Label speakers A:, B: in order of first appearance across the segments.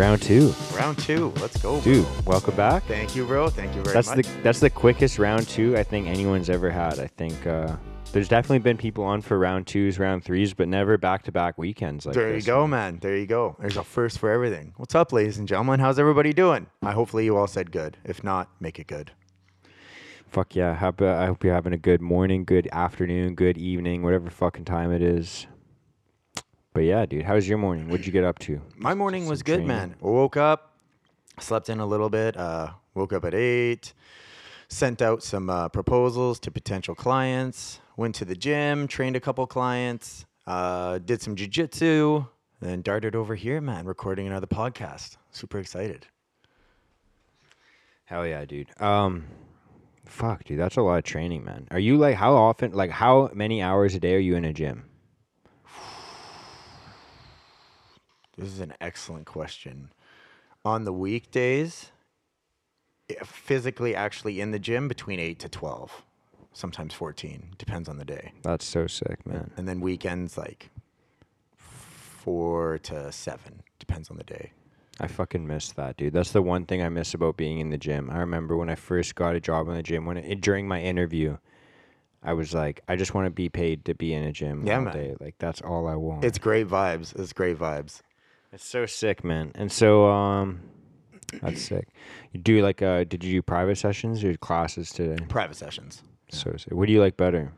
A: Round two.
B: Round two. Let's go,
A: Dude,
B: bro.
A: welcome back.
B: Thank you, bro. Thank you very
A: That's
B: much.
A: the that's the quickest round two I think anyone's ever had. I think uh, there's definitely been people on for round twos, round threes, but never back to back weekends like
B: there you
A: this.
B: go, man. There you go. There's a first for everything. What's up, ladies and gentlemen? How's everybody doing? I hopefully you all said good. If not, make it good.
A: Fuck yeah. I hope you're having a good morning, good afternoon, good evening, whatever fucking time it is. But yeah, dude, how was your morning? What'd you get up to?
B: My morning
A: Some
B: was good,
A: training.
B: man. I woke up, slept in a little bit. Uh, woke up at eight. Sent out some uh, proposals to potential clients. Went to the gym, trained a couple clients. Uh, did some jujitsu. Then darted over here, man, recording another podcast. Super excited.
A: Hell yeah, dude. Um, fuck, dude, that's a lot of training, man. Are you like how often? Like how many hours a day are you in a gym?
B: This is an excellent question. On the weekdays, eh, physically actually in the gym between 8 to 12, sometimes 14, depends on the day.
A: That's so sick, man.
B: And then weekends like 4 to 7, depends on the day.
A: I fucking miss that, dude. That's the one thing I miss about being in the gym. I remember when I first got a job in the gym. When it, during my interview, I was like, I just want to be paid to be in a gym
B: Yeah,
A: all
B: man.
A: day. Like that's all I want.
B: It's great vibes. It's great vibes.
A: It's so sick, man. And so, um, that's sick. You do like, uh, did you do private sessions or classes today?
B: Private sessions.
A: So sick. What do you like better?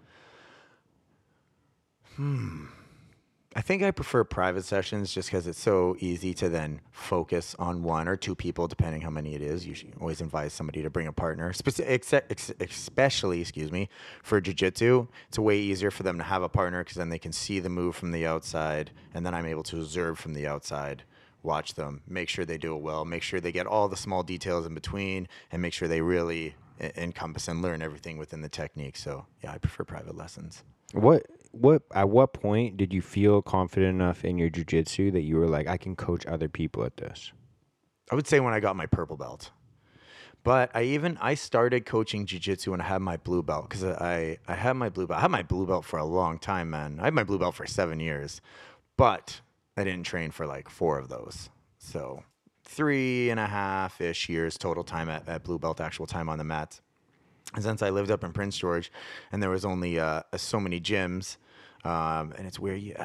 B: I think I prefer private sessions just because it's so easy to then focus on one or two people, depending how many it is. You should always advise somebody to bring a partner, especially, excuse me, for jujitsu. It's way easier for them to have a partner because then they can see the move from the outside, and then I'm able to observe from the outside, watch them, make sure they do it well, make sure they get all the small details in between, and make sure they really encompass and learn everything within the technique. So, yeah, I prefer private lessons.
A: What, what, at what point did you feel confident enough in your jujitsu that you were like, I can coach other people at this?
B: I would say when I got my purple belt. But I even I started coaching jujitsu when I had my blue belt because I I had my blue belt. I had my blue belt for a long time, man. I had my blue belt for seven years, but I didn't train for like four of those. So three and a half ish years total time at, at blue belt, actual time on the mats. And since I lived up in Prince George, and there was only uh, so many gyms, um, and it's where you uh,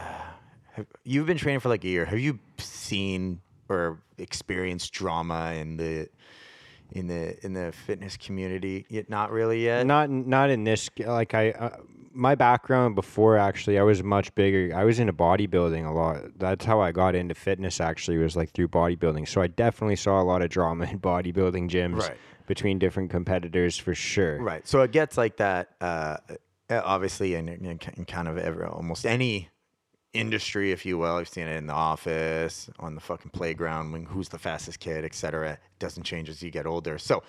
B: have, you've been training for like a year. Have you seen or experienced drama in the in the in the fitness community? Yet not really yet.
A: Not, not in this. Like I, uh, my background before actually, I was much bigger. I was into bodybuilding a lot. That's how I got into fitness. Actually, was like through bodybuilding. So I definitely saw a lot of drama in bodybuilding gyms
B: Right.
A: between different competitors for sure.
B: Right. So it gets like that. Uh, uh, obviously, in, in, in kind of every almost any industry, if you will. I've seen it in the office, on the fucking playground, when who's the fastest kid, etc. Doesn't change as you get older. So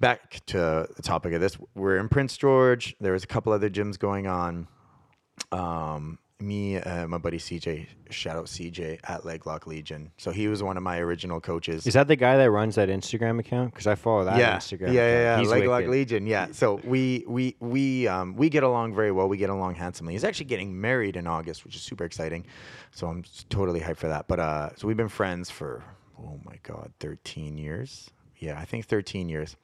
B: back to the topic of this, we're in Prince George. There was a couple other gyms going on. Um, me, uh, my buddy CJ, shout out CJ at Leglock Legion. So he was one of my original coaches.
A: Is that the guy that runs that Instagram account? Because I follow that
B: yeah,
A: Instagram.
B: yeah,
A: account.
B: yeah, yeah. Leglock
A: wicked.
B: Legion. Yeah. So we we we um we get along very well. We get along handsomely. He's actually getting married in August, which is super exciting. So I'm totally hyped for that. But uh, so we've been friends for oh my god, 13 years. Yeah, I think 13 years.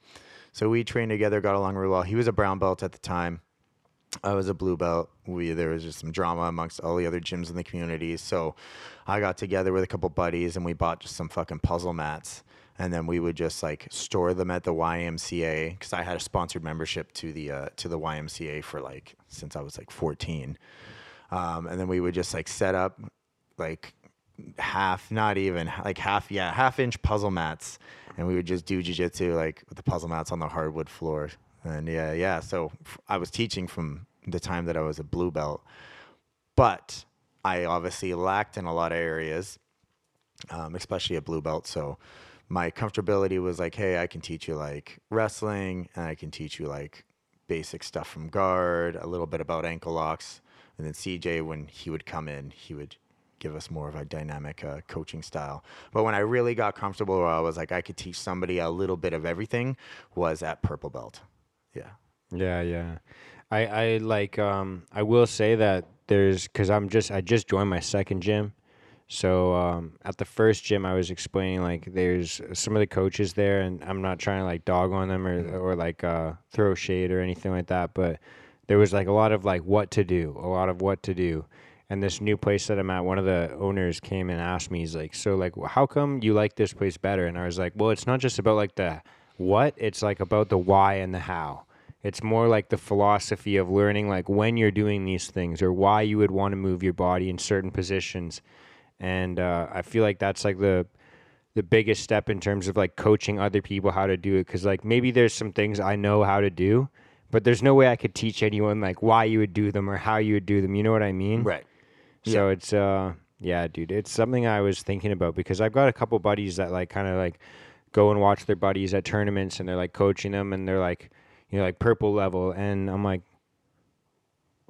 B: So we trained together, got along really well. He was a brown belt at the time. I was a blue belt. We there was just some drama amongst all the other gyms in the community. So I got together with a couple buddies and we bought just some fucking puzzle mats. And then we would just like store them at the YMCA because I had a sponsored membership to the uh, to the YMCA for like since I was like 14. Um, and then we would just like set up like half, not even like half, yeah, half inch puzzle mats, and we would just do jujitsu like with the puzzle mats on the hardwood floor. And yeah, yeah. So I was teaching from the time that I was a blue belt, but I obviously lacked in a lot of areas, um, especially at blue belt. So my comfortability was like, hey, I can teach you like wrestling, and I can teach you like basic stuff from guard, a little bit about ankle locks, and then CJ when he would come in, he would give us more of a dynamic uh, coaching style. But when I really got comfortable, where I was like, I could teach somebody a little bit of everything, was at purple belt. Yeah.
A: Yeah, yeah. I I like um I will say that there's cuz I'm just I just joined my second gym. So um, at the first gym, I was explaining like there's some of the coaches there, and I'm not trying to like dog on them or or like uh, throw shade or anything like that, but there was like a lot of like what to do, a lot of what to do. And this new place that I'm at, one of the owners came and asked me, he's like, "So like, how come you like this place better?" And I was like, "Well, it's not just about like the what, it's like about the why and the how." It's more like the philosophy of learning like when you're doing these things or why you would want to move your body in certain positions. And uh, I feel like that's like the the biggest step in terms of like coaching other people how to do it because like maybe there's some things I know how to do, but there's no way I could teach anyone like why you would do them or how you would do them. You know what I mean?
B: Right.
A: So it's uh yeah, dude, it's something I was thinking about because I've got a couple buddies that like kind of like go and watch their buddies at tournaments and they're like coaching them and they're like you know like purple level and I'm like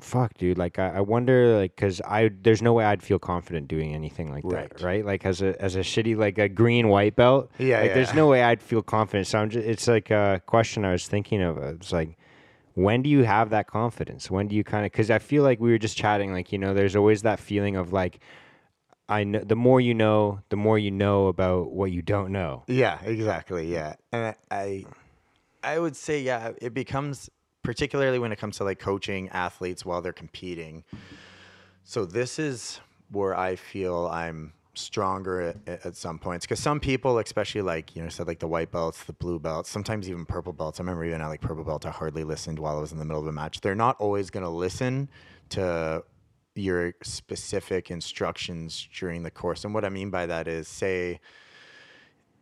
A: fuck dude like I, I wonder like because I there's no way I'd feel confident doing anything like that
B: Right.
A: right? Like as a as a shitty like a green white belt
B: Yeah,
A: like there's no way I'd feel confident. So I'm just, it's like a question I was thinking of uh, it's like when do you have that confidence? When do you kind of because i feel like we were just chatting like you know there's always that feeling of like i know the more you know the more you know about what you don't know.
B: Yeah, exactly. Yeah, and I, I, I would say yeah, it becomes particularly when it comes to like coaching athletes while they're competing. So this is where I feel I'm stronger at, at some points because some people, especially like you know, said like the white belts, the blue belts, sometimes even purple belts. I remember even at like purple belt, I hardly listened while I was in the middle of a match. They're not always going to listen to your specific instructions during the course. And what I mean by that is, say,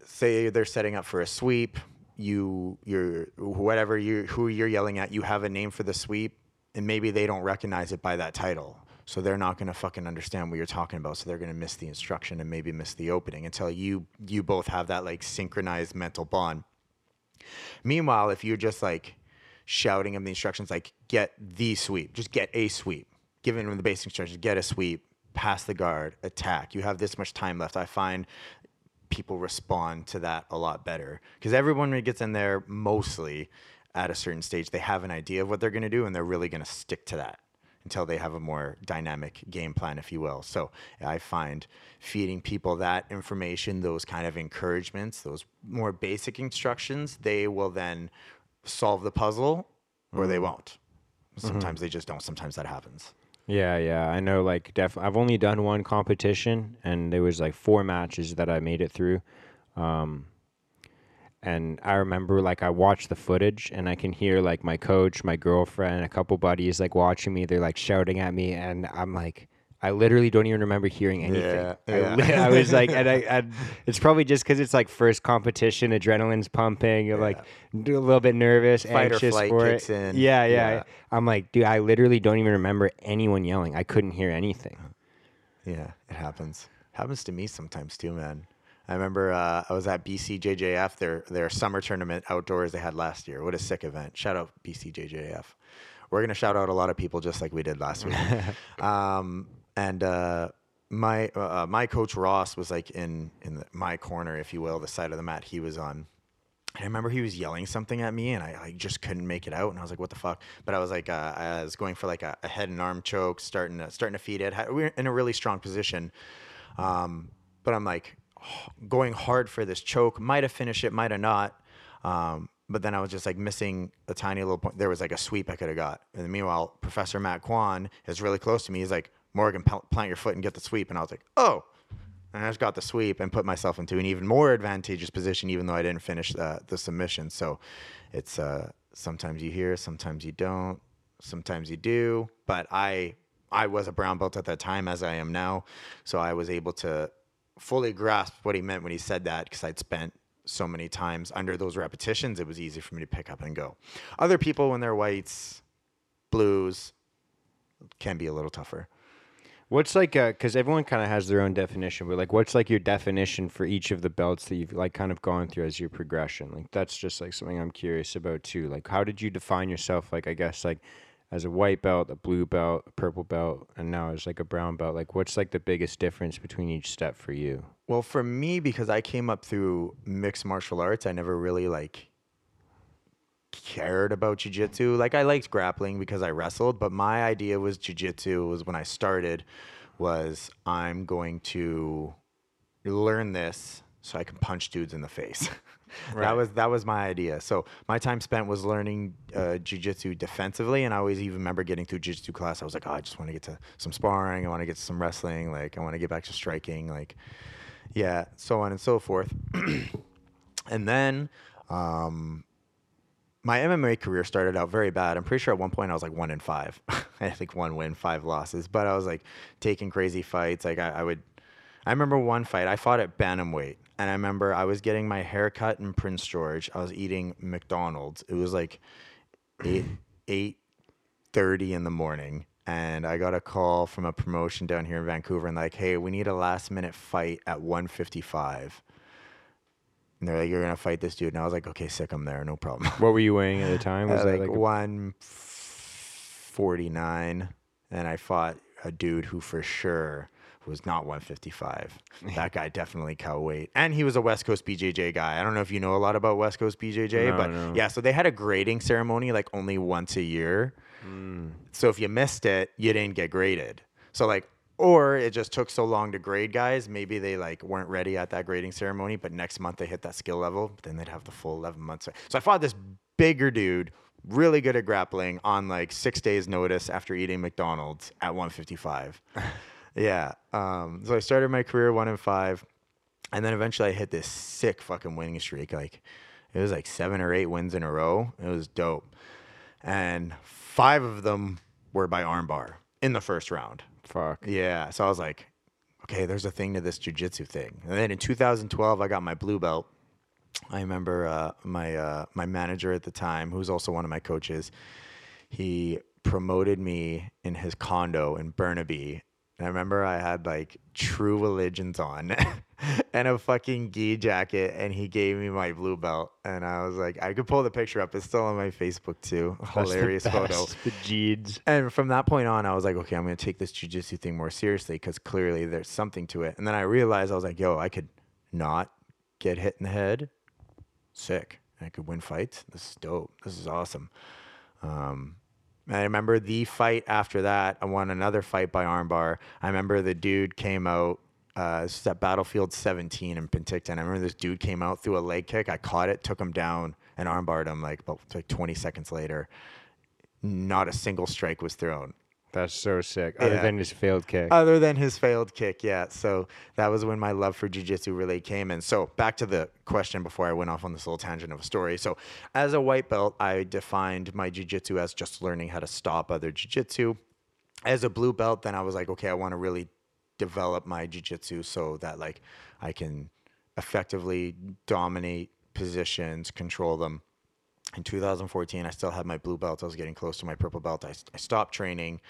B: say they're setting up for a sweep you you're whatever you who you're yelling at you have a name for the sweep and maybe they don't recognize it by that title. So they're not going to fucking understand what you're talking about. So they're going to miss the instruction and maybe miss the opening until you you both have that like synchronized mental bond. Meanwhile if you're just like shouting them the instructions like get the sweep just get a sweep. Giving them the basic instructions get a sweep pass the guard attack. You have this much time left. I find people respond to that a lot better. Because everyone it gets in there mostly at a certain stage they have an idea of what they're going to do and they're really going to stick to that until they have a more dynamic game plan if you will. So i find feeding people that information those kind of encouragements those more basic instructions they will then solve the puzzle or they mm-hmm. won't. Mm-hmm. Sometimes they just don't sometimes that happens
A: yeah yeah i know like def i've only done one competition and there was like four matches that i made it through um and I remember like I watched the footage and I can hear like my coach, my girlfriend, a couple buddies like watching me. They're like shouting at me, and I'm like, I literally don't even remember hearing anything.
B: Yeah,
A: I,
B: yeah.
A: li- I was like, and I, and it's probably just because it's like first competition, adrenaline's pumping, you're like a little bit nervous,
B: Fight
A: anxious for
B: kicks
A: it.
B: in.
A: Yeah, yeah,
B: Yeah.
A: I'm like, dude, I literally don't even remember anyone yelling. I couldn't hear anything.
B: Yeah, it happens. Happens to me sometimes too, man. I remember uh, I was at BCJJF, their their summer tournament outdoors they had last year. What a sick event! Shout out BCJJF. We're gonna shout out a lot of people just like we did last week. um, and uh, my uh, my coach Ross was like in in the, my corner, if you will, the side of the mat he was on. I remember he was yelling something at me, and I like just couldn't make it out. And I was like, "What the fuck?" But I was like, uh, I was going for like a, a head and arm choke, starting to starting to feed it. We were in a really strong position, um, but I'm like going hard for this choke. Might have finished it, might have not. Um, but then I was just like missing a tiny little point. There was like a sweep I could have got. And meanwhile, Professor Matt Kwan is really close to me. He's like, Morgan, plant your foot and get the sweep. And I was like, oh. And I just got the sweep and put myself into an even more advantageous position, even though I didn't finish uh, the submission. So it's uh, sometimes you hear, sometimes you don't, sometimes you do. But I I was a brown belt at that time, as I am now. So I was able to fully grasp what he meant when he said that because I'd spent so many times under those repetitions. It was easy for me to pick up and go. Other people, when they're whites, blues, can be a little tougher.
A: What's like, uh, because everyone kind of has their own definition, but like, what's like your definition for each of the belts that you've like kind of gone through as your progression? Like, that's just like something I'm curious about too. Like, how did you define yourself? Like, I guess like as a white belt, a blue belt, a purple belt, and now as like a brown belt. Like, what's like the biggest difference between each step for you?
B: Well, for me, because I came up through mixed martial arts, I never really like cared about jujitsu. Like I liked grappling because I wrestled, but my idea was jujitsu was when I started was I'm going to learn this so I can punch dudes in the face.
A: Right.
B: That was that was my idea. So my time spent was learning uh, jujitsu defensively, and I always even remember getting through jujitsu class. I was like, oh, I just want to get to some sparring. I want to get to some wrestling. Like I want to get back to striking. Like yeah, so on and so forth. and then um, my MMA career started out very bad. I'm pretty sure at one point I was like one in five. I think one win, five losses. But I was like taking crazy fights. Like I, I would. I remember one fight. I fought at bantamweight, and I remember I was getting my hair cut in Prince George. I was eating McDonald's. It was like eight eight thirty in the morning, and I got a call from a promotion down here in Vancouver, and like, hey, we need a last minute fight at one fifty five. And they're like, you're gonna fight this dude, and I was like, okay, sick, I'm there, no problem.
A: What were you weighing at the time? Was
B: like,
A: like a-
B: one forty nine, and I fought a dude who for sure was not 155. that guy definitely cow weight, and he was a West Coast BJJ guy. I don't know if you know a lot about West Coast BJJ,
A: No,
B: but
A: no.
B: yeah, so they had a grading ceremony like only once a year.
A: Mm.
B: So if you missed it, you didn't get graded. So like or it just took so long to grade guys, maybe they like weren't ready at that grading ceremony, but next month they hit that skill level, then they'd have the full 11 months. So I fought this bigger dude, really good at grappling on like 6 days notice after eating McDonald's at 155. yeah. Um, so I started my career 1 in 5 and then eventually I hit this sick fucking winning streak like it was like 7 or 8 wins in a row. It was dope. And 5 of them were by armbar in the first round.
A: Fuck.
B: Yeah. So I was like, okay, there's a thing to this jujitsu thing. And then in 2012, I got my blue belt. I remember uh, my uh, my manager at the time, who's also one of my coaches, he promoted me in his condo in Burnaby. And I remember I had like true religions on and a fucking gi jacket, and he gave me my blue belt. And I was like, I could pull the picture up. It's still on my Facebook too.
A: That's the
B: Hilarious photo.
A: best, The jeeds.
B: And from that point on, I was like, okay, I'm going to take this jujitsu thing more seriously because clearly there's something to it. And then I realized I was like, yo, I could not get hit in the head. Sick. I could win fights. This is dope. This is awesome. Um, and I remember the fight after that. I won another fight by armbar. I remember the dude came out. Uh, this at Battlefield 17 in Penticton. I remember this dude came out through a leg kick. I caught it, took him down, and armbarred him like about like 20 seconds later. Not a single strike was thrown.
A: That's so sick. Other
B: Yeah.
A: than his failed kick.
B: Other than his failed kick, yeah. So that was when my love for jujitsu really came in. So back to the question before I went off on this little tangent of a story. So as a white belt, I defined my jujitsu as just learning how to stop other jujitsu. As a blue belt, then I was like, okay, I want to really develop my jujitsu so that like I can effectively dominate positions, control them in 2014 i still had my blue belt. I was getting close to my purple belt. I, I stopped training.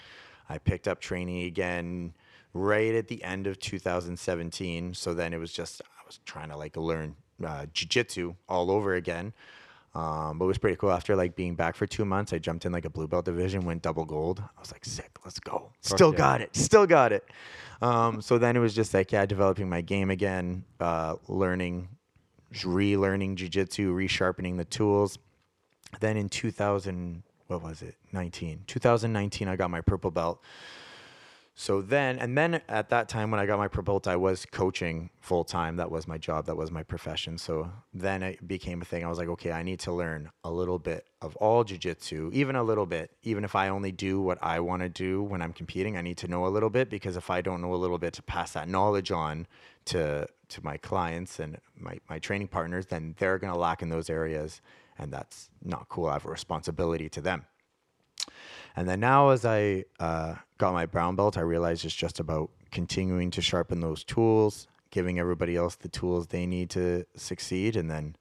B: I picked up training again right at the end of 2017 so then it was just i was trying to like learn uh, jiu-jitsu all over again. Um, but it was pretty cool. After like being back for two months i jumped in like a blue belt division went double gold. I was like sick let's go. Still
A: yeah.
B: got it. Still got it. Um, so then it was just like yeah developing my game again uh, learning relearning jiu-jitsu resharpening the tools then in 2000 what was it? 19 2019 i got my purple belt. So then and then at that time when i got my purple belt i was coaching full time that was my job. That was my profession. So then it became a thing. I was like okay i need to learn a little bit of all jiu-jitsu even a little bit. Even if i only do what i want to do when i'm competing i need to know a little bit because if i don't know a little bit to pass that knowledge on to to my clients and my, my training partners then they're going to lack in those areas and that's not cool i have a responsibility to them and then now, as I uh, got my brown belt, I realized it's just about continuing to sharpen those tools, giving everybody else the tools they need to succeed, and then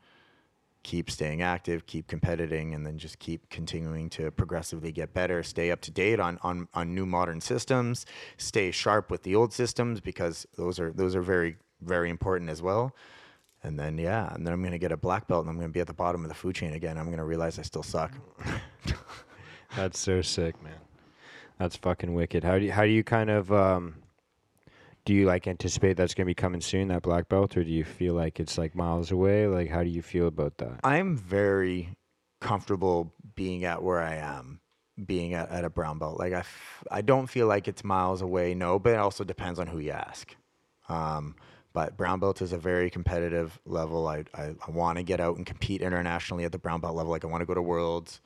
B: keep staying active, keep competing, and then just keep continuing to progressively get better, stay up to date on, on, on new modern systems, stay sharp with the old systems because those are those are very very important as well. And then yeah, and then I'm gonna get a black belt and I'm gonna be at the bottom of the food chain again. I'm gonna realize I still suck.
A: That's so sick, man. That's fucking wicked. How do you, how do you kind of um do you like anticipate that's gonna be coming soon, that black belt, or do you feel like it's like miles away? Like how do you feel about that?
B: I'm very comfortable being at where I am. being at, at a brown belt. Like I, f- I don't feel like it's miles away. No, but it also depends on who you ask. Um, but brown belt is a very competitive level. I, I, I want to get out and compete internationally at the brown belt level. Like I want to go to worlds.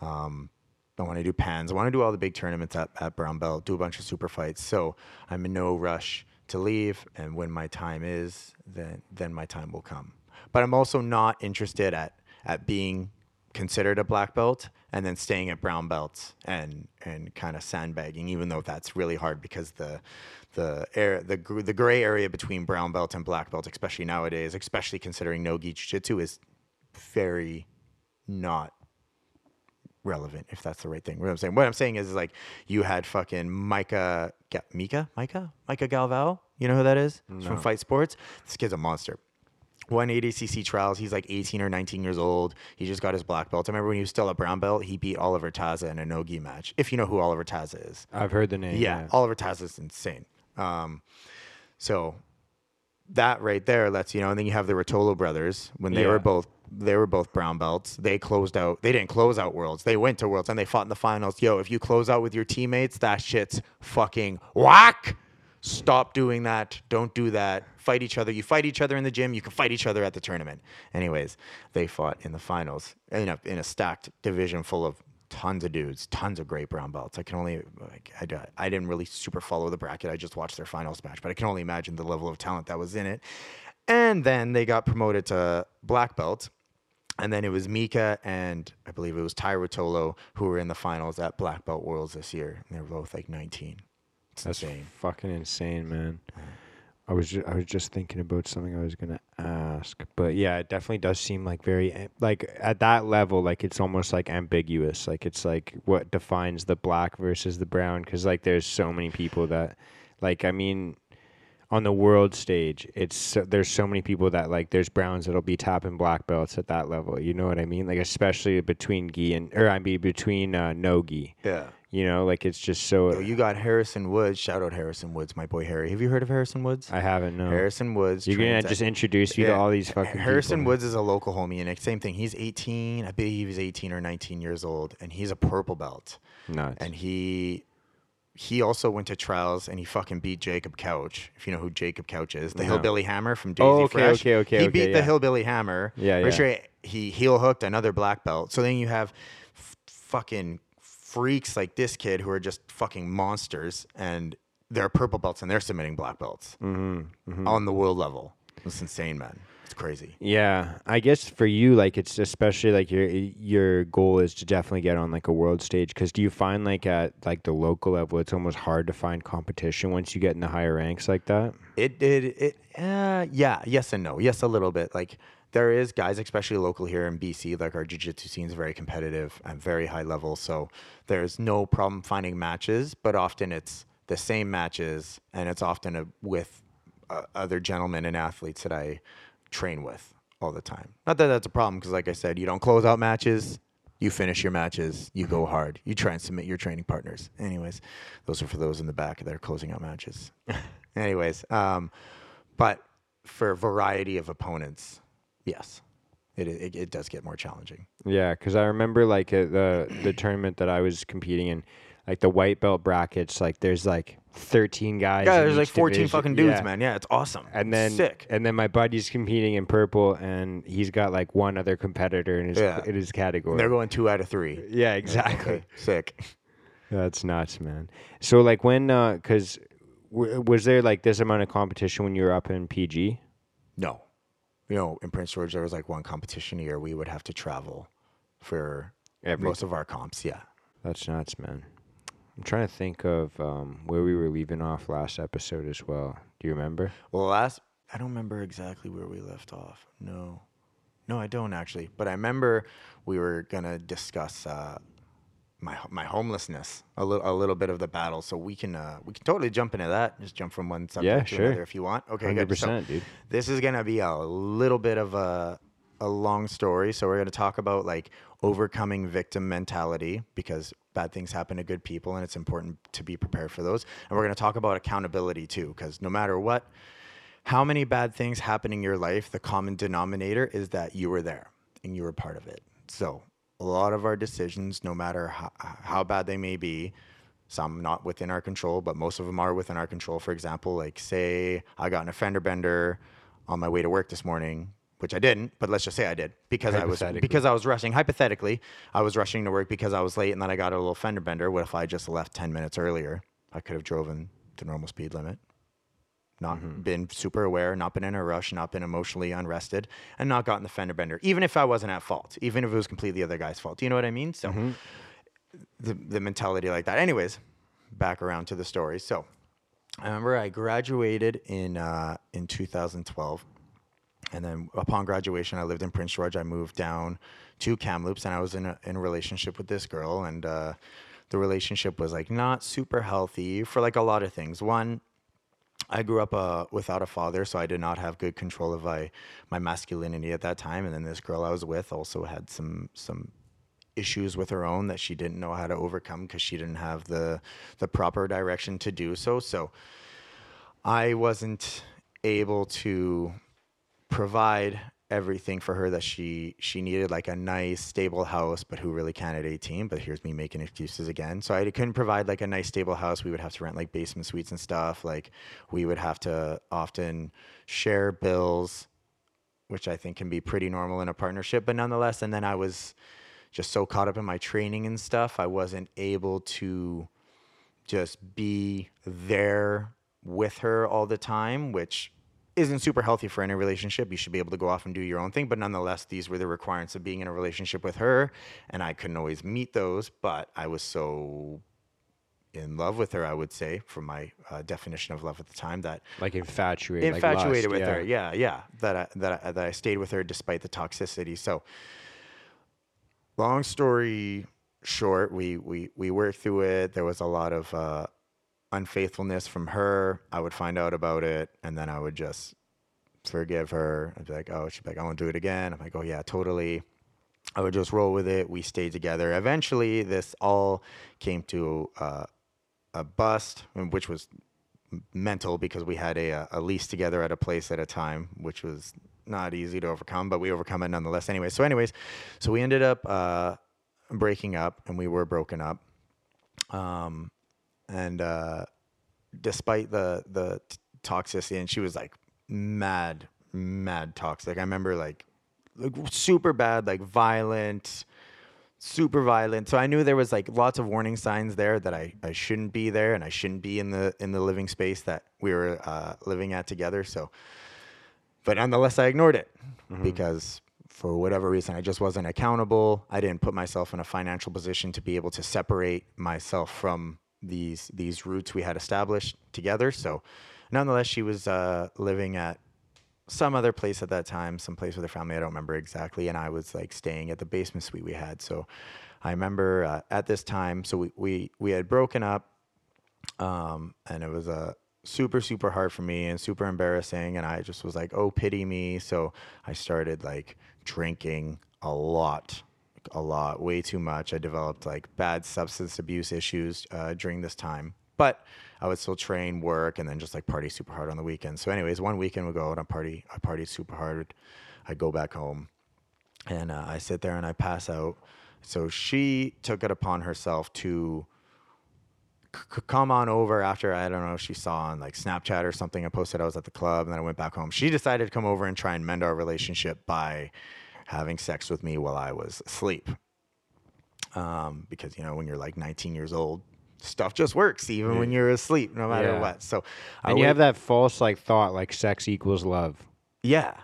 B: Um, I want to do pans. I want to do all the big tournaments at, at brown belt, do a bunch of super fights. So I'm in no rush to leave. And when my time is, then, then my time will come. But I'm also not interested at, at being considered a black belt and then staying at brown belts and and kind of sandbagging even though that's really hard because the the air the the gray area between brown belt and black belt especially nowadays especially considering no gi jiu-jitsu is very not relevant if that's the right thing. What I'm saying, what I'm saying is, like you had fucking Micah, Ga- Mika, Micah, Micah Galvão. You know who that is? He's from Fight Sports. This kid's a monster. Won eight ADCC trials. He's like 18 or 19 years old. He just got his black belt. I remember when he was still a brown belt, he beat Oliver Taza in a no-gi match. If you know who Oliver Taza is.
A: I've heard the name.
B: Yeah, Oliver Taza is insane. Um, so that right there lets you know. And then you have the Ruotolo brothers when they
A: Yeah.
B: were both they were both brown belts. They closed out. They didn't close out worlds. They went to worlds and they fought in the finals. Yo, if you close out with your teammates, that shit's fucking whack. Stop doing that. Don't do that. Fight each other. You fight each other in the gym. You can fight each other at the tournament. Anyways, they fought in the finals in a, in a stacked division full of tons of dudes, tons of great brown belts. I can only, like, I, I didn't really super follow the bracket. I just watched their finals match, but I can only imagine the level of talent that was in it. And then they got promoted to black belt. And then it was Mika and I believe it was Tye Ruotolo who were in the finals at Black Belt Worlds this year. And they were both like 19. It's
A: That's
B: insane.
A: fucking insane, man. I was ju- I was just thinking about something I was gonna ask, but yeah, it definitely does seem like very like at that level, like it's almost like ambiguous. Like it's like what defines the black versus the brown? Because like there's so many people that, like I mean, on the world stage, it's there's so many people that like there's browns that'll be tapping black belts at that level. You know what I mean? Like especially between gi and or I mean between uh, no gi.
B: Yeah.
A: You know, like it's just so.
B: Yo, you got Harrison Woods. Shout out Harrison Woods, my boy Harry. Have you heard of Harrison Woods?
A: I haven't no.
B: Harrison Woods.
A: You're gonna just introduce you to all these fucking
B: Harrison
A: people.
B: Woods is a local homie, and it's same thing. He's 18. I believe he was 18 or 19 years old, and he's a purple belt.
A: Nuts.
B: And he he also went to trials, and he fucking beat Jacob Couch. If you know who Jacob Couch is, the
A: No.
B: Hillbilly Hammer from Daisy
A: Oh, okay,
B: Fresh.
A: okay, okay,
B: He
A: okay,
B: beat the. Hillbilly Hammer.
A: Yeah, yeah.
B: sure he heel hooked another black belt. So then you have f- fucking freaks like this kid who are just fucking monsters, and they're purple belts, and they're submitting black belts
A: Mm-hmm,
B: on the world level. It's insane, man. It's crazy.
A: Yeah, I guess for you, like it's especially like your your goal is to definitely get on like a world stage. Because do you find like at like the local level, it's almost hard to find competition once you get in the higher ranks like that?
B: It did it. Uh, yeah, yes and no. Yes, a little bit. Like there is guys, especially local here in BC. Like our jiu-jitsu scene is very competitive and very high level. So there's no problem finding matches, but often it's the same matches, and it's often a, with uh, other gentlemen and athletes that I train with all the time. Not that that's a problem, because like I said, you don't close out matches. You finish your matches. You go hard. You try and submit your training partners. Anyways, those are for those in the back that are closing out matches. Anyways, um, but for a variety of opponents, yes, it, it it does get more challenging.
A: Yeah, because I remember like uh, the the tournament that I was competing in, like the white belt brackets. Like there's like 13 guys.
B: Yeah, there's like 14
A: division.
B: fucking dudes,
A: Yeah.
B: man. Yeah, it's awesome.
A: And then
B: sick.
A: and then my buddy's competing in purple, and he's got like one other competitor in his
B: Yeah.
A: in his category.
B: They're going two out of three.
A: yeah, exactly.
B: Okay, sick.
A: That's nuts, man. So like when, uh, cause w- was there like this amount of competition when you were up in PG?
B: No, you know, in Prince George, there was like one competition a year. We would have to travel for
A: Every-
B: most of our comps. Yeah.
A: That's nuts, man. I'm trying to think of um, where we were leaving off last episode as well. Do you remember?
B: Well, last I don't remember exactly where we left off. No, no, I don't actually. But I remember we were gonna discuss uh, my my homelessness, a little a little bit of the battle. So we can uh, we can totally jump into that. Just jump from one subject
A: Yeah,
B: to
A: sure.
B: another if you want. Okay,
A: Hundred
B: good. So
A: percent, dude.
B: this is gonna be a little bit of a a long story. So we're gonna talk about like overcoming victim mentality because bad things happen to good people, and it's important to be prepared for those. And we're gonna talk about accountability too, because no matter what, how many bad things happen in your life, the common denominator is that you were there and you were part of it. So a lot of our decisions, no matter how, how bad they may be, some not within our control, but most of them are within our control. For example, like say I got in a fender bender on my way to work this morning, which I didn't, but let's just say I did because I was because I was rushing. Hypothetically, I was rushing to work because I was late, and then I got a little fender bender. What if I just left ten minutes earlier? I could have driven the normal speed limit, not been super aware, not been in a rush, not been emotionally unrested, and not gotten the fender bender. Even if I wasn't at fault, even if it was completely the other guy's fault. Do you know what I mean? So the the mentality like that. Anyways, back around to the story. So I remember I graduated in uh, in 2012, and then upon graduation, I lived in Prince George. I moved down to Kamloops, and I was in a in a relationship with this girl, and uh, the relationship was like not super healthy for like a lot of things. One. I grew up uh, without a father, so I did not have good control of my, my masculinity at that time. And then this girl I was with also had some some issues with her own that she didn't know how to overcome because she didn't have the the proper direction to do so. So I wasn't able to provide everything for her that she she needed like a nice stable house but who really can at 18 but here's me making excuses again. So i couldn't provide like a nice stable house. We would have to rent like basement suites and stuff. Like we would have to often share bills which i think can be pretty normal in a partnership but nonetheless and then i was just so caught up in my training and stuff i wasn't able to just be there with her all the time, which isn't super healthy for any relationship. You should be able to go off and do your own thing. But nonetheless, these were the requirements of being in a relationship with her. And I couldn't always meet those, but I was so in love with her, I would say, from my uh, definition of love at the time, that
A: Like infatuated. like
B: infatuated
A: lust,
B: with
A: yeah.
B: her. Yeah, yeah. That I, that I, that I stayed with her despite the toxicity. So, long story short, we we we worked through it. There was a lot of uh, unfaithfulness from her. I would find out about it, and then I would just forgive her. I'd be like, "Oh," she'd be like, "I won't do it again." I'm like, "Oh yeah, totally." I would just roll with it. We stayed together. Eventually, this all came to uh, a bust, which was mental because we had a, uh, a lease together at a place at a time, which was not easy to overcome, but we overcome it nonetheless. Anyway, so anyways, so we ended up uh, breaking up, and we were broken up. Um, and uh, despite the the t- toxicity, and she was like mad, mad toxic. I remember like like super bad, like violent super violent. So I knew there was like lots of warning signs there that I, I shouldn't be there and I shouldn't be in the in the living space that we were uh, living at together. So, but nonetheless, I ignored it because for whatever reason I just wasn't accountable. I didn't put myself in a financial position to be able to separate myself from these these roots we had established together. So, nonetheless, she was uh, living at some other place at that time, some place with her family. I don't remember exactly. And I was like staying at the basement suite we had. So I remember uh, at this time, so we, we, we had broken up um, and it was uh, super, super hard for me and super embarrassing. And I just was like, oh, pity me. So I started like drinking a lot, a lot, way too much. I developed like bad substance abuse issues uh, during this time. But I would still train, work, and then just like party super hard on the weekends. So, anyways, one weekend we go out and party. I party super hard. I go back home, and uh, I sit there and I pass out. So she took it upon herself to c- come on over after I don't know she saw on like Snapchat or something. I posted I was at the club, and then I went back home. She decided to come over and try and mend our relationship by having sex with me while I was asleep. Um, because you know when you're like 19 years old, stuff just works even when you're asleep, no matter
A: Yeah.
B: what. So I
A: And you have that false like thought like sex equals love.
B: Yeah.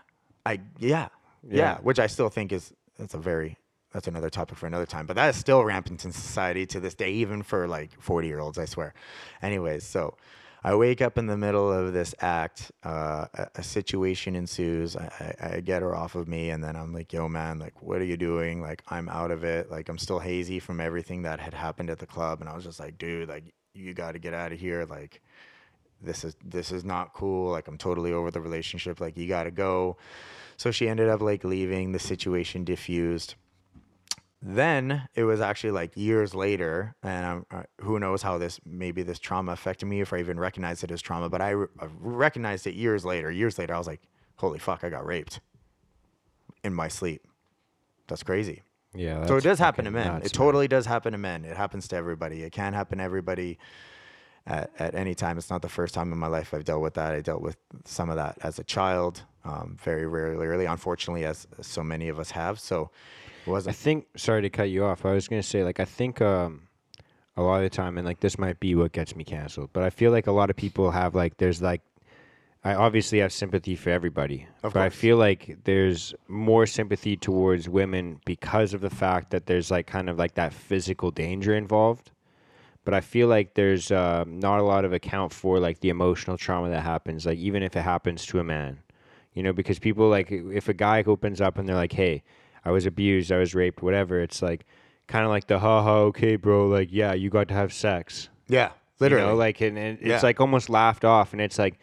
B: I yeah. yeah.
A: Yeah.
B: Which I still think is that's a very that's another topic for another time. But that is still rampant in society to this day, even for like forty year olds, I swear. Anyways, so I wake up in the middle of this act. Uh, a, a situation ensues. I, I, I get her off of me, and then I'm like, "Yo, man, like, what are you doing? Like, I'm out of it. Like, I'm still hazy from everything that had happened at the club." And I was just like, "Dude, like, you got to get out of here. Like, this is this is not cool like i'm totally over the relationship like you gotta go so she ended up like leaving the situation diffused then it was actually like years later and uh, who knows how this maybe this trauma affected me if i even recognized it as trauma but I, re- I recognized it years later years later i was like holy fuck i got raped in my sleep that's crazy
A: Yeah.
B: so it does happen to men.
A: nuts,
B: it
A: man.
B: totally does happen to men. It happens to everybody. It can happen to everybody at, at any time. It's not the first time in my life I've dealt with that. I dealt with some of that as a child, um, very rarely, unfortunately, as so many of us have. So it
A: I think. Sorry to cut you off. I was gonna say like I think um, a lot of the time, and like this might be what gets me canceled, but I feel like a lot of people have like there's like. I obviously have sympathy for everybody,
B: Of
A: but I feel like there's more sympathy towards women because of the fact that there's like kind of like that physical danger involved. But I feel like there's uh, not a lot of account for like the emotional trauma that happens, like even if it happens to a man, you know, because people like if a guy opens up and they're like, "Hey, I was abused, I was raped, whatever," it's like kind of like the "ha ha, okay, bro," like yeah, you got to have sex,
B: Yeah,
A: you
B: literally.
A: know, like and, and it's
B: Yeah.
A: like almost laughed off, and it's like,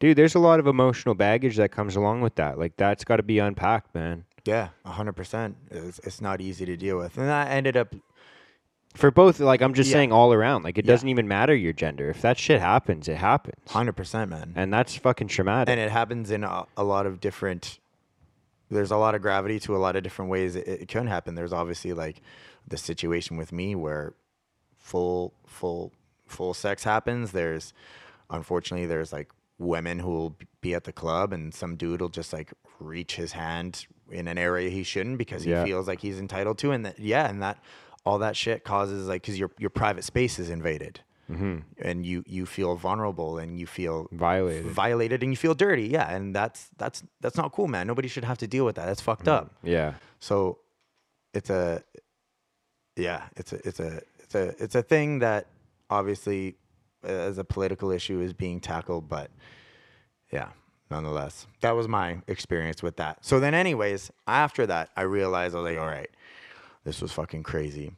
A: dude, there's a lot of emotional baggage that comes along with that. Like that's got to be unpacked, man.
B: yeah, hundred percent. It's, it's not easy to deal with, and that ended up.
A: For both, like I'm just
B: Yeah.
A: saying, all around, like it
B: Yeah.
A: doesn't even matter your gender. If that shit happens, it happens,
B: Hundred percent, man.
A: and that's fucking traumatic.
B: and it happens in a, a lot of different there's a lot of gravity to a lot of different ways it, it can happen. There's obviously like the situation with me where full full full sex happens. There's unfortunately there's like women who will be at the club and some dude will just like reach his hand in an area he shouldn't because he
A: Yeah.
B: feels like he's entitled to and that yeah and that all that shit causes like because your your private space is invaded and you you feel vulnerable and you feel
A: Violated.
B: violated and you feel dirty. Yeah and that's that's that's not cool man. Nobody should have to deal with that. That's fucked up.
A: yeah,
B: so it's a yeah it's a it's a it's a it's a thing that obviously uh, as a political issue is being tackled but yeah nonetheless that was my experience with that. So then anyways after that i realized i was like all right this was fucking crazy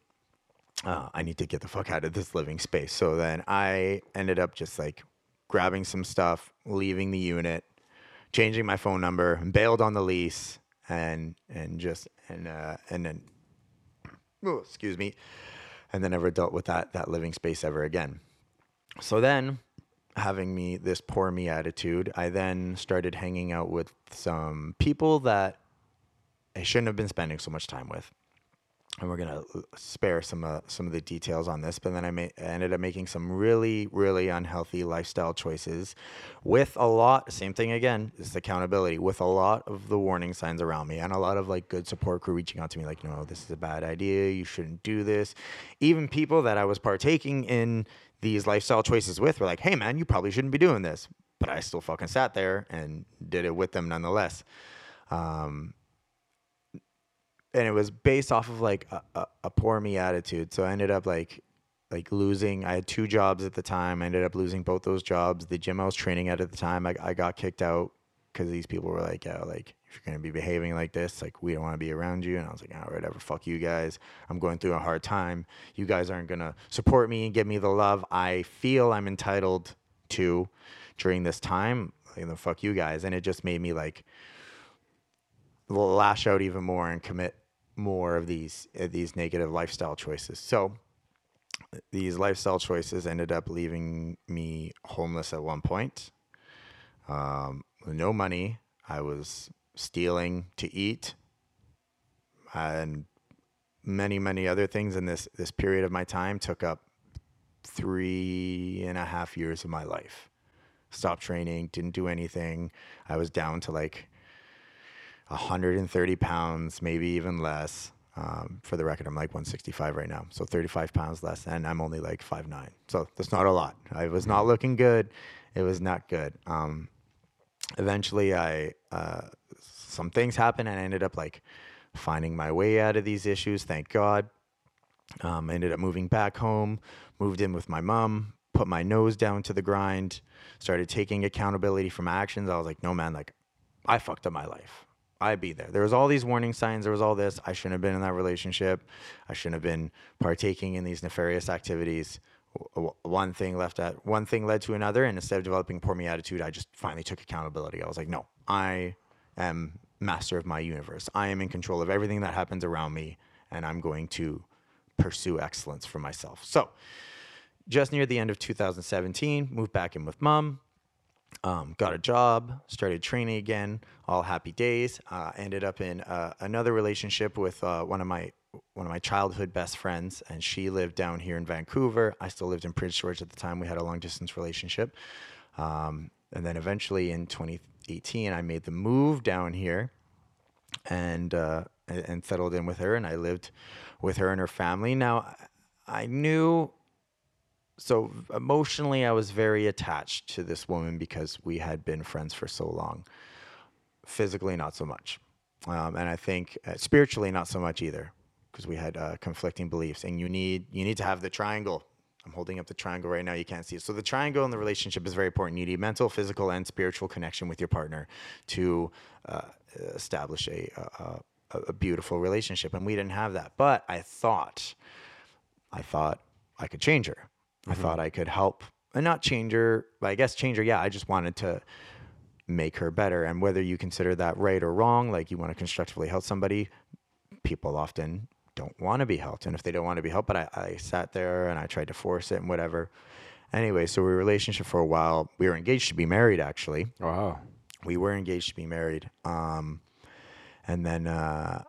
B: uh, I need to get the fuck out of this living space. So then I ended up just like grabbing some stuff, leaving the unit, changing my phone number, bailed on the lease, and and just and uh, and then, oh, excuse me, and then never dealt with that that living space ever again. So then, having me this poor me attitude, I then started hanging out with some people that I shouldn't have been spending so much time with and we're gonna spare some uh, some of the details on this. But then I, ma- ended up making some really really unhealthy lifestyle choices, with a lot. Same thing again. Is accountability with a lot of the warning signs around me and a lot of like good support crew reaching out to me like, no, this is a bad idea. You shouldn't do this. Even people that I was partaking in these lifestyle choices with were like, hey man, you probably shouldn't be doing this. But I still fucking sat there and did it with them nonetheless. Um, and it was based off of like a, a, a poor me attitude. So I ended up like like losing. I had two jobs at the time. I ended up losing both those jobs. The gym I was training at at the time, I, I got kicked out because these people were like, yeah, like if you're gonna be behaving like this, like we don't want to be around you. And I was like, oh, whatever, fuck you guys. I'm going through a hard time. You guys aren't gonna support me and give me the love I feel I'm entitled to during this time. Like, then fuck you guys. And it just made me like lash out even more and commit more of these uh, these negative lifestyle choices. So these lifestyle choices ended up leaving me homeless at one point. Um, no money, I was stealing to eat, and many many other things. And this this period of my time took up three and a half years of my life. Stopped training, didn't do anything. I was down to like 130 pounds, maybe even less. Um, for the record, I'm like 165 right now, so 35 pounds less, and I'm only like 5'9". So that's not a lot. I was not looking good. It was not good. Um, eventually, I uh, some things happened, and I ended up like finding my way out of these issues. Thank God. Um, I ended up moving back home, moved in with my mom, put my nose down to the grind, started taking accountability for my actions. I was like, no, man, like I fucked up my life. I'd be there. There was all these warning signs. There was all this. I shouldn't have been in that relationship. I shouldn't have been partaking in these nefarious activities. One thing left at one thing led to another, and instead of developing poor me attitude, I just finally took accountability. I was like, no, I am master of my universe. I am in control of everything that happens around me, and I'm going to pursue excellence for myself. So, just near the end of 2017, moved back in with mom um, got a job, started training again, all happy days. Uh, ended up in uh, another relationship with uh, one of my one of my childhood best friends, and she lived down here in Vancouver. I still lived in Prince George at the time. We had a long distance relationship, um, and then eventually in 2018, I made the move down here, and uh, and and settled in with her, and I lived with her and her family. Now, I knew so emotionally, I was very attached to this woman because we had been friends for so long. Physically, not so much, um, and I think uh, spiritually, not so much either, because we had uh, conflicting beliefs. And you need you need to have the triangle. I'm holding up the triangle right now. You can't see it. So the triangle in the relationship is very important. You need mental, physical, and spiritual connection with your partner to uh, establish a, a a beautiful relationship. And we didn't have that. But I thought, I thought I could change her. I thought I could help and not change her. but I guess change her. Yeah, I just wanted to make her better. And whether you consider that right or wrong, like you want to constructively help somebody, people often don't want to be helped. And if they don't want to be helped, but I, I sat there and I tried to force it and whatever. Anyway, so we were in a relationship for a while. We were engaged to be married, actually
A: Wow.
B: we were engaged to be married. Um, and then uh,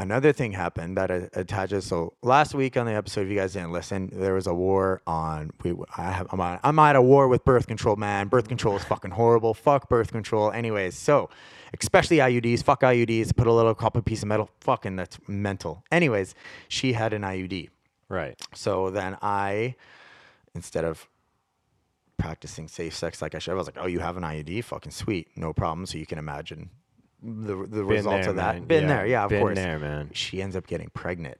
B: another thing happened that attaches. So last week on the episode, if you guys didn't listen, there was a war on. We I have I'm, on, I'm at a war with birth control, man. Birth control is fucking horrible. Fuck birth control. Anyways, so especially IUDs. Fuck IUDs. Put a little copper piece of metal. Fucking that's mental. Anyways, she had an IUD.
A: Right.
B: So then I, instead of practicing safe sex like I should, I was like, "Oh, you have an IUD? Fucking sweet, no problem." So you can imagine the the results
A: there,
B: of that.
A: man.
B: Been
A: Yeah,
B: there, yeah, of
A: been
B: course.
A: there, man.
B: She ends up getting pregnant.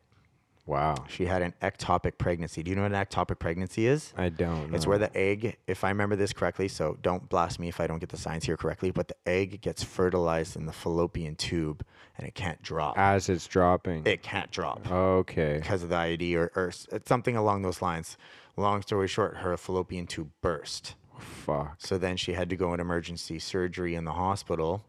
A: Wow.
B: She had an ectopic pregnancy. Do you know what an ectopic pregnancy is?
A: I don't.
B: It's where the egg, if I remember this correctly, so don't blast me if I don't get the science here correctly, but the egg gets fertilized in the fallopian tube and it can't drop.
A: as it's dropping.
B: it can't drop
A: okay.
B: because of the IUD or, or something along those lines. Long story short, her fallopian tube burst.
A: Fuck.
B: So then she had to go in emergency surgery in the hospital,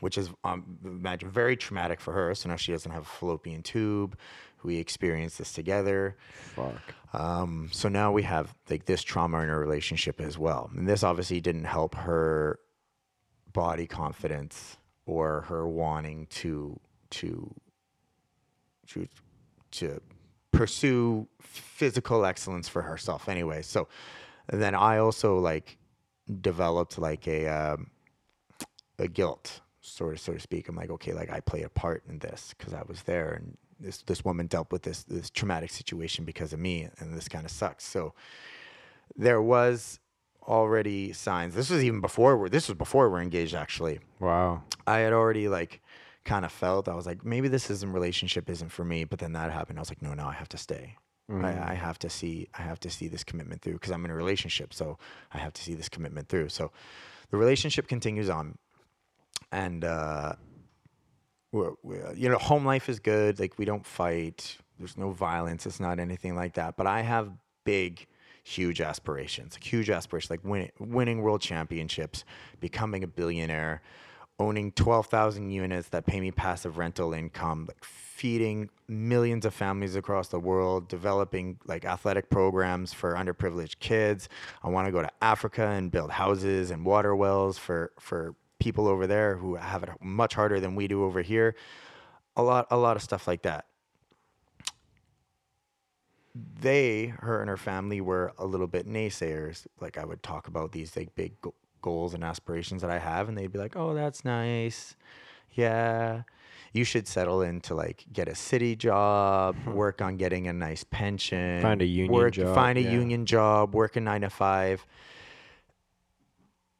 B: which is um, imagine very traumatic for her. So now she doesn't have a fallopian tube. We experienced this together.
A: Fuck.
B: Um, so now we have like this trauma in our relationship as well. And this obviously didn't help her body confidence or her wanting to to to to pursue physical excellence for herself anyway. So then I also like developed like a um, a guilt sort of so to speak. I'm like, okay, like I play a part in this because I was there and this this woman dealt with this this traumatic situation because of me and this kind of sucks. So there was already signs. This was even before we're this was before we're engaged actually.
A: Wow.
B: I had already like kind of felt I was like maybe this isn't relationship isn't for me. But then that happened. I was like no no I have to stay. I, mm. I have to see I have to see this commitment through because I'm in a relationship. So I have to see this commitment through. So the relationship continues on, and uh, we're, we're, you know home life is good. Like we don't fight. There's no violence. It's not anything like that. But I have big huge aspirations, Like huge aspirations, like winning, winning world championships, becoming a billionaire, owning 12,000 units that pay me passive rental income, like feeding millions of families across the world, developing like athletic programs for underprivileged kids. I want to go to Africa and build houses and water wells for for people over there who have it much harder than we do over here. A lot a lot of stuff like that they, her and her family were a little bit naysayers. Like I would talk about these like big goals and aspirations that I have, and they'd be like, "Oh, that's nice, yeah." You should settle in to like get a city job, hmm. work on getting a nice pension,
A: Find a union
B: work,
A: job,
B: find a
A: yeah.
B: union job, work a nine to five,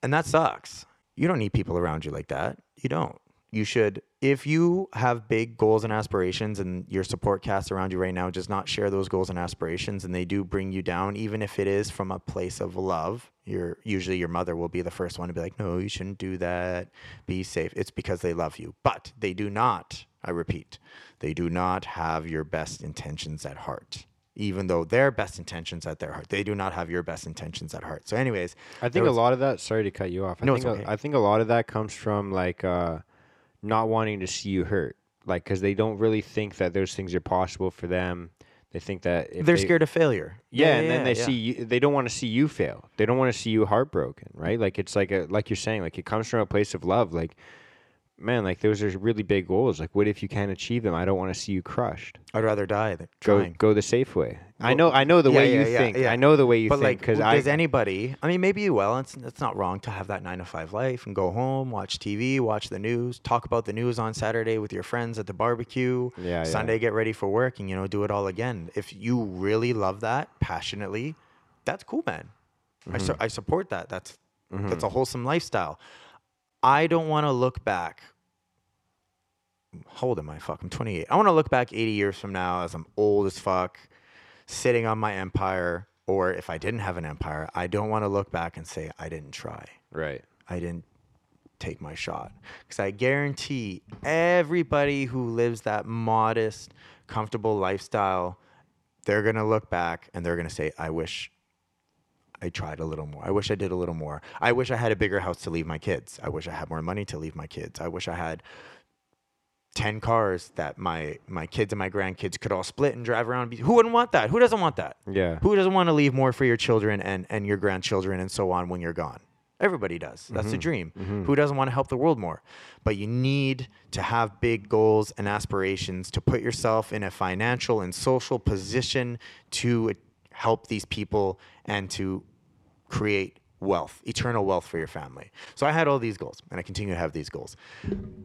B: and that sucks. You don't need people around you like that. You don't. You should, if you have big goals and aspirations and your support cast around you right now does not share those goals and aspirations and they do bring you down, even if it is from a place of love, your usually your mother will be the first one to be like, no, you shouldn't do that. Be safe. It's because they love you. But they do not, I repeat, they do not have your best intentions at heart. Even though their best intentions at their heart, they do not have your best intentions at heart. So, anyways,
A: I think a lot of that. Sorry to cut you off. I
B: No,
A: think
B: it's
A: a-
B: okay.
A: I think a lot of that comes from like uh, not wanting to see you hurt, like because they don't really think that those things are possible for them. They think that if
B: they're
A: they-
B: scared of failure.
A: Yeah, and then they
B: yeah.
A: see you. They don't want to see you fail. They don't want to see you heartbroken, right? Like it's like a like you're saying, like it comes from a place of love. Like man, like those are really big goals. Like, what if you can't achieve them? I don't want to see you crushed.
B: I'd rather die than
A: Go
B: trying.
A: go the safe way. I know I know the
B: yeah,
A: way
B: yeah,
A: you
B: yeah,
A: think.
B: yeah.
A: I know the way you
B: but
A: think
B: like,
A: because
B: w-
A: I
B: does anybody? I mean, maybe you will. It's it's not wrong to have that nine to five life and go home, watch TV, watch the news, talk about the news on Saturday with your friends at the barbecue.
A: Yeah.
B: Sunday, get ready for work, and you know, do it all again. If you really love that passionately, that's cool, man. I
A: Mm-hmm.
B: I support that. That's that's a wholesome lifestyle. I don't want to look back. How old am I? Fuck, I'm 28. I want to look back 80 years from now as I'm old as fuck, sitting on my empire. Or if I didn't have an empire, I don't want to look back and say I didn't try.
A: right.
B: I didn't take my shot. Because I guarantee everybody who lives that modest, comfortable lifestyle, they're going to look back and they're going to say, I wish I tried a little more. I wish I did a little more. I wish I had a bigger house to leave my kids. I wish I had more money to leave my kids. I wish I had 10 cars that my my kids and my grandkids could all split and drive around. Who wouldn't want that? Who doesn't want that?
A: Yeah.
B: Who doesn't want to leave more for your children and, and your grandchildren and so on when you're gone? Everybody does. That's the mm-hmm. dream. Mm-hmm. Who doesn't want to help the world more? But you need to have big goals and aspirations to put yourself in a financial and social position to uh, help these people and to create wealth, eternal wealth for your family. So I had all these goals and I continue to have these goals.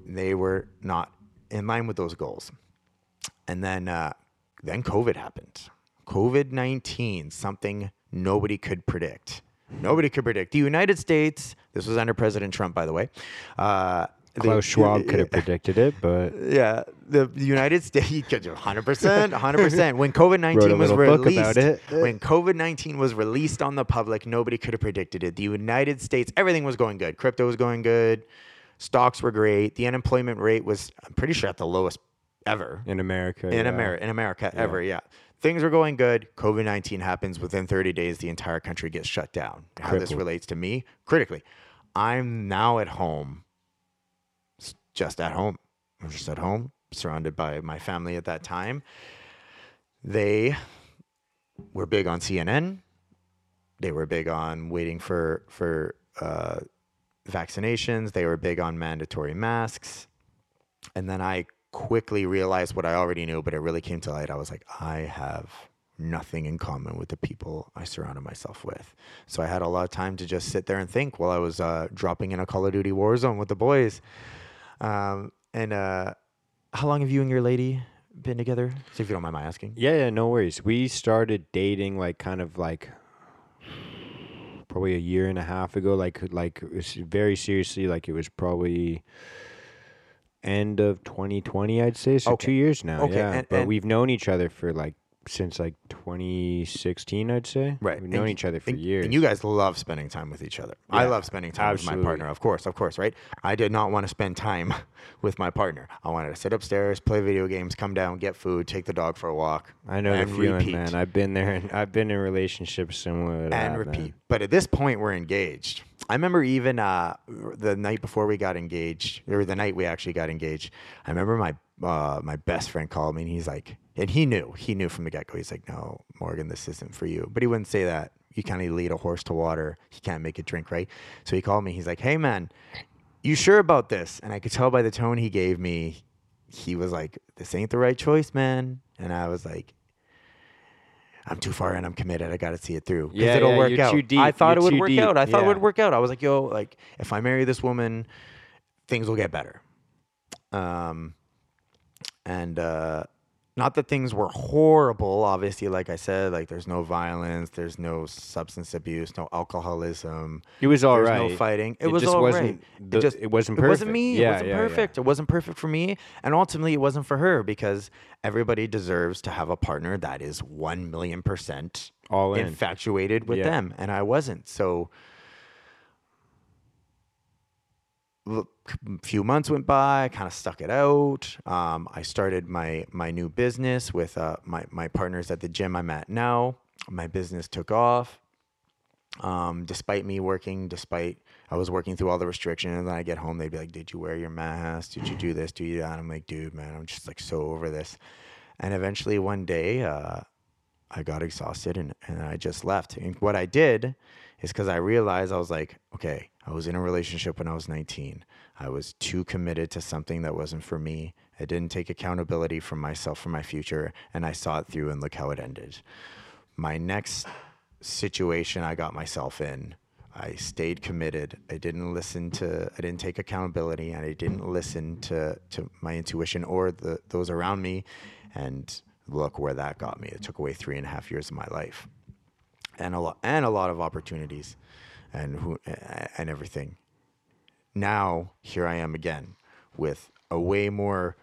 B: They were not in line with those goals. And then uh, then COVID happened. COVID 19, something nobody could predict. Nobody could predict. The United States, this was under President Trump, by the way. Uh,
A: Klaus Schwab could have predicted it, but
B: yeah, the, the United States, 100%, 100%. When COVID 19 was released, when COVID 19 was released on the public, nobody could have predicted it. The United States, everything was going good. Crypto was going good. Stocks were great. The unemployment rate was, I'm pretty sure, at the lowest ever
A: in America,
B: in
A: yeah.
B: America, in America ever. Yeah, things were going good. COVID nineteen happens within thirty days. The entire country gets shut down. How this relates to me critically, I'm now at home, just at home. I'm just at home, surrounded by my family at that time. They were big on CNN. They were big on waiting for for uh, vaccinations. They were big on mandatory masks. And then I quickly realized what I already knew, but it really came to light. I was like, I have nothing in common with the people I surrounded myself with. So I had a lot of time to just sit there and think while I was uh, dropping in a Call of Duty Warzone with the boys. Um, and uh, how long have you and your lady been together? So if you don't mind my asking.
A: Yeah, yeah, no worries. We started dating like kind of like probably a year and a half ago. Like like very seriously. Like it was probably end of 2020, I'd say. So
B: Okay.
A: two years now.
B: Okay,
A: Yeah,
B: and-
A: but
B: and-
A: we've known each other for like since like 2016, I'd say.
B: Right.
A: We've known
B: y-
A: each other for
B: and,
A: years.
B: And you guys love spending time with each other. I love spending time with my partner, of course, of course, right? I did not want to spend time with my partner. I wanted to sit upstairs, play video games, come down, get food, take the dog for a walk.
A: I know the
B: and
A: feeling,
B: repeat.
A: man. I've been there, and I've been in relationships similar to that,
B: and
A: man.
B: repeat. But at this point, we're engaged. I remember even uh, the night before we got engaged, or the night we actually got engaged. I remember my uh, my best friend called me, and he's like, and he knew, he knew from the get go. He's like, "No, Morgan, this isn't for you." But he wouldn't say that. You kind of lead a horse to water. He can't make it drink, right? So he called me. He's like, "Hey, man, you sure about this?" And I could tell by the tone he gave me, he was like, "This ain't the right choice, man." And I was like, I'm too far in. I'm committed. I got to see it through. 'Cause
A: Yeah,
B: it'll
A: yeah,
B: work
A: you're
B: out.
A: too deep.
B: I thought
A: You're
B: it would work
A: deep.
B: out. I thought it would work out. I was like, yo, like if I marry this woman, things will get better. Um, and uh, not that things were horrible. Obviously, like I said, like there's no violence, there's no substance abuse, no alcoholism.
A: It was all
B: there's
A: right.
B: no fighting. It,
A: It
B: was
A: just
B: all
A: wasn't
B: right.
A: the-
B: it just
A: it wasn't
B: It wasn't
A: perfect.
B: me.
A: Yeah,
B: it wasn't
A: yeah, yeah.
B: perfect. It wasn't perfect for me, and ultimately, it wasn't for her because everybody deserves to have a partner that is one million percent
A: All in.
B: infatuated with
A: Yeah.
B: them, and I wasn't. So, few months went by. I kind of stuck it out. Um, I started my my new business with uh, my my partners at the gym I'm at now. My business took off. Um, despite me working, despite I was working through all the restrictions, and then I get home, they'd be like, "Did you wear your mask? Did you do this? Do you that?" I'm like, "Dude, man, I'm just like so over this." And eventually, one day, uh, I got exhausted and, and I just left. And what I did is because I realized I was like, okay, I was in a relationship when I was 19. I was too committed to something that wasn't for me. I didn't take accountability for myself, for my future, and I saw it through and look how it ended. My next situation I got myself in, I stayed committed. I didn't listen to, I didn't take accountability, and I didn't listen to, to my intuition or the, those around me. And look where that got me. It took away three and a half years of my life and a lot, and a lot of opportunities and who, and everything. Now, here I am again with a way more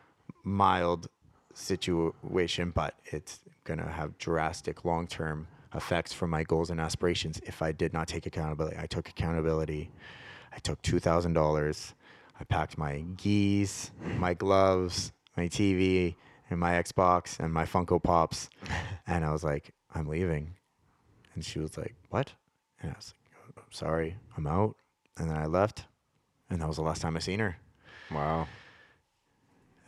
B: mild situation, but it's going to have drastic long term effects for my goals and aspirations if I did not take accountability. I took accountability. I took $2,000. I packed my gis, my gloves, my TV, and my Xbox, and my Funko Pops. and I was like, I'm leaving. And she was like, What? And I was like, oh, I'm sorry, I'm out. And then I left. And that was the last time I seen her.
A: Wow.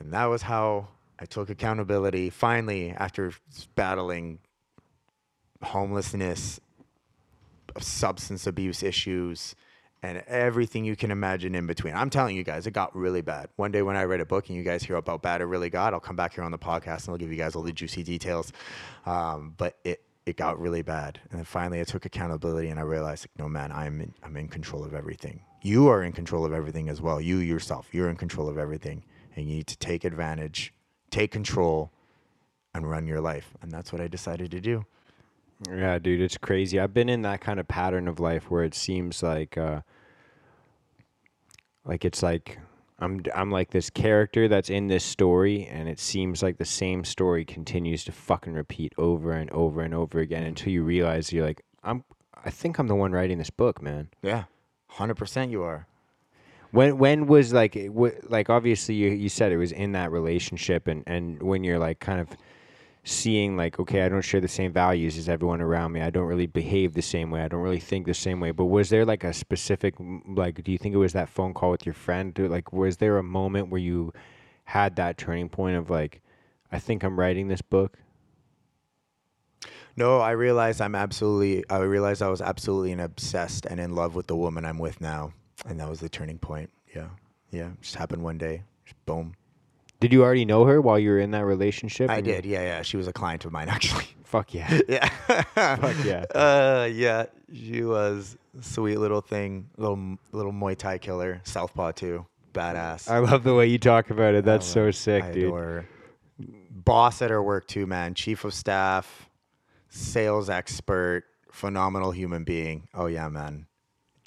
B: And that was how I took accountability finally after battling homelessness, substance abuse issues, and everything you can imagine in between. I'm telling you guys, it got really bad. One day when I read a book and you guys hear about bad it really got, I'll come back here on the podcast and I'll give you guys all the juicy details. Um, but it it got really bad, and then finally I took accountability and I realized, like, no man, I'm in, I'm in control of everything. You are in control of everything as well. You yourself, you're in control of everything, and you need to take advantage, take control, and run your life. And that's what I decided to do.
A: Yeah, dude, it's crazy. I've been in that kind of pattern of life where it seems like uh like it's like I'm I'm like this character that's in this story and it seems like the same story continues to fucking repeat over and over and over again until you realize you're like I'm I think I'm the one writing this book, man.
B: Yeah, hundred percent. You are.
A: When when was like wa- like obviously you you said it was in that relationship and and when you're like kind of seeing like okay I don't share the same values as everyone around me I don't really behave the same way I don't really think the same way but was there like a specific like do you think it was that phone call with your friend like was there a moment where you had that turning point of like I think I'm writing this book
B: No, I realized I'm absolutely. I realized I was absolutely and obsessed and in love with the woman I'm with now, and that was the turning point. Yeah, yeah. Just happened one day. Just boom.
A: Did you already know her while you were in that relationship
B: I did. Yeah, yeah. She was a client of mine actually.
A: fuck yeah
B: yeah.
A: Fuck yeah.
B: Uh, yeah. She was sweet little thing, little little Muay Thai killer, Southpaw too, badass.
A: I love the way you talk about it that's so sick
B: I
A: dude
B: adore. Boss at her work too, man. Chief of staff, sales expert, phenomenal human being. Oh yeah, man.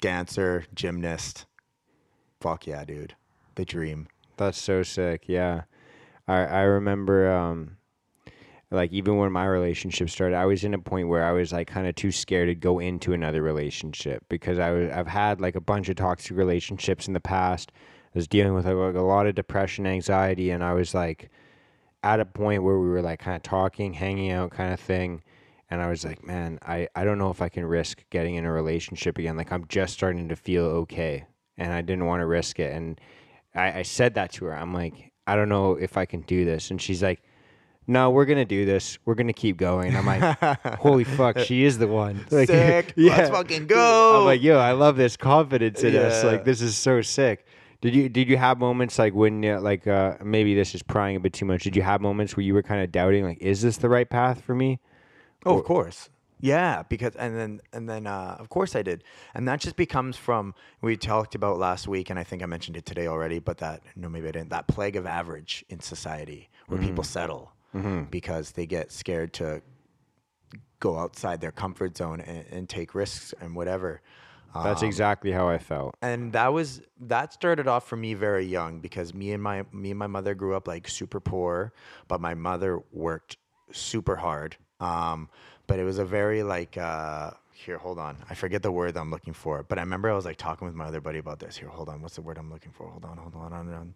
B: Dancer, gymnast. Fuck yeah, dude. The dream.
A: That's so sick. Yeah. I I remember um like even when my relationship started, I was in a point where I was like kind of too scared to go into another relationship because I was I've had like a bunch of toxic relationships in the past. I was dealing with like, a lot of depression, anxiety, and I was like at a point where we were like kind of talking, hanging out kind of thing. And I was like, man, I, I don't know if I can risk getting in a relationship again. Like I'm just starting to feel okay. And I didn't want to risk it. And I, I said that to her. I'm like, I don't know if I can do this. And she's like, No, we're gonna do this. We're gonna keep going. I'm like, Holy fuck, she is the one. Like,
B: Sick. Let's fucking go.
A: I'm like, yo, I love this confidence in us. Like, this is so sick. Did you did you have moments like when uh, like uh, maybe this is prying a bit too much? Did you have moments where you were kind of doubting like, is this the right path for me?
B: Oh, of course. Yeah, because and then and then uh, of course I did, and that just becomes from we talked about last week, and I think I mentioned it today already, but that no, maybe I didn't. That plague of average in society, where people settle because they get scared to go outside their comfort zone and, and take risks and whatever.
A: That's exactly how I felt.
B: and that was that started off for me very young because me and my me and my mother grew up like super poor but my mother worked super hard um but it was a very like uh here hold on i forget the word i'm looking for but i remember i was like talking with my other buddy about this here hold on what's the word i'm looking for hold on hold on hold on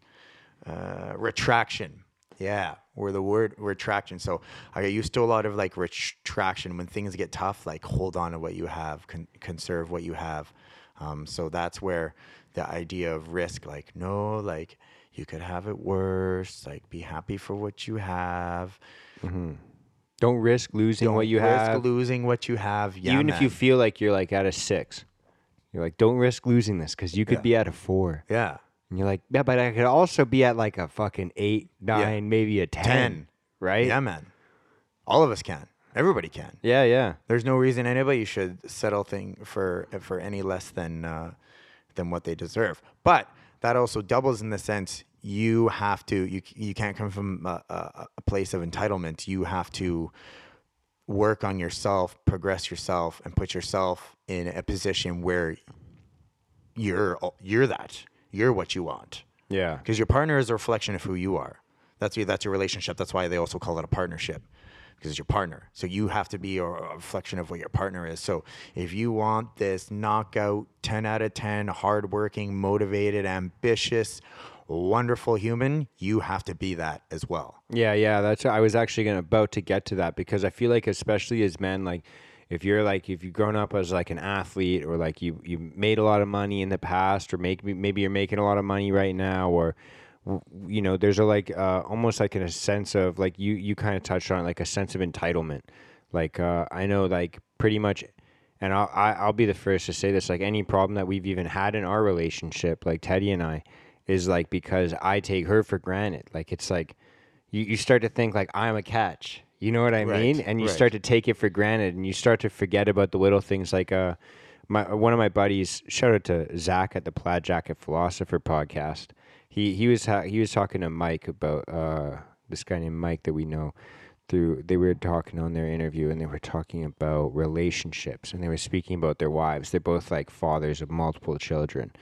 B: uh, retraction. Yeah, or the word retraction. So I get used to a lot of like retraction when things get tough. Like hold on to what you have, con- conserve what you have. Um, so that's where the idea of risk, like no, like you could have it worse. Like be happy for what you have.
A: Don't risk losing
B: Don't
A: what you
B: risk
A: have.
B: losing what you have. Yeah,
A: Even if you feel like you're like at a six, you're like, don't risk losing this because you could
B: Yeah.
A: be at a four.
B: yeah,
A: And you're like, yeah, but I could also be at like a fucking eight, nine, maybe a 10.
B: 10.
A: Right?
B: yeah, man. All of us can. Everybody can.
A: Yeah, yeah.
B: There's no reason anybody should settle thing for for any less than uh, than what they deserve. But that also doubles in the sense you have to you you can't come from a, a, a place of entitlement. You have to work on yourself, progress yourself, and put yourself in a position where you're you're that you're what you want
A: Yeah.
B: because your partner is a reflection of who you are. That's your, that's your relationship. That's why they also call it a partnership because it's your partner. So you have to be a, a reflection of what your partner is. So if you want this knockout, ten out of ten, hardworking, motivated, ambitious, wonderful human, you have to be that as well.
A: Yeah, yeah. That's I was actually gonna about to get to that because I feel like especially as men, like if you're like if you've grown up as like an athlete or like you you made a lot of money in the past or make maybe you're making a lot of money right now or you know there's a like uh, almost like in a sense of like you you kind of touched on like a sense of entitlement like uh, i know like pretty much and I'll, I- I'll be the first to say this like any problem that we've even had in our relationship like teddy and i is like because i take her for granted. Like it's like you, you start to think like i'm a catch. You know what i
B: Right,
A: mean? And you
B: right.
A: start to take it for granted and you start to forget about the little things like uh my one of my buddies shout out to zach at the plaid jacket philosopher podcast. He he was ha- he was talking to mike about uh this guy named mike that we know through they were talking on their interview and they were talking about relationships and they were speaking about their wives. They're both like fathers of multiple children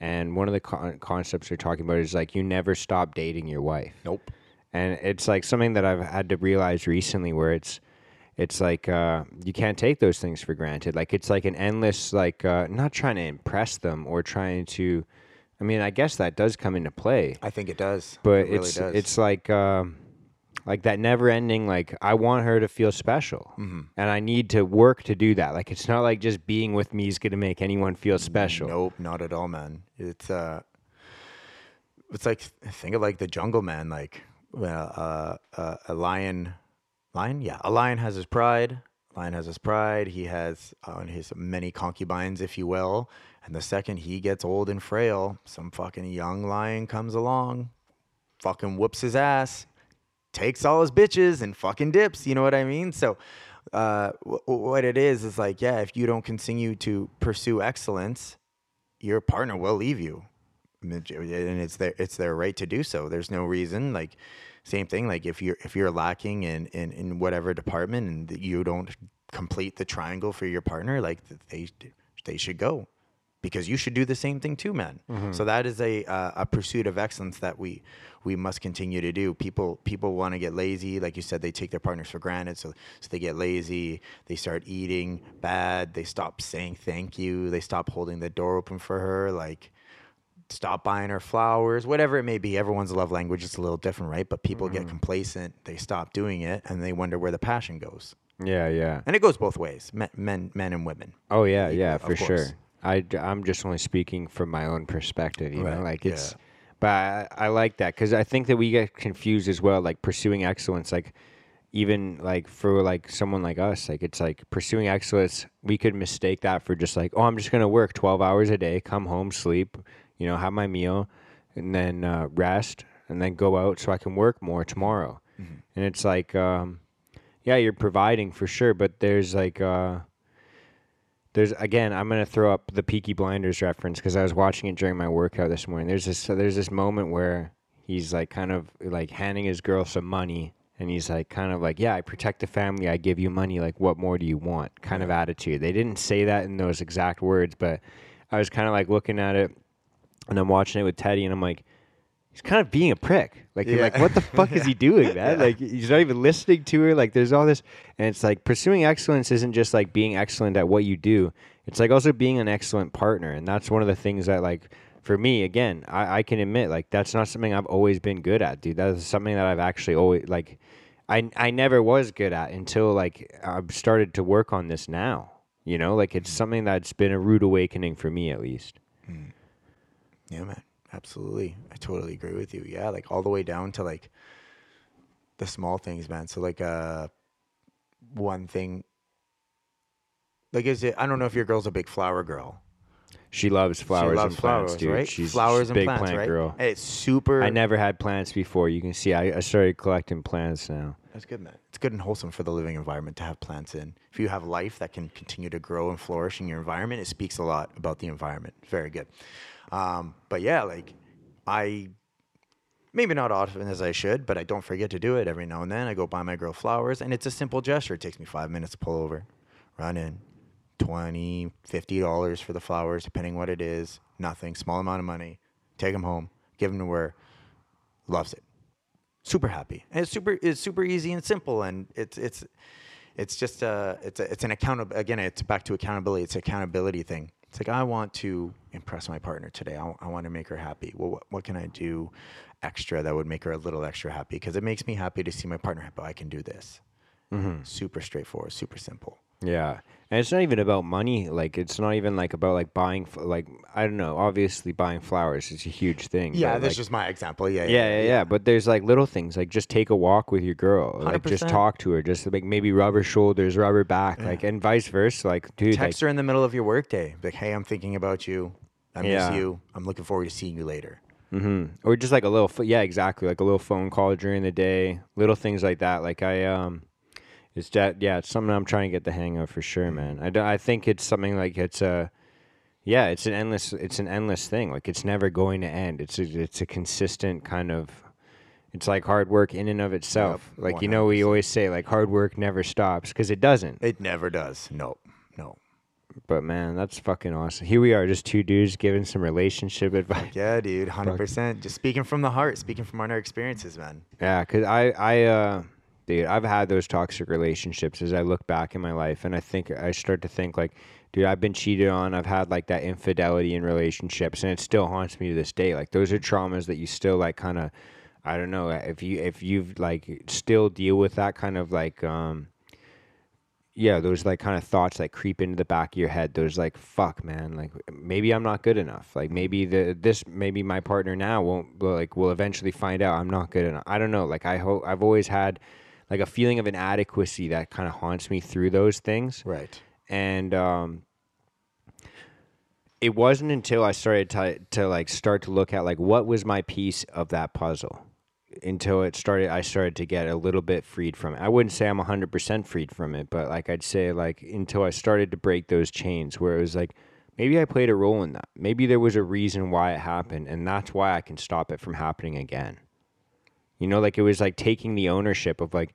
A: and one of the con- concepts they're talking about is like you never stop dating your wife
B: Nope.
A: and it's like something that I've had to realize recently where it's it's like uh, you can't take those things for granted like it's like an endless like uh, not trying to impress them or trying to I mean I guess that does come into play
B: I think it does.
A: but
B: it really
A: it's
B: does.
A: it's like um, like that never ending like I want her to feel special
B: Mm-hmm.
A: and I need to work to do that like it's not like just being with me is going to make anyone feel special
B: Nope, not at all, man. It's uh, it's like think of like the Jungle Man, like well, uh, uh, a lion, lion, yeah, a lion has his pride. Lion has his pride. He has on his many concubines, if you will. And the second he gets old and frail, some fucking young lion comes along, fucking whoops his ass, takes all his bitches and fucking dips. You know what I mean? So, uh, w- what it is is like, yeah, if you don't continue to pursue excellence, your partner will leave you, and it's their it's their right to do so. There's no reason. Like, same thing. Like if you're if you're lacking in in, in whatever department and you don't complete the triangle for your partner, like they they should go because you should do the same thing too, man. So that is a uh, a pursuit of excellence that we we must continue to do. People people want to get lazy, like you said, they take their partners for granted, so so they get lazy. They start eating bad. They stop saying thank you. They stop holding the door open for her, like. Stop buying her flowers, whatever it may be. Everyone's love language is a little different, right? But people get complacent. They stop doing it, and they wonder where the passion goes.
A: yeah yeah
B: And it goes both ways, men, men, men and women.
A: Oh yeah, yeah, for sure. I am just only speaking from my own perspective, you know, like it's.
B: yeah.
A: But I, I like that because I think that we get confused as well, like pursuing excellence, like even like for like someone like us, like it's like pursuing excellence. We could mistake that for just like, oh, I'm just gonna work 12 hours a day, come home, sleep, you know, have my meal, and then uh, rest, and then go out so I can work more tomorrow. And it's like, um, yeah, you're providing for sure, but there's like. Uh, there's again i'm going to throw up the peaky blinders reference because i was watching it during my workout this morning. There's this there's this moment where he's like kind of like handing his girl some money and he's like kind of like yeah i protect the family i give you money like what more do you want? kind of attitude. They didn't say that in those exact words but i was kind of like looking at it and i'm watching it with teddy and i'm like he's kind of being a prick. Like, you're
B: Yeah.
A: like, what the fuck is he doing, man? Like, he's not even listening to her. Like, there's all this, and it's like pursuing excellence isn't just like being excellent at what you do. It's like also being an excellent partner, and that's one of the things that like. For me, again, I, I can admit like that's not something I've always been good at, dude. That is something that I've actually always like. I I never was good at until like I've started to work on this now. You know, like it's mm. something that's been a rude awakening for me at least. Mm.
B: Yeah, man. Absolutely. I totally agree with you. Yeah, like all the way down to like the small things, man. So like uh one thing. Like, is it? I don't know if your girl's a big flower girl.
A: She loves flowers
B: she loves
A: and plants,
B: flowers,
A: dude.
B: right?
A: She's
B: flowers
A: she's
B: and
A: big
B: plants,
A: plant
B: right?
A: girl.
B: And it's super.
A: I never had plants before. You can see I, I started collecting plants now.
B: That's good, man. It's good and wholesome for the living environment to have plants in. If you have life that can continue to grow and flourish in your environment, it speaks a lot about the environment. Very good. Um, but yeah, like I maybe not often as I should, but I don't forget to do it every now and then. I go buy my girl flowers, and it's a simple gesture. It takes me five minutes to pull over, run in, 20 50 dollars for the flowers, depending what it is. Nothing, small amount of money. Take them home, give them to her. Loves it super happy. And it's super it's super easy and simple and it's it's it's just a, it's a, it's an account again it's back to accountability. It's an accountability thing. It's like I want to impress my partner today. I, I want to make her happy. Well, what, what can I do extra that would make her a little extra happy? Because it makes me happy to see my partner happy. Oh, I can do this. Mm-hmm. Super straightforward, super simple.
A: Yeah, and it's not even about money. Like it's not even like about like buying. Like I don't know. Obviously, buying flowers is a huge thing.
B: Yeah, that's
A: like,
B: just my example. Yeah,
A: Yeah, yeah, yeah. But there's like little things, like just take a walk with your girl, like just talk to her, just like maybe rub her shoulders, rub her back, like and vice versa. Like, dude, like,
B: Text her in the middle of your workday. Like, hey, I'm thinking about you. I miss
A: Yeah.
B: you. I'm looking forward to seeing you later.
A: hmm or just like a little, yeah, exactly, like a little phone call during the day, little things like that. Like I, um, it's that, yeah, it's something I'm trying to get the hang of for sure, man. I, I think it's something like it's a, yeah, it's an endless, it's an endless thing. Like it's never going to end. It's a, it's a consistent kind of. It's like hard work in and of itself.
B: Yep,
A: like you know, we always say like hard work never stops because it doesn't.
B: It never does. No, no.
A: But man, that's fucking awesome. Here we are, just two dudes giving some relationship advice.
B: Yeah, dude, hundred percent. Just speaking from the heart, speaking from our experiences, man.
A: Yeah, cause I, I, uh, dude, I've had those toxic relationships as I look back in my life, and I think I start to think like, dude, I've been cheated on. I've had like that infidelity in relationships, and it still haunts me to this day. Like those are traumas that you still like, kind of, I don't know if you if you've like still deal with that kind of like, um, yeah, those like kind of thoughts that creep into the back of your head. Those like, fuck, man, like maybe I'm not good enough. Like maybe the this maybe my partner now won't like will eventually find out I'm not good enough. I don't know. Like I hope I've always had like a feeling of inadequacy that kind of haunts me through those things.
B: Right.
A: And um, it wasn't until I started to to like start to look at like what was my piece of that puzzle until it started I started to get a little bit freed from it. I wouldn't say I'm 100% freed from it, but like I'd say like until I started to break those chains where it was like maybe I played a role in that. Maybe there was a reason why it happened and that's why I can stop it from happening again. You know, like it was like taking the ownership of like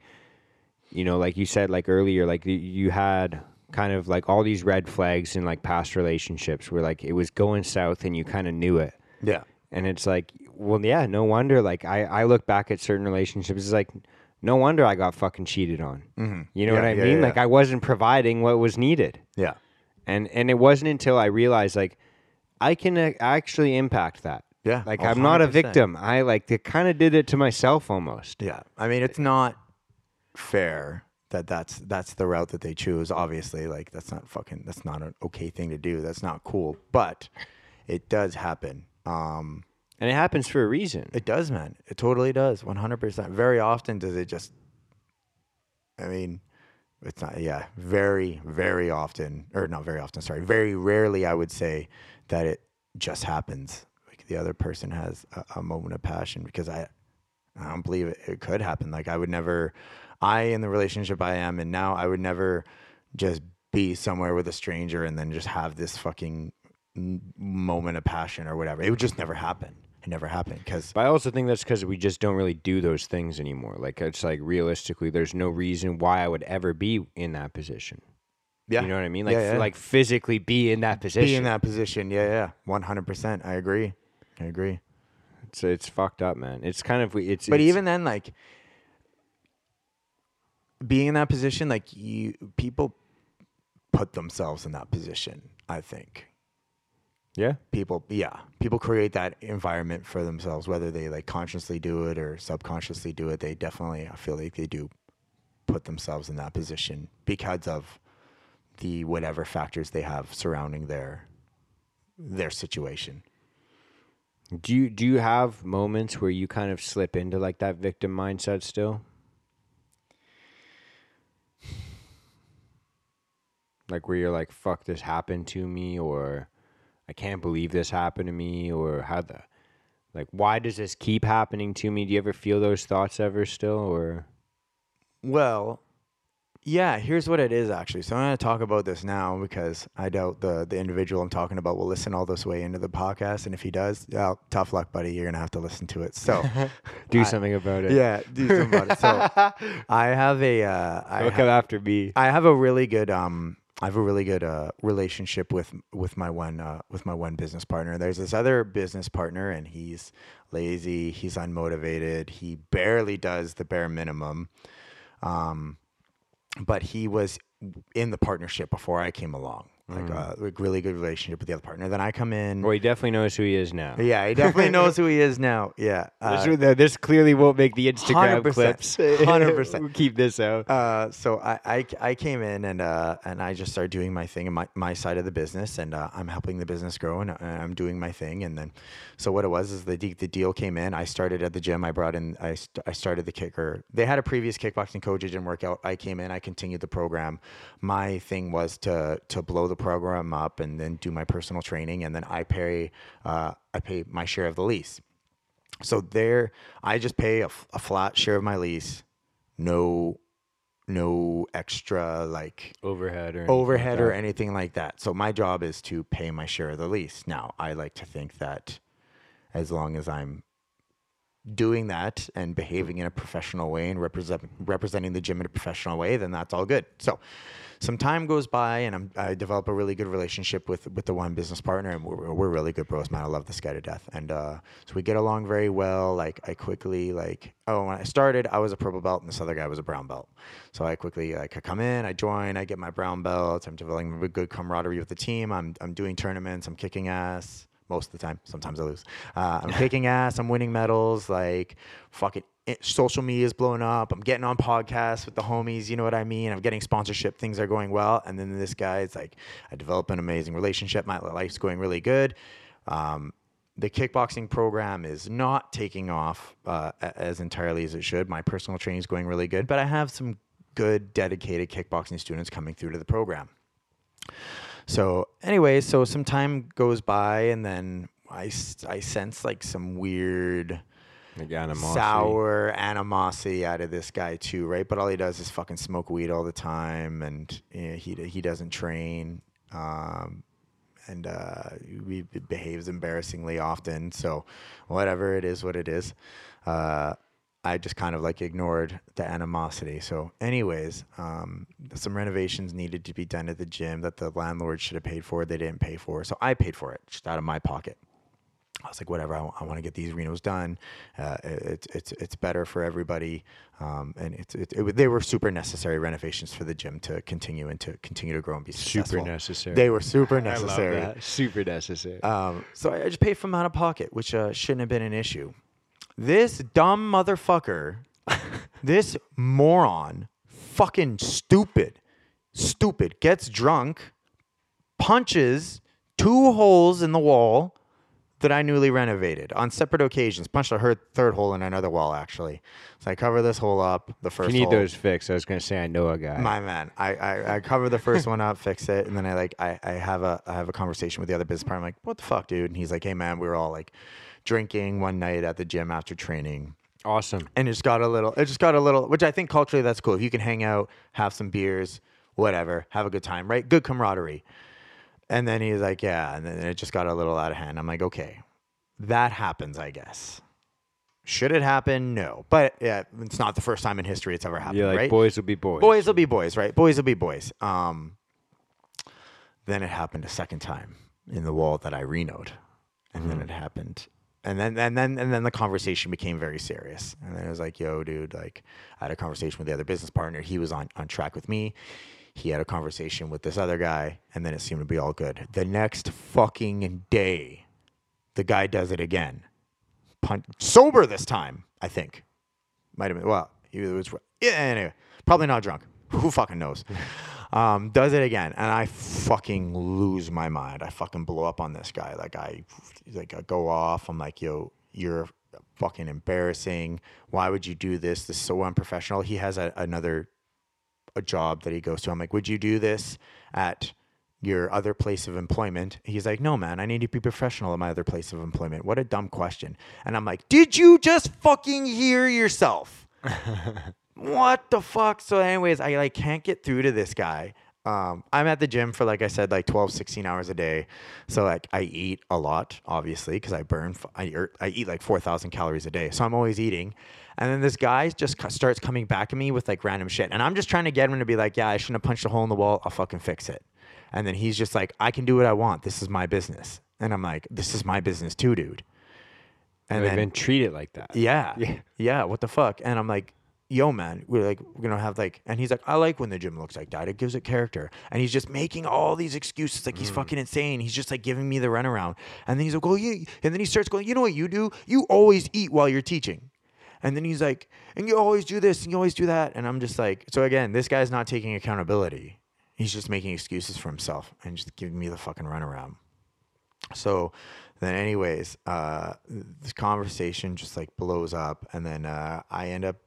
A: you know, like you said like earlier like you had kind of like all these red flags in like past relationships where like it was going south and you kind of knew it
B: Yeah.
A: and it's like well yeah no wonder like i i look back at certain relationships it's like no wonder i got fucking cheated on
B: Mm-hmm.
A: you know
B: Yeah,
A: what i
B: yeah,
A: mean
B: yeah.
A: like i wasn't providing what was needed
B: Yeah.
A: and and it wasn't until i realized like i can uh, actually impact that
B: Yeah.
A: like
B: i
A: am not a
B: 100%.
A: victim i like they kind of did it to myself almost
B: Yeah. I mean, it's not fair that that's that's the route that they choose. Obviously, like that's not fucking that's not an okay thing to do. That's not cool. But it does happen. Um,
A: and it happens for a reason
B: it does, man. It totally does. One hundred percent. Very often does it just. I mean, it's not. Yeah, very, very often, or not very often. Sorry, very rarely. I would say that it just happens. Like the other person has a, a moment of passion because I, I don't believe it, it could happen. Like I would never, I in the relationship I am and now, I would never just be somewhere with a stranger and then just have this fucking moment of passion or whatever. It would just never happen. It never happened because
A: But I also think that's because we just don't really do those things anymore. Like it's like realistically, there's no reason why I would ever be in that position.
B: yeah,
A: You know what I mean? Like
B: Yeah, yeah.
A: like physically be in that position.
B: be in that position. Yeah, yeah, one hundred percent. I agree. I agree.
A: It's it's fucked up, man. It's kind of it's.
B: But
A: it's-
B: even then, like being in that position, like you people put themselves in that position. I think
A: yeah,
B: people, yeah, people create that environment for themselves, whether they like consciously do it or subconsciously do it. They definitely, I feel like they do put themselves in that position because of the whatever factors they have surrounding their their situation.
A: Do you do you have moments where you kind of slip into like that victim mindset still? Like where you're like, "Fuck, this happened to me," or "I can't believe this happened to me," or how the like why does this keep happening to me? Do you ever feel those thoughts ever still, or
B: Well, yeah, here's what it is actually. So I'm going to talk about this now because I doubt the the individual I'm talking about will listen all this way into the podcast. And if he does, well, tough luck, buddy. You're going to have to listen to it. So
A: do
B: I-
A: something about it?
B: yeah, do something about it. So I have a uh, I,
A: Don't come after me.
B: I have a really good um I have a really good uh, relationship with with my one uh, with my one business partner. There's this other business partner, and he's lazy. He's unmotivated. He barely does the bare minimum. Um, but he was in the partnership before I came along. Like a like really good relationship with the other partner. Then I come in.
A: Well, he definitely knows who he is now.
B: Yeah, he definitely knows who he is now. Yeah. uh,
A: this, this clearly won't make the Instagram
B: 100%,
A: clips.
B: 100%.
A: Keep this out.
B: uh, so I, I, I came in and uh, and I just started doing my thing in my, my side of the business and uh, I'm helping the business grow and, uh, I'm doing my thing and then so what it was is the the deal came in I started at the gym I brought in I, st- I started the kicker they had a previous kickboxing coach it didn't work out I came in I continued the program my thing was to to blow the program up and then do my personal training and then I pay uh, I pay my share of the lease so there I just pay a flat share of my lease no no extra like
A: overhead or
B: overhead or
A: anything
B: anything like that. So my job is to pay my share of the lease. Now, I like to think that as long as I'm doing that and behaving in a professional way and represent, representing the gym in a professional way, then that's all good. So some time goes by and I'm, I develop a really good relationship with, with the one business partner and we're, we're really good bros, man. I love this guy to death. And, uh, so we get along very well. Like I quickly like, oh, when I started, I was a purple belt and this other guy was a brown belt. So I quickly like I come in, I join, I get my brown belt. I'm developing a good camaraderie with the team. I'm, I'm doing tournaments. I'm kicking ass most of the time. Sometimes I lose. Uh, I'm kicking ass. I'm winning medals. Like fucking it, social media is blowing up. I'm getting on podcasts with the homies. You know what I mean? I'm getting sponsorship. Things are going well. And then this guy is like, I develop an amazing relationship. My life's going really good. Um, the kickboxing program is not taking off uh, as entirely as it should. My personal training is going really good, but I have some good, dedicated kickboxing students coming through to the program. So, anyway, so some time goes by, and then I, I sense like some weird
A: Like animosity.
B: sour animosity out of this guy too, right? But all he does is fucking smoke weed all the time, and you know, he he doesn't train, um, and uh, he behaves embarrassingly often. So, whatever it is, what it is. Uh, I just kind of like ignored the animosity. So, anyways, um, some renovations needed to be done at the gym that the landlord should have paid for. They didn't pay for, so I paid for it just out of my pocket. I was like, whatever. I, want to get these renos done. Uh, it, it's it's it's better for everybody, um, and it's it, it, they were super necessary renovations for the gym to continue and to continue to grow and be
A: Super necessary.
B: They were super
A: I
B: necessary.
A: Super necessary.
B: Um, so I I just paid from out of pocket, which uh, shouldn't have been an issue. This dumb motherfucker, this moron, fucking stupid, stupid, gets drunk, punches two holes in the wall that I newly renovated on separate occasions. Punched a her- third hole in another wall, actually. So I cover this hole up. The first
A: you need
B: hole.
A: those fixed. I was gonna say I know a guy.
B: My man, I, I, I cover the first one up, fix it, and then I like I, I have a I have a conversation with the other business partner. I'm like, what the fuck, dude? And he's like, hey man, we were all like drinking one night at the gym after training,
A: awesome.
B: and it just got a little it just got a little, which I think culturally that's cool. If you can hang out, have some beers, whatever, have a good time, right? Good camaraderie. And then he's like, yeah, and then it just got a little out of hand. I'm like, okay, that happens, I guess. Should it happen? No, but yeah, it's not the first time in history it's ever happened,
A: You're like
B: right?
A: boys will be boys.
B: boys will be boys, right? Boys will be boys. Um, then it happened a second time in the wall that I renoed, and then it happened, and then and then and then the conversation became very serious, and then it was like, "Yo, dude!" Like I had a conversation with the other business partner. He was on on track with me. He had a conversation with this other guy, and then it seemed to be all good. The next fucking day, the guy does it again. Pun- sober this time, I think. Might have been. Well, he was. Yeah. Anyway, probably not drunk. Who fucking knows? Um, does it again, and I fucking lose my mind. I fucking blow up on this guy. Like I, like I go off. I'm like, yo, you're fucking embarrassing. Why would you do this? This is so unprofessional. He has a, another a job that he goes to. I'm like, would you do this at your other place of employment? He's like, no, man, I need to be professional at my other place of employment. What a dumb question. And I'm like, did you just fucking hear yourself? what the fuck? So, anyways, I like can't get through to this guy. Um, I'm at the gym for like I said, like 12, 16 hours a day. So like I eat a lot, obviously, because I burn. I I eat like 4,000 calories a day. So I'm always eating. And then this guy just starts coming back at me with like random shit, and I'm just trying to get him to be like, "Yeah, I shouldn't have punched a hole in the wall. I'll fucking fix it." And then he's just like, "I can do what I want. This is my business." And I'm like, "This is my business too, dude." And
A: I've
B: then
A: been treated like that.
B: yeah.
A: Yeah.
B: Yeah. What the fuck? And I'm like, yo, man, we're like, we're gonna have like, and he's like, I like when the gym looks like that. It gives it character. And he's just making all these excuses, like he's fucking insane. He's just like giving me the runaround. And then he's like, oh yeah. And then he starts going, you know what you do? You always eat while you're teaching. And then he's like, and you always do this and you always do that. And I'm just like, so again, this guy's not taking accountability. He's just making excuses for himself and just giving me the fucking runaround. So then, anyways, uh, this conversation just like blows up, and then uh, I end up.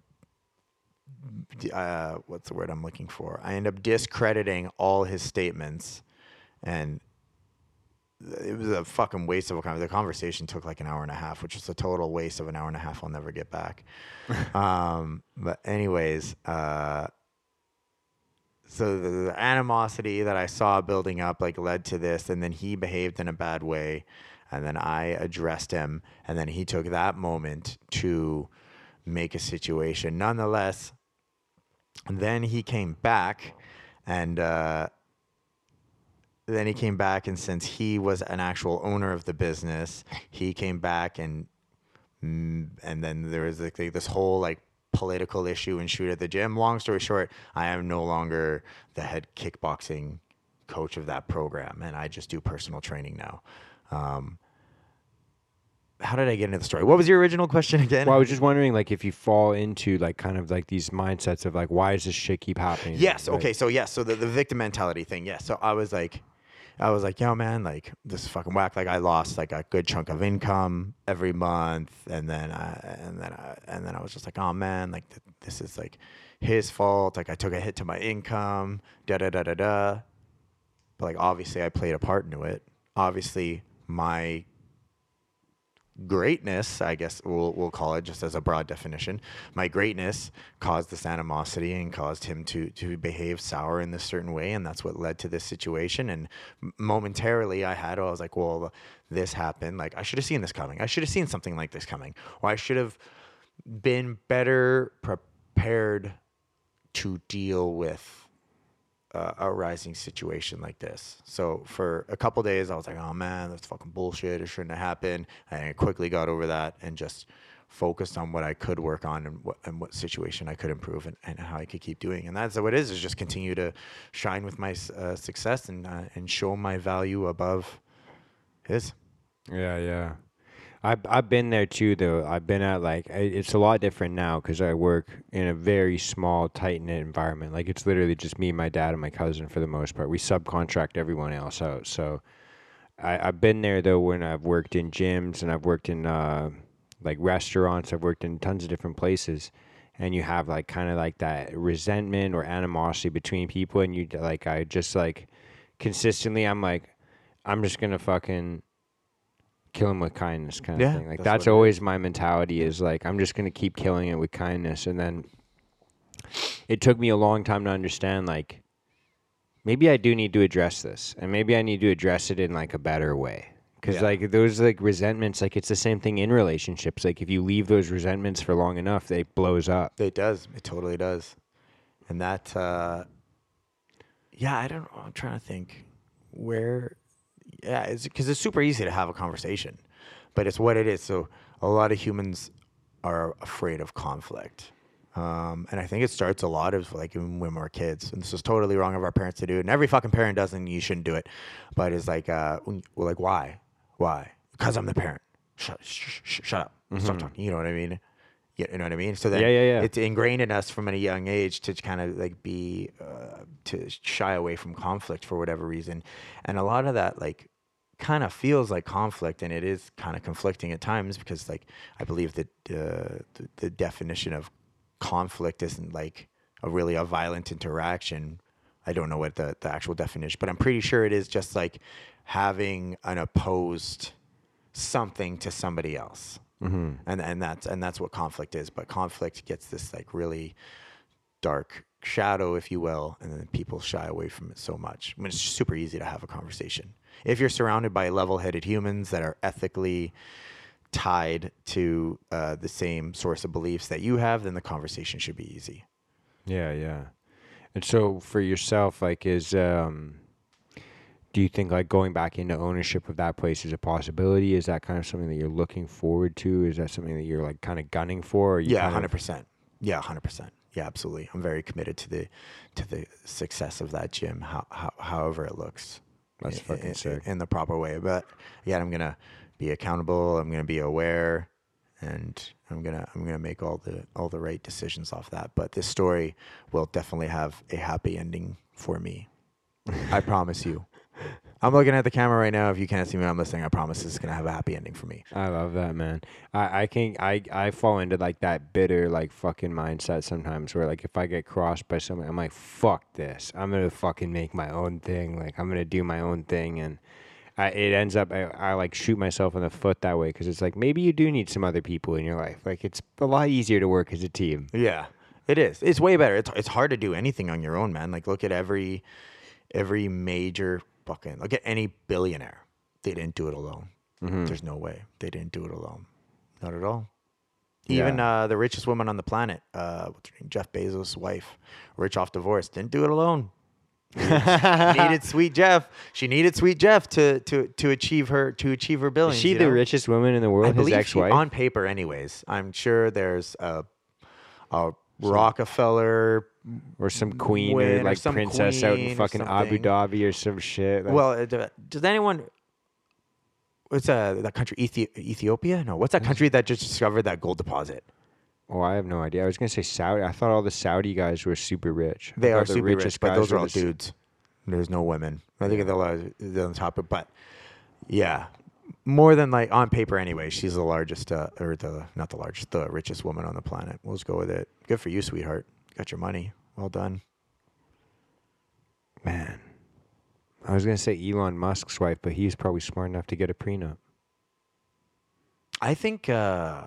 B: Uh, what's the word I'm looking for? I end up discrediting all his statements, and it was a fucking waste of a conversation. The conversation took like an hour and a half, which is a total waste of an hour and a half. I'll never get back. um, but anyways, uh, so the, the animosity that I saw building up like led to this, and then he behaved in a bad way, and then I addressed him, and then he took that moment to make a situation. Nonetheless, then he came back, and uh, then he came back, and since he was an actual owner of the business, he came back and Mm, and then there was like, this whole like political issue and shoot at the gym. Long story short, I am no longer the head kickboxing coach of that program, and I just do personal training now. Um, how did I get into the story? What was your original question again?
A: Well, I was just wondering, like, if you fall into like kind of like these mindsets of like, why does this shit keep happening?
B: Yes.
A: Like,
B: Okay. So yes. So the, the victim mentality thing. Yes. So I was like, I was like, yo, man, like this is fucking whack. Like I lost like a good chunk of income every month, and then I, and then I, and then I was just like, oh man, like th- this is like his fault. Like I took a hit to my income. Da da da da da. But like obviously I played a part into it. Obviously my greatness, I guess we'll, we'll call it just as a broad definition, my greatness caused this animosity and caused him to, to behave sour in this certain way. And that's what led to this situation. And momentarily I had, I was like, well, this happened. Like I should have seen this coming. I should have seen something like this coming. Or I should have been better prepared to deal with uh, a rising situation like this. So for a couple days, I was like, "Oh man, that's fucking bullshit. It shouldn't have happened." And I quickly got over that and just focused on what I could work on and what and what situation I could improve and, and how I could keep doing. And that's what it is: is just continue to shine with my uh, success and uh, and show my value above his.
A: Yeah, yeah. I've I've been there too, though. I've been at like it's a lot different now because I work in a very small, tight knit environment. Like it's literally just me, my dad, and my cousin for the most part. We subcontract everyone else out. So I, I've been there though when I've worked in gyms and I've worked in uh, like restaurants. I've worked in tons of different places, and you have like kind of like that resentment or animosity between people, and you like I just like consistently. I'm like, I'm just gonna fucking kill him with kindness kind
B: Yeah,
A: of thing. Like
B: that's
A: that's, always my mentality is like I'm just gonna keep killing it with kindness, and then it took me a long time to understand like maybe I do need to address this, and maybe I need to address it in like a better way. Because
B: Yeah.
A: like those like resentments, like it's the same thing in relationships. Like if you leave those resentments for long enough, they blows up.
B: It does. It totally does. And that, uh, yeah, I don't know. I'm trying to think where, yeah, it's because it's super easy to have a conversation, but it's what it is. So a lot of humans are afraid of conflict. Um, and I think it starts a lot of like when we're kids, and this is totally wrong of our parents to do it. And every fucking parent does, and you shouldn't do it. But it's like, uh, like why, why? Because I'm the parent. Shut, sh- sh- shut up. Stop talking. You know what I mean? You know what I mean? So then
A: Yeah, yeah, yeah.
B: it's ingrained in us from a young age to kind of like be uh, to shy away from conflict for whatever reason, and a lot of that like kind of feels like conflict, and it is kind of conflicting at times because like I believe that uh, the, the definition of conflict isn't like a really a violent interaction. I don't know what the, the actual definition, but I'm pretty sure it is just like having an opposed something to somebody else. Mm-hmm. And and that's and that's what conflict is. But conflict gets this like really dark shadow, if you will, and then people shy away from it so much. I mean, it's super easy to have a conversation if you're surrounded by level-headed humans that are ethically tied to uh, the same source of beliefs that you have, then the conversation should be easy.
A: Yeah, yeah. And so for yourself, like, is um, do you think like going back into ownership of that place is a possibility? Is that kind of something that you're looking forward to? Is that something that you're like kind of gunning for?
B: yeah, hundred percent. Yeah, hundred percent. Yeah, absolutely. I'm very committed to the to the success of that gym. How, how however it looks.
A: That's
B: in,
A: fucking
B: in,
A: sick.
B: in the proper way. But yeah, I'm gonna be accountable. I'm gonna be aware, and I'm gonna I'm gonna make all the all the right decisions off that. But this story will definitely have a happy ending for me. I promise you. I'm looking at the camera right now. If you can't see me, I'm listening. I promise this is gonna have a happy ending for me.
A: I love that, man. I, I can I I fall into like that bitter like fucking mindset sometimes where like if I get crossed by someone, I'm like, fuck this. I'm gonna fucking make my own thing. Like I'm gonna do my own thing, and I, it ends up I, I like shoot myself in the foot that way because it's like maybe you do need some other people in your life. Like it's a lot easier to work as a team.
B: Yeah, it is. It's way better. It's it's hard to do anything on your own, man. Like look at every every major fucking look at any billionaire. They didn't do it alone.
A: Mm-hmm.
B: There's no way they didn't do it alone. Not at all. Even
A: Yeah.
B: uh, the richest woman on the planet, uh, what's her name? Jeff Bezos' wife, rich off divorce, didn't do it alone. needed sweet Jeff. She needed sweet Jeff to to to achieve her to achieve her billions.
A: Is she the
B: know?
A: richest woman in the world?
B: I
A: His ex-wife.
B: on paper, anyways. I'm sure there's a, a Rockefeller.
A: Or some queen or like
B: some
A: princess out in fucking Abu. Dhabi or some shit. Like,
B: Well, does anyone? What's uh, that country? Ethi- Ethiopia? No. What's that country that just discovered that gold deposit?
A: oh, I have no idea. I was gonna say Saudi. I thought all the Saudi guys were super rich.
B: They are
A: the
B: super rich, but those are all
A: the
B: dudes. There's no women. I think they're on the top, of- but yeah, more than like on paper anyway. She's the largest, uh, or the not the largest, the richest woman on the planet. We'll just go with it. Good for you, sweetheart. Got your money. Well done.
A: Man, I was gonna say Elon Musk's wife, but he's probably smart enough to get a prenup.
B: I think. uh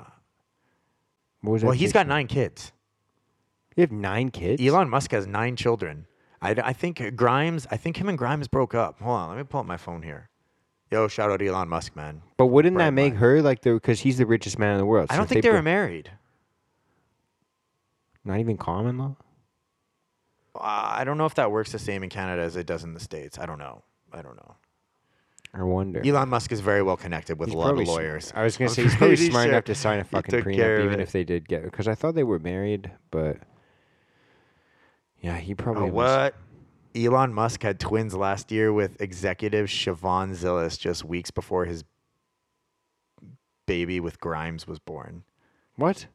A: What was
B: Well, he's got nine kids.
A: You have nine kids.
B: Elon Musk has nine children. I, I think Grimes. I think him and Grimes broke up. Hold on, let me pull up my phone here. Yo, shout out Elon Musk, man.
A: But wouldn't
B: Bright
A: that make
B: mind.
A: her like the because he's the richest man in the world?
B: I don't think they, were
A: bro-
B: married.
A: Not even common law.
B: I don't know if that works the same in Canada as it does in the states. I don't know. I don't know.
A: I wonder.
B: Elon Musk is very well connected with
A: He's
B: a lot of lawyers.
A: I was gonna
B: I'm
A: say he's probably smart
B: sure
A: enough to sign a fucking prenup, even if they did get. Because I thought they were married, but yeah, he probably
B: Uh,
A: was-
B: what? Elon Musk had twins last year with executive Shivon Zilis just weeks before his baby with Grimes was born.
A: What?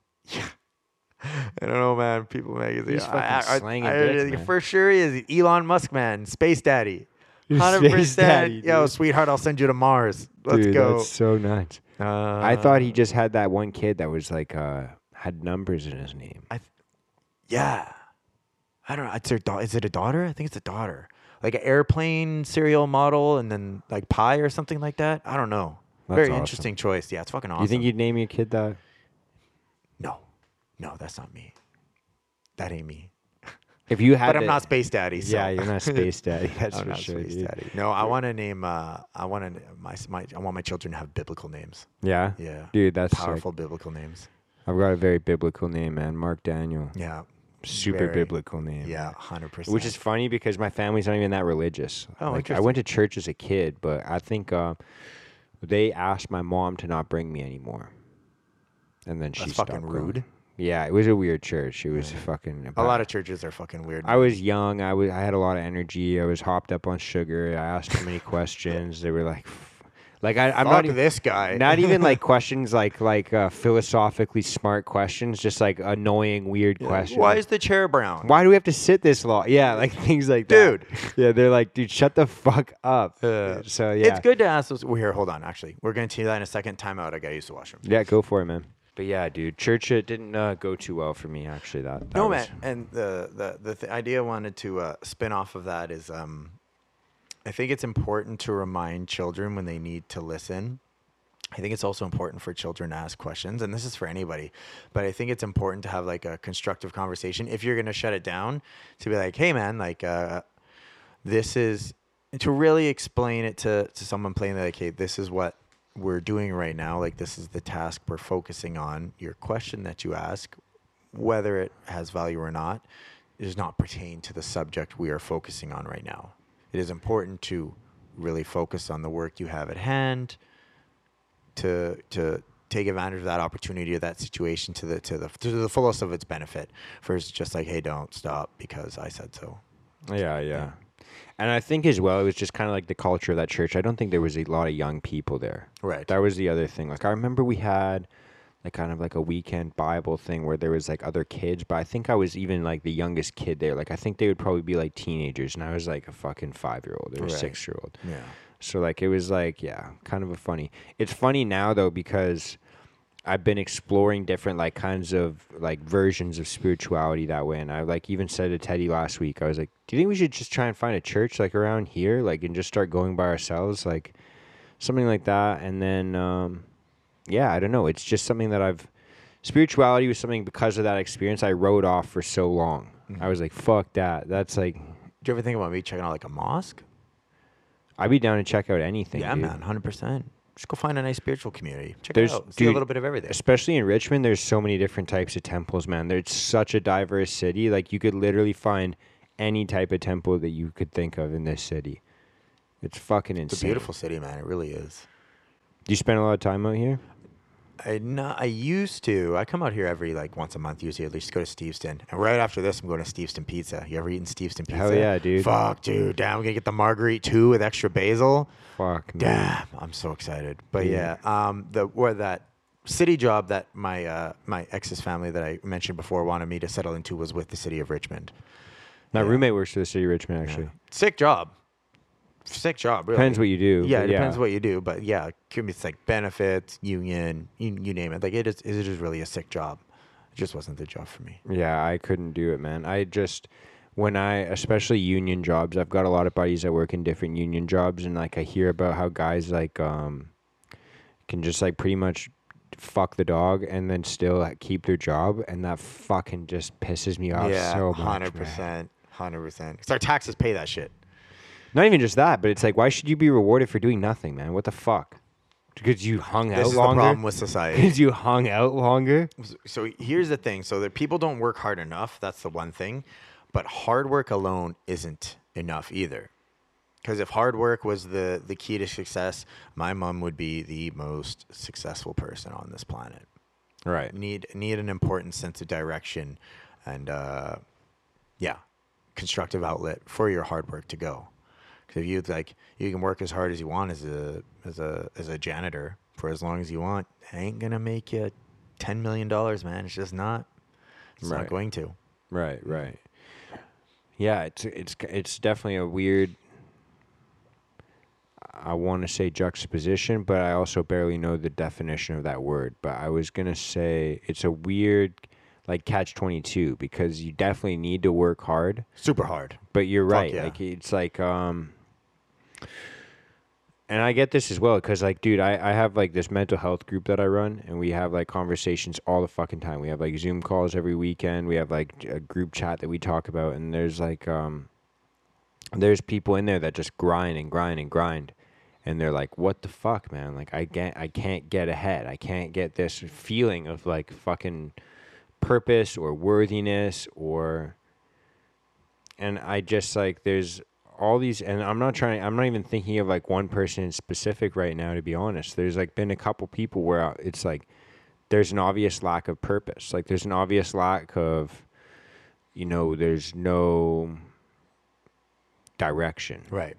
B: I don't know, man. People magazine.
A: He's fucking
B: I, I,
A: slanging
B: I,
A: dicks,
B: I-
A: man.
B: For sure, he is Elon Musk, man. Space daddy. Hundred percent. Yo,
A: dude.
B: sweetheart, I'll send you to Mars. Let's
A: Dude,
B: go.
A: That's so nice.
B: Uh,
A: I thought he just had that one kid that was like uh had numbers in his name.
B: Yeah. I don't know. It's her da- is it a daughter? I think it's a daughter. Like an airplane serial model and then like pie or something like that. I don't know.
A: That's
B: Very
A: awesome.
B: interesting choice. Yeah, it's fucking awesome.
A: You think you'd name your kid that?
B: No. That's not me. That ain't me.
A: If you had,
B: But I'm not space daddy. So.
A: Yeah, you're not space daddy. That's
B: I'm
A: for
B: not
A: sure.
B: space
A: dude.
B: daddy. No, I want to name. Uh, I want to my, my I want my children to have biblical names.
A: Yeah,
B: Yeah,
A: dude, that's sick.
B: powerful biblical names.
A: I've got a very biblical name, man. Mark Daniel.
B: Yeah,
A: Super
B: very-
A: biblical name.
B: Yeah, hundred percent.
A: Which is funny because my family's not even that religious.
B: Oh,
A: like, I went to church as a kid, but I think uh, they asked my mom to not bring me anymore. And then
B: That's fucking
A: going. Yeah, it was a weird church. It was fucking.
B: a lot of churches are fucking weird.
A: I was young. I was. I had a lot of energy. I was hopped up on sugar. I asked too many questions. They were like, f- like I, I'm
B: Fuck
A: not even.
B: this guy.
A: Not even like questions like like uh, philosophically smart questions, just like annoying weird questions.
B: Why is the chair brown?
A: why do we have to sit this long? Yeah, like things like that.
B: Dude.
A: Yeah, they're like, dude, shut the fuck up.
B: Uh,
A: so yeah,
B: It's good to ask those. Well, here, hold on. Actually, we're going to do that in a second. Time out. I got to use the washroom.
A: Yeah, go for it, man. But yeah, dude, church it didn't uh, go too well for me actually. That, that
B: no
A: was-
B: man and the the the th- idea I wanted to uh, spin off of that is um i think it's important to remind children when they need to listen i think it's also important for children to ask questions and this is for anybody but i think it's important to have like a constructive conversation if you're going to shut it down to be like hey man like uh this is to really explain it to to someone playing like hey this is what we're doing right now like this is the task we're focusing on your question that you ask whether it has value or not does not pertain to the subject we are focusing on right now. It is important to really focus on the work you have at hand to to take advantage of that opportunity or that situation to the to the to the fullest of its benefit versus just like hey don't stop because i said so.
A: Yeah, yeah. And I think as well, it was just kind of like the culture of that church. I don't think there was a lot of young people there.
B: right
A: That was the other thing. Like I remember we had like kind of like a weekend Bible thing where there was like other kids, but I think I was even like the youngest kid there. Like I think they would probably be like teenagers, and I was like a fucking five year old or
B: Right.
A: six year old.
B: yeah
A: So like it was like yeah, kind of a funny. It's funny now though because I've been exploring different like kinds of like versions of spirituality that way, and I like even said to Teddy last week, I was like, "Do you think we should just try and find a church like around here, like and just start going by ourselves, like something like that?" And then um, yeah, I don't know. It's just something that I've spirituality was something because of that experience I wrote off for so long. I was like, "Fuck that." That's like
B: do you ever think about me checking out like a mosque
A: I'd be down to check out anything.
B: yeah
A: dude.
B: man 100% just go find a nice spiritual community check
A: There's-
B: it out see a little bit of everything
A: especially in Richmond, there's so many different types of temples, man. There's such a diverse city. Like you could literally find any type of temple that you could think of in this city. It's fucking insane.
B: it's a beautiful city man it really is
A: Do you spend a lot of time out here?
B: I no, I used to. I come out here every like once a month. Usually, at least go to Steveston. And right after this, I'm going to Steveston Pizza. You ever eaten Steveston Pizza?
A: Hell yeah, dude.
B: Fuck, dude. Damn, I'm gonna get the marguerite too with extra basil.
A: Fuck.
B: Damn, I'm so excited. But
A: Yeah.
B: yeah, um, the where that city job that my uh, my ex's family that I mentioned before wanted me to settle into was with the city of Richmond.
A: My
B: Yeah.
A: roommate works for the city of Richmond, actually.
B: Yeah. Sick job. Sick job. Really.
A: Depends what you do.
B: Yeah, it depends what you do, but yeah, it's like benefits, union, you, you name it. Like it is, it is really a sick job. It just wasn't the job for me.
A: Yeah, I couldn't do it, man. I just when I especially union jobs, I've got a lot of buddies that work in different union jobs and like I hear about how guys like um can just like pretty much fuck the dog and then still like, keep their job and that fucking just pisses me off
B: yeah,
A: so much.
B: Hundred percent. hundred percent. Because our taxes pay that shit.
A: Not even just that, but it's like why should you be rewarded for doing nothing, man? What the fuck? Because you hung
B: This
A: out
B: is the
A: longer?
B: problem with society.
A: Because you hung out longer?
B: So- here's the thing: so that people don't work hard enough. That's the one thing, but hard work alone isn't enough either. Because if hard work was the the key to success, my mom would be the most successful person on this planet.
A: Right.
B: need need an important sense of direction and uh, yeah constructive outlet for your hard work to go if you like you can work as hard as you want as a as a as a janitor for as long as you want it ain't gonna make you 10 million dollars man it's just not it's
A: Right.
B: not going to
A: Right, right. Yeah, it's it's it's definitely a weird. I want to say juxtaposition, but I also barely know the definition of that word. But I was gonna say it's a weird, like catch twenty two because you definitely need to work hard,
B: super hard
A: but you're right.
B: yeah.
A: Like it's like um. And I get this as well because, like, dude, I, I have like this mental health group that I run, and we have like conversations all the fucking time. We have like Zoom calls every weekend. We have like a group chat that we talk about, and there's like um, there's people in there that just grind and grind and grind, and they're like, "What the fuck, man? Like, I can't I can't get ahead. I can't get this feeling of like fucking purpose or worthiness or." And I just like there's all these and i'm not trying i'm not even thinking of like one person in specific right now to be honest. There's like been a couple people where it's like there's an obvious lack of purpose. Like there's an obvious lack of you know there's no direction.
B: Right.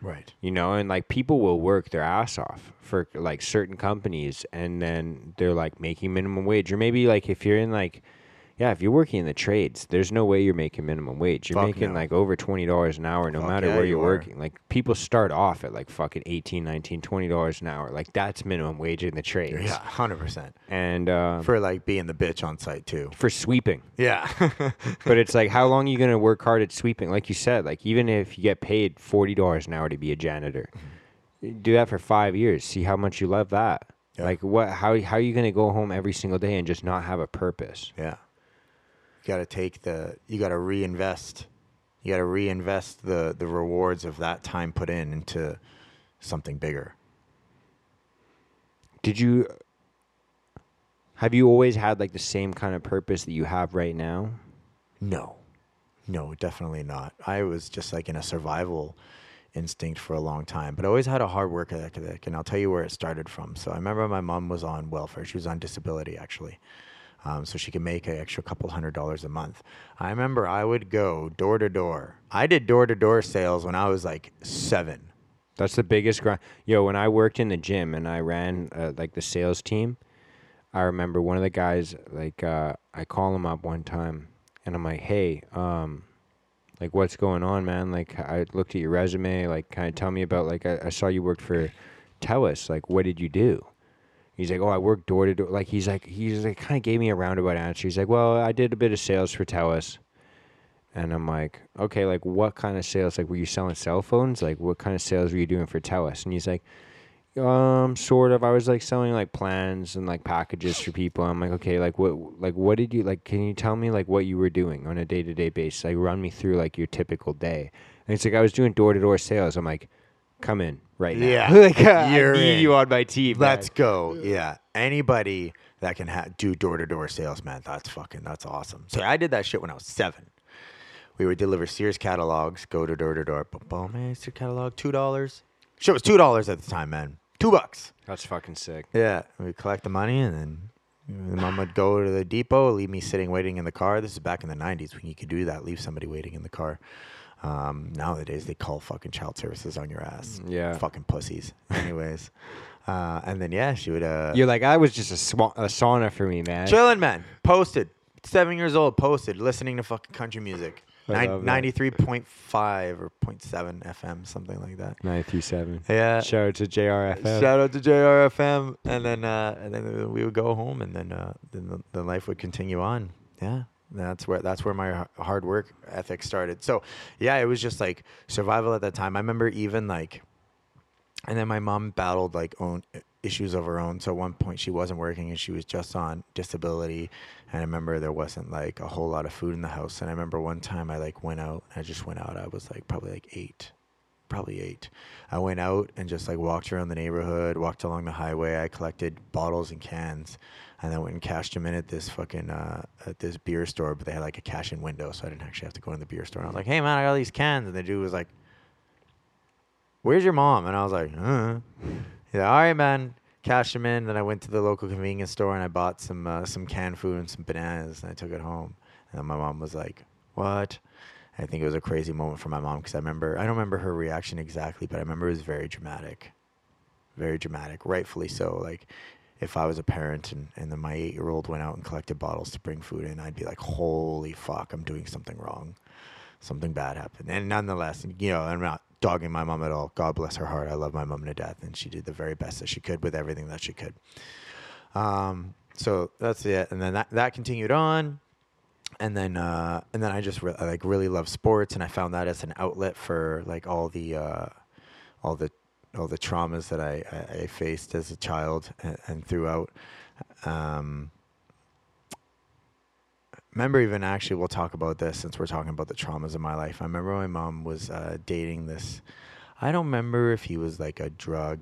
B: Right.
A: You know and like people will work their ass off for like certain companies and then they're like making minimum wage. Or maybe like if you're in like Yeah, if you're working in the trades, there's no way you're making minimum wage. You're
B: Fuck
A: making
B: no.
A: like over twenty dollars an hour, no
B: Fuck
A: matter
B: yeah,
A: where
B: you
A: you're
B: are.
A: working. Like people start off at like fucking 18 19 20 dollars an hour. Like that's minimum wage in the trades.
B: Yeah, hundred percent.
A: And uh, for,
B: For like being the bitch on site too.
A: for sweeping,
B: Yeah.
A: but it's like how long are you gonna work hard at sweeping? Like you said, like even if you get paid forty dollars an hour to be a janitor, do that for five years. See how much you love that.
B: Yeah.
A: Like what? How how are you gonna go home every single day and just not have a purpose?
B: Yeah. Got to take the you got to reinvest. You got to reinvest the the rewards of that time put in into something bigger.
A: Did you have you always had like the same kind of purpose that you have right now?
B: No. No, definitely not. I was just like in a survival instinct for a long time, but I always had a hard work ethic, and I'll tell you where it started from. So I remember my mom was on welfare. She was on disability actually. Um, so she could make an extra couple hundred dollars a month. I remember I would go door to door. I did door to door sales when I was like seven.
A: That's the biggest grind. Yo, when I worked in the gym and I ran uh, like the sales team, I remember one of the guys like uh, I call him up one time and I'm like, "Hey, um, like what's going on, man? Like I looked at your resume. Like, kind of tell me about like I, I saw you worked for Telus. Like, what did you do?" He's like, "Oh, I work door to door." Like he's like he's like kind of gave me a roundabout answer. He's like, "Well, I did a bit of sales for Telus." And I'm like, okay, like what kind of sales? Like, were you selling cell phones? Like, what kind of sales were you doing for Telus? And he's like, um, sort of. I was like selling like plans and like packages for people. I'm like, okay, like what, like what did you like? Can you tell me like what you were doing on a day to day basis? Like, run me through like your typical day. And it's like I was doing door to door sales. I'm like, come in right now.
B: Yeah,
A: like uh,
B: you're
A: I need
B: in.
A: you on my team.
B: Let's go. Yeah. Anybody that can ha- do door to door sales, man, that's fucking, that's awesome. So I did that shit when I was seven. We would deliver Sears catalogs, go to door to door. Boom, boom, hey, Sears catalog, $2. Shit was $2 at the time, man. Two bucks.
A: That's fucking sick.
B: Yeah. We'd collect the money and then the mom would go to the depot, leave me sitting waiting in the car. This is back in the 90s when you could do that, leave somebody waiting in the car. Um, nowadays, they call fucking child services on your ass.
A: Yeah.
B: Fucking pussies. Anyways. uh, and then, yeah, she would. Uh,
A: You're like I was just a, swa- a sauna for me, man.
B: Chilling, man. Posted. Seven years old, posted, listening to fucking country music. Nin- 93.5 or 0.7 FM, something like that.
A: Nine three seven.
B: Yeah.
A: Shout out to JRFM.
B: Shout out to JRFM. And then uh, and then we would go home and then uh, then the, the life would continue on. Yeah. That's where that's where my hard work ethic started. So, yeah, it was just like survival at that time. I remember even like and then my mom battled like own issues of her own. So at one point she wasn't working and she was just on disability. And I remember there wasn't like a whole lot of food in the house. And I remember one time I like went out. I just went out. I was like probably like eight, probably eight. I went out and just like walked around the neighborhood, walked along the highway. I collected bottles and cans, and then went and cashed them in at this fucking uh, at this beer store. But they had like a cash in window, so I didn't actually have to go in the beer store. And I was like, "Hey man, I got all these cans," and the dude was like where's your mom? And I was like, uh. He's like, all right, man. Cashed them in. Then I went to the local convenience store and I bought some uh, some canned food and some bananas and I took it home. And my mom was like, what? I think it was a crazy moment for my mom because I remember, I don't remember her reaction exactly, but I remember it was very dramatic. Very dramatic, rightfully so. Like, if I was a parent and, and then my eight year old went out and collected bottles to bring food in, I'd be like, holy fuck, I'm doing something wrong something bad happened. And nonetheless, you know, I'm not dogging my mom at all. God bless her heart. I love my mom to death, and she did the very best that she could with everything that she could. Um, so that's it. And then that, that continued on. And then, uh, and then I just re- I, like really love sports, and I found that as an outlet for like all the, uh, all the, all the traumas that I, I, I faced as a child and, and throughout. Um, remember even actually we'll talk about this since we're talking about the traumas of my life. I remember my mom was uh, dating this i don't remember if he was like a drug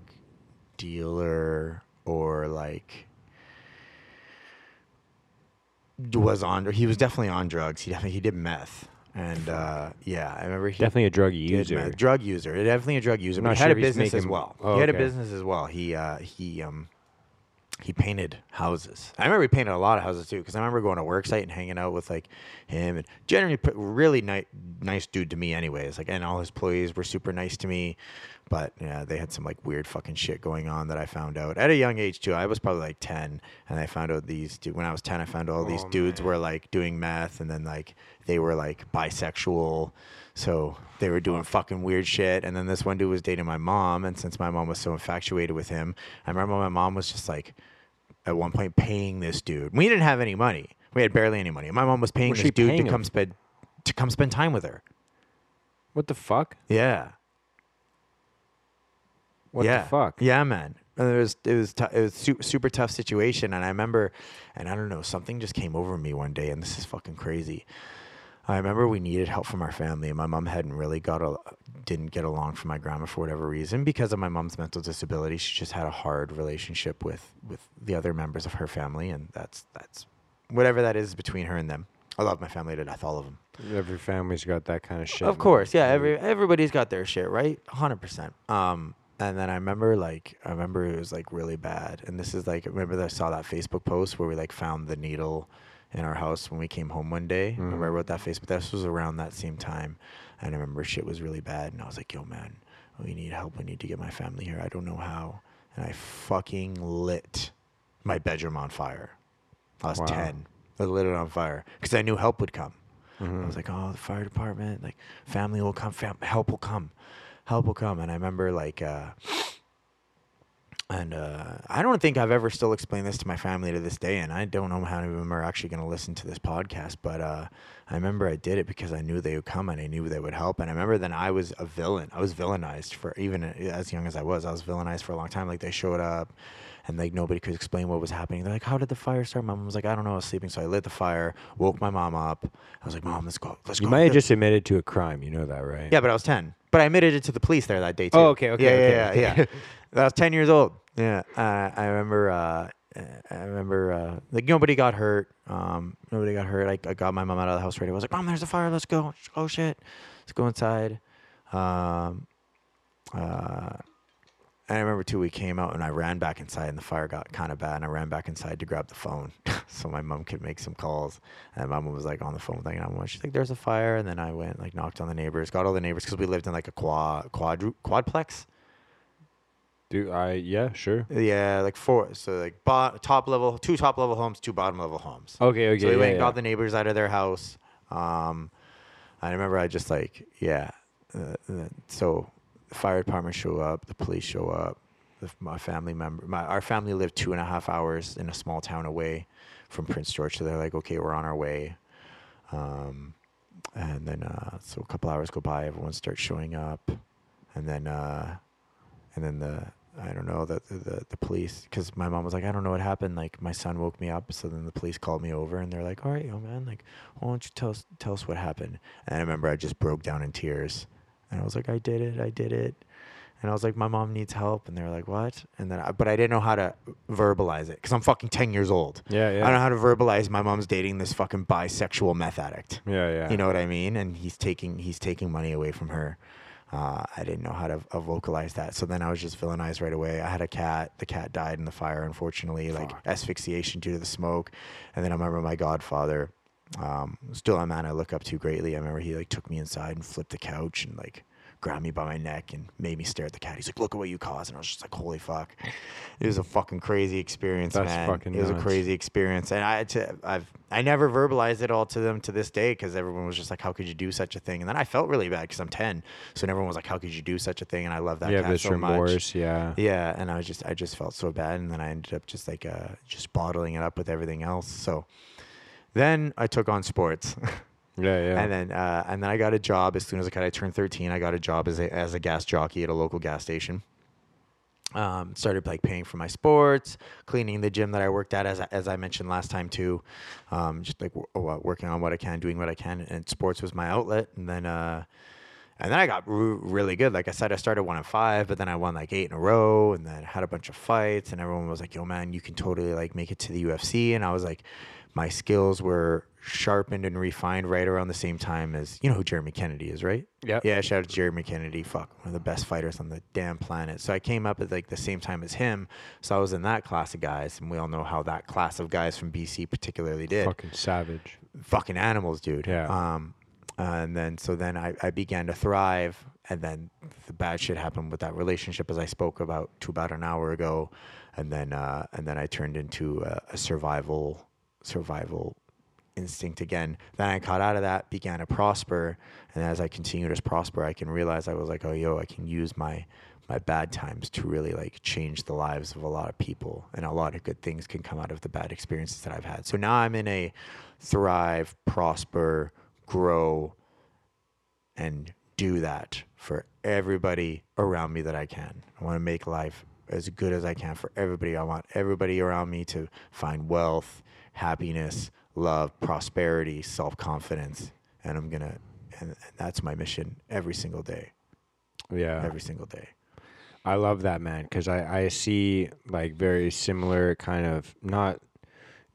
B: dealer or like was on he was definitely on drugs. He definitely he did meth and uh, yeah i remember he
A: Definitely a drug
B: did
A: user.
B: meth. drug user definitely a drug user but he had
A: sure
B: a
A: if he's
B: business as well
A: Oh,
B: he had a business as well he uh, he um he painted houses. I remember he painted a lot of houses too, because I remember going to work site and hanging out with like him and generally really nice, nice dude to me, anyways. Like, and all his employees were super nice to me, but yeah, they had some like weird fucking shit going on that I found out at a young age too. I was probably like ten, and I found out these du- when I was ten. I found all these
A: Oh,
B: dudes
A: man.
B: were like doing meth, and then like they were like bisexual. So they were doing fucking weird shit. And then this one dude was dating my mom. And since my mom was so infatuated with him, I remember my mom was just like, at one point, paying this dude. We didn't have any money. We had barely any money. My mom was paying
A: Was
B: this dude
A: paying
B: to
A: him?
B: come spend to come spend time with her.
A: What the fuck?
B: Yeah.
A: What
B: yeah.
A: the fuck?
B: Yeah, man. And it was it was tou- it was super, super tough situation, and I remember, and I don't know, something just came over me one day, and this is fucking crazy. I remember we needed help from our family, and my mom hadn't really got a didn't get along from my grandma for whatever reason because of my mom's mental disability. She just had a hard relationship with with the other members of her family, and that's that's whatever that is between her and them. I love my family to death, all of them.
A: Every family's got that kind of shit.
B: Of course, yeah. Every everybody's got their shit, right? Hundred percent. Um, And then I remember like I remember it was like really bad. And this is like I remember that I saw that Facebook post where we like found the needle in our house when we came home one day. I remember I wrote that Facebook. This was around that same time, and I remember shit was really bad. And I was like, "Yo, man, we need help. We need to get my family here. I don't know how." And I fucking lit my bedroom on fire. I was
A: Wow.
B: ten. I lit it on fire because I knew help would come. I
A: Mhm.
B: was like, oh, the fire department, like family will come, fam- help will come, help will come. And I remember like, uh, and uh, I don't think I've ever still explained this to my family to this day, and I don't know how many of them are actually going to listen to this podcast. But uh, I remember I did it because I knew they would come and I knew they would help. And I remember then I was a villain. I was villainized for even as young as I was. I was villainized for a long time. Like they showed up, and like nobody could explain what was happening. They're like, "How did the fire start?" My mom was like, "I don't know. I was sleeping." So I lit the fire, woke my mom up. I was like, "Mom, let's go. Let's
A: You
B: go."
A: might have just admitted to a crime. You know that, right?
B: yeah, but I was 10. But I admitted it to the police there that day, too.
A: Oh, okay, okay,
B: Yeah,
A: okay,
B: yeah, yeah.
A: okay.
B: yeah. I was 10 years old. Yeah. Uh, I remember, uh, I remember, uh, like, nobody got hurt. Um, nobody got hurt. I, I got my mom out of the house right away. I was like, Mom, there's a fire. Let's go. Oh, shit. Let's go inside. Um, uh, and I remember too, we came out and I ran back inside and the fire got kind of bad. And I ran back inside to grab the phone so my mom could make some calls. And my mom was like on the phone with like, "911." she's like, there's a fire. And then I went like knocked on the neighbors, got all the neighbors because we lived in like a quad, quad, quadplex.
A: Do I? Yeah, sure.
B: Yeah, like four. So like bo- top level, two top level homes, two bottom level homes.
A: Okay, okay.
B: so we
A: yeah,
B: went and
A: yeah.
B: got the neighbors out of their house. Um, I remember I just like, yeah. Uh, uh, so fire department show up, the police show up. The, my family member, my our family lived two and a half hours in a small town away from Prince George. So they're like, okay, we're on our way. Um, and then uh, so a couple hours go by, everyone starts showing up, and then uh, and then the I don't know the the, the police because my mom was like I don't know what happened like my son woke me up so then the police called me over and they're like all right yo man like why don't you tell us tell us what happened and I remember I just broke down in tears and I was like I did it I did it and I was like my mom needs help and they were like what and then I, but I didn't know how to verbalize it because I'm fucking ten years old
A: Yeah, yeah.
B: I don't know how to verbalize my mom's dating this fucking bisexual meth addict
A: Yeah, yeah.
B: you know what I mean? And he's taking he's taking money away from her. Uh, I didn't know how to uh, vocalize that, so then I was just villainized right away. I had a cat. The cat died in the fire, unfortunately, like asphyxiation due to the smoke. And then I remember my godfather, um, still a man I look up to greatly. I remember he like took me inside and flipped the couch and like grabbed me by my neck and made me stare at the cat. He's like, "Look at what you caused," and I was just like, "Holy fuck!" It was a fucking crazy experience,
A: That's
B: man.
A: fucking
B: it was a crazy experience, and I had to, I've I never verbalized it all to them to this day because everyone was just like, "How could you do such a thing?" And then I felt really bad because I'm 10, so everyone was like, "How could you do such a thing?" And I love that
A: yeah,
B: cat
A: this
B: so much.
A: remorse. Yeah.
B: Yeah, and I was just I just felt so bad, and then I ended up just like uh, just bottling it up with everything else. So then I took on sports.
A: Yeah, yeah.
B: And then uh, and then I got a job as soon as I could. I turned 13. I got a job as a as a gas jockey at a local gas station. Um, started like paying for my sports, cleaning the gym that I worked at, as I- as I mentioned last time too. Um, just like w- working on what I can, doing what I can, and sports was my outlet. And then uh, and then I got r- really good. Like I said, I started one and five, but then I won like eight in a row, and then had a bunch of fights. And everyone was like, "Yo, man, you can totally like make it to the UFC." And I was like, my skills were sharpened and refined right around the same time as you know who Jeremy Kennedy is, right?
A: Yeah.
B: Yeah, shout out to Jeremy Kennedy. Fuck, one of the best fighters on the damn planet. So I came up at like the same time as him. So I was in that class of guys, and we all know how that class of guys from BC particularly did.
A: Fucking savage.
B: Fucking animals, dude.
A: Yeah.
B: Um, and then so then I, I began to thrive, and then the bad shit happened with that relationship, as I spoke about to about an hour ago, and then uh, and then I turned into a, a survival survival instinct again. Then I caught out of that, began to prosper, and as I continued to prosper, I can realize I was like, oh yo, I can use my my bad times to really like change the lives of a lot of people, and a lot of good things can come out of the bad experiences that I've had. So now I'm in a thrive, prosper, grow, and do that for everybody around me that I can. I want to make life as good as I can for everybody. I want everybody around me to find wealth, happiness, love, prosperity, self confidence. And I'm going to, and that's my mission every single day.
A: Yeah.
B: Every single day.
A: I love that man because I, I see like very similar kind of not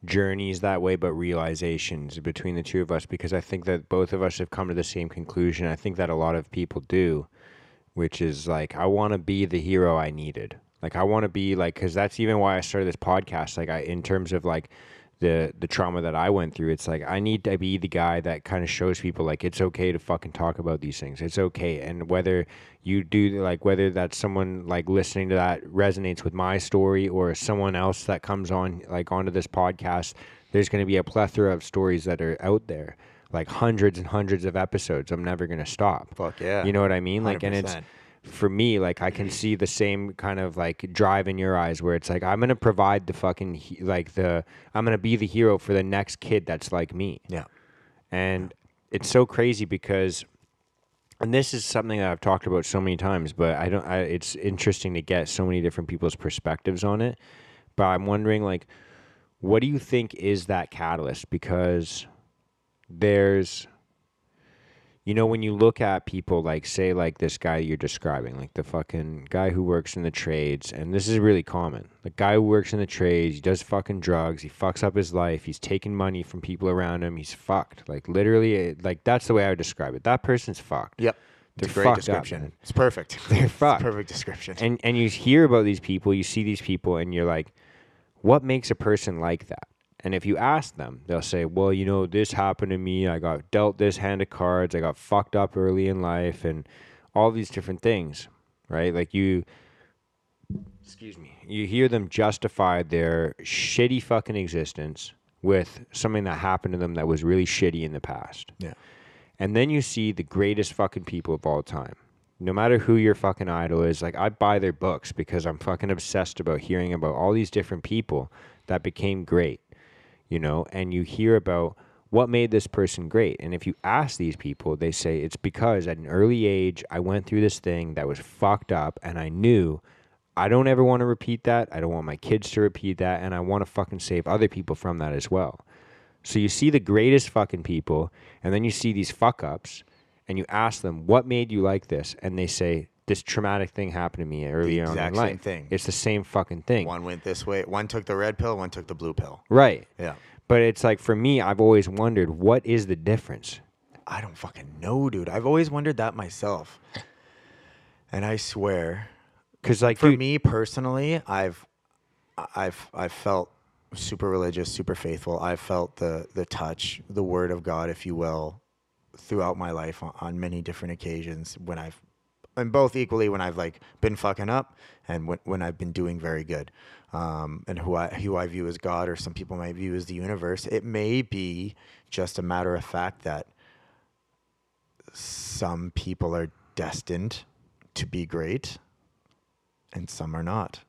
A: journeys that way, but realizations between the two of us because I think that both of us have come to the same conclusion. I think that a lot of people do, which is like, I want to be the hero I needed. Like, I want to be like, because that's even why I started this podcast. Like, I, in terms of like, the the trauma that I went through, it's like I need to be the guy that kind of shows people like it's okay to fucking talk about these things. It's okay, and whether you do like whether that's someone like listening to that resonates with my story or someone else that comes on like onto this podcast, there's going to be a plethora of stories that are out there, like hundreds and hundreds of episodes. I'm never going to stop.
B: Fuck yeah.
A: You know what I mean? Like, and it's
B: 100%.
A: For me, like I can see the same kind of like drive in your eyes where it's like I'm gonna provide the fucking he- like the I'm gonna be the hero for the next kid that's like me,
B: Yeah.
A: and it's so crazy because, and this is something that I've talked about so many times, but I don't. I, it's interesting to get so many different people's perspectives on it, but I'm wondering like, what do you think is that catalyst? Because there's you know when you look at people like say like this guy you're describing like the fucking guy who works in the trades and this is really common the guy who works in the trades he does fucking drugs he fucks up his life he's taking money from people around him he's fucked like literally like that's the way i would describe it that person's fucked
B: Yep.
A: They're
B: It's a great
A: fucked up,
B: description.
A: man.
B: it's perfect.
A: They're
B: It's
A: fucked.
B: perfect description.
A: and and you hear about these people you see these people and you're like what makes a person like that and if you ask them they'll say well you know this happened to me. I got dealt this hand of cards. I got fucked up early in life and all these different things right? Like you excuse me you hear them justify their shitty fucking existence with something that happened to them that was really shitty in the past.
B: Yeah.
A: and then you see the greatest fucking people of all time. No matter who your fucking idol is, like I buy their books because I'm fucking obsessed about hearing about all these different people that became great, you know, and you hear about what made this person great. And if you ask these people, they say it's because at an early age I went through this thing that was fucked up and I knew I don't ever want to repeat that. I don't want my kids to repeat that and I want to fucking save other people from that as well. So you see the greatest fucking people, and then you see these fuck ups, and you ask them, "What made you like this?" And they say, "This traumatic thing happened to me earlier on in
B: exact same
A: life."
B: thing.
A: It's the same fucking thing,
B: One went this way. One took the red pill. One took the blue pill.
A: right?
B: Yeah.
A: But it's like for me, I've always wondered what is the difference.
B: I don't fucking know, dude. I've always wondered that myself. And I swear,
A: Because like,
B: for
A: dude,
B: me personally, I've I've I've felt super religious, super faithful. I've felt the the touch, the word of God, if you will, throughout my life on, on many different occasions when I've and both equally when I've like been fucking up and when, when I've been doing very good. Um, and who I who I view as God or some people might view as the universe. It may be just a matter of fact that some people are destined to be great and some are not.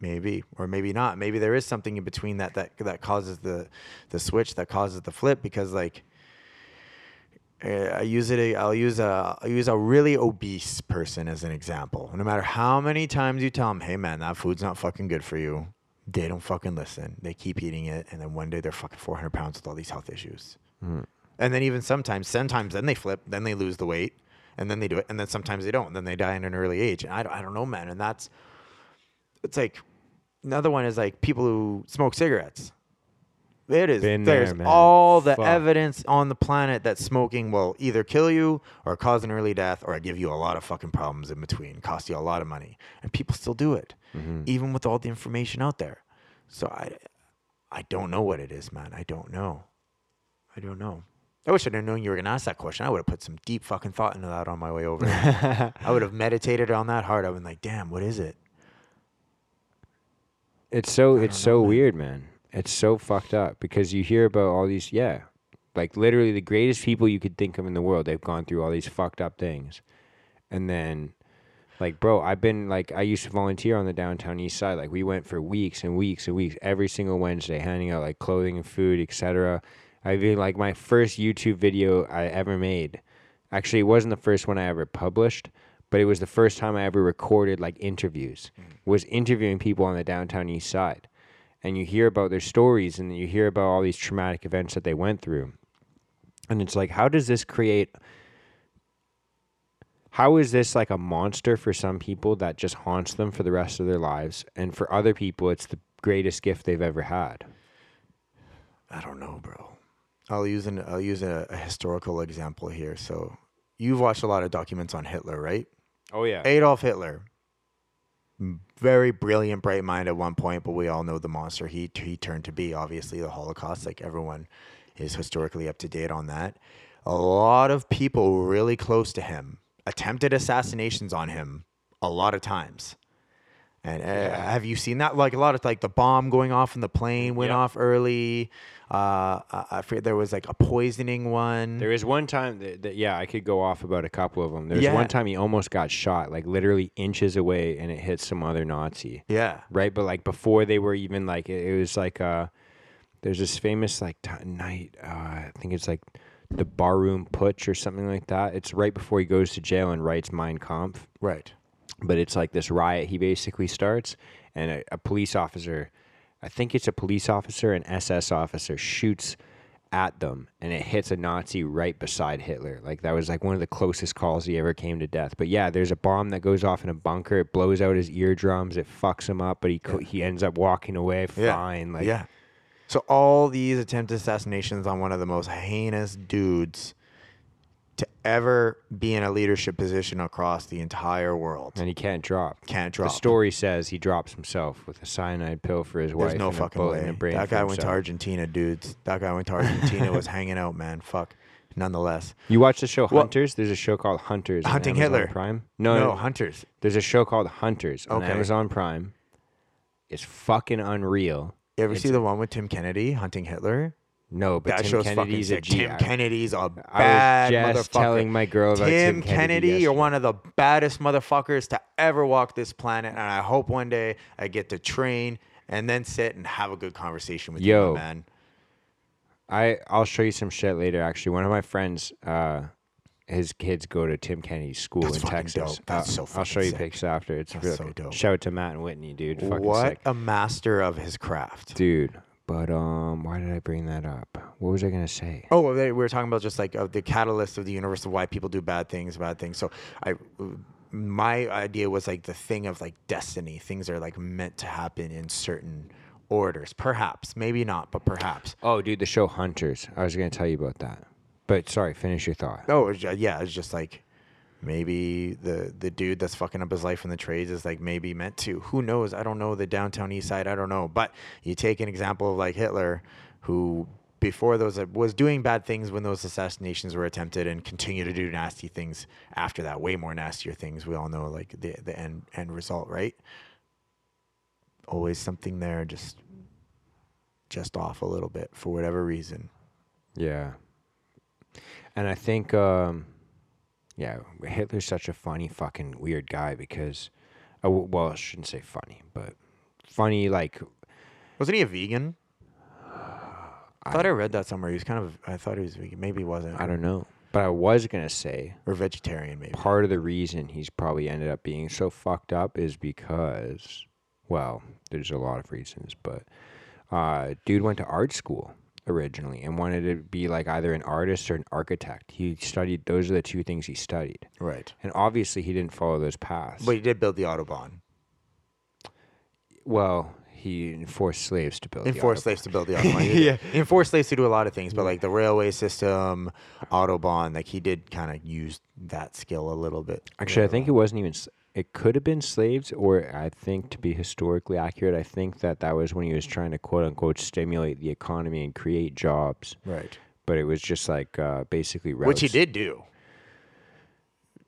B: Maybe or maybe not. Maybe there is something in between that that that causes the the switch that causes the flip because like Eh, I use it. I'll use a I'll use a really obese person as an example. No matter how many times you tell them, "Hey man, that food's not fucking good for you," they don't fucking listen. They keep eating it, and then one day they're fucking 400 pounds with all these health issues. Hmm. And then even sometimes, sometimes then they flip, then they lose the weight, and then they do it, and then sometimes they don't, and then they die in an early age. And I don't, I don't know, man. And that's it's like another one is like people who smoke cigarettes. It is.
A: Been
B: There's
A: man.
B: all the
A: Fuck.
B: evidence on the planet that smoking will either kill you or cause an early death or give you a lot of fucking problems in between, cost you a lot of money, and people still do it,
A: Mm-hmm.
B: even with all the information out there. So I, I don't know what it is, man. I don't know. I don't know. I wish I'd have known you were gonna ask that question. I would have put some deep fucking thought into that on my way over. I would have meditated on that hard. I've been like, damn, what is it?
A: It's so it's
B: know,
A: so
B: man.
A: weird, man. It's so fucked up because you hear about all these yeah, like literally the greatest people you could think of in the world. They've gone through all these fucked up things, and then like bro, I've been like I used to volunteer on the downtown east side. Like we went for weeks and weeks and weeks every single Wednesday, handing out like clothing and food, etc. I even like my first YouTube video I ever made. Actually, it wasn't the first one I ever published, but it was the first time I ever recorded like interviews. Mm. Was interviewing people on the downtown east side. And you hear about their stories and you hear about all these traumatic events that they went through. And it's like how does this create how is this like a monster for some people that just haunts them for the rest of their lives and for other people it's the greatest gift they've ever had.
B: I don't know, bro. I'll use an I'll use a, a historical example here. So you've watched a lot of documents on Hitler, right?
A: Oh yeah.
B: Adolf Hitler, very brilliant, bright mind at one point, but we all know the monster he he turned to be. Obviously, the Holocaust. Like everyone is historically up to date on that. A lot of people really close to him attempted assassinations on him a lot of times. And uh, have you seen that? Like a lot of like the bomb going off in the plane went
A: Yeah.
B: off early. Uh, I, I forget there was like a poisoning one.
A: There is one time that, that yeah, I could go off about a couple of them. There's
B: Yeah.
A: one time he almost got shot, like literally inches away, and it hit some other Nazi.
B: yeah,
A: Right, but like before they were even like it, it was like uh, there's this famous like t- night. Uh, I think it's like the barroom putsch or something like that. It's right before he goes to jail and writes Mein Kampf.
B: right.
A: but it's like this riot he basically starts and a, a police officer i think it's a police officer an ss officer shoots at them and it hits a nazi right beside hitler. Like that was like one of the closest calls he ever came to death. But yeah there's a bomb that goes off in a bunker. It blows out his eardrums. It fucks him up but he co- he ends up walking away
B: Yeah.
A: fine like
B: yeah. So all these attempted assassinations on one of the most heinous dudes to ever be in a leadership position across the entire world
A: and he can't drop
B: can't drop.
A: the story says he drops himself with a cyanide pill for his wife
B: There's no fucking way. That guy went to. Argentina, dudes. That guy went to Argentina. was hanging out, man. Fuck. Nonetheless,
A: You watch the show
B: Well-
A: Hunters? There's a show called Hunters.
B: Hunting Hitler.
A: Prime.
B: no,
A: No, no,
B: hunters.
A: There's a show called Hunters on
B: Okay.
A: Amazon Prime. It's fucking unreal.
B: You ever
A: It's-
B: see the one with Tim Kennedy hunting Hitler?
A: No, but
B: that
A: Tim
B: show's
A: Kennedy's a
B: fucking sick. Tim Kennedy's a
A: I
B: bad
A: was just
B: motherfucker.
A: telling my girl about
B: Tim,
A: Tim,
B: Kennedy, you're one of the baddest motherfuckers to ever walk this planet, and I hope one day I get to train and then sit and have a good conversation with you,
A: Yo.
B: my man.
A: I I'll show you some shit later. Actually, one of my friends, uh, his kids go to Tim Kennedy's school
B: That's
A: in Texas.
B: dope. That's
A: Uh,
B: so
A: I'll show you
B: sick.
A: pics after. It's
B: That's
A: real
B: so dope.
A: Shout out to Matt and Whitney, dude. Fucking
B: What
A: sick.
B: a master of his craft.
A: dude. But um, why did I bring that up? What was I gonna say?
B: Oh, they- we were talking about just like uh, the catalyst of the universe of why people do bad things, bad things. So I, my idea was like the thing of like destiny. Things are like meant to happen in certain orders. Perhaps, maybe not, but perhaps.
A: Oh, dude, the show Hunters. I was gonna tell you about that. But sorry, finish your thought.
B: Oh, it was yeah, it's just like maybe the the dude that's fucking up his life in the trades is like maybe meant to. Who knows? I don't know the downtown east side. I don't know. But you take an example of like Hitler, who before those was doing bad things when those assassinations were attempted, and continue to do nasty things after that. Way more nastier things. We all know like the the end end result, right? Always something there, just just off a little bit for whatever reason.
A: Yeah. And I think, um, yeah, Hitler's such a funny, fucking weird guy because, uh, well, I shouldn't say funny, but funny, like,
B: Wasn't he a vegan? I thought I read that somewhere. He was kind of. I thought he was vegan. Maybe he wasn't.
A: I don't know. But I was going to say
B: Or vegetarian, maybe.
A: part of the reason he's probably ended up being so fucked up is because, well, there's a lot of reasons, but uh, dude went to art school originally and wanted to be like either an artist or an architect. He studied, those are the two things he studied.
B: Right.
A: And obviously, he didn't follow those paths.
B: But he did build the autobahn.
A: well, he enforced slaves to build. the
B: enforced slaves to build the autobahn. yeah, he enforced slaves to do a lot of things, but like the railway system, autobahn, like he did kind of use that skill a little bit.
A: Actually, I think it wasn't even. S- It could have been slaves, or I think to be historically accurate, I think that that was when he was trying to quote unquote stimulate the economy and create jobs.
B: right,
A: But it was just like uh, basically
B: which he did do.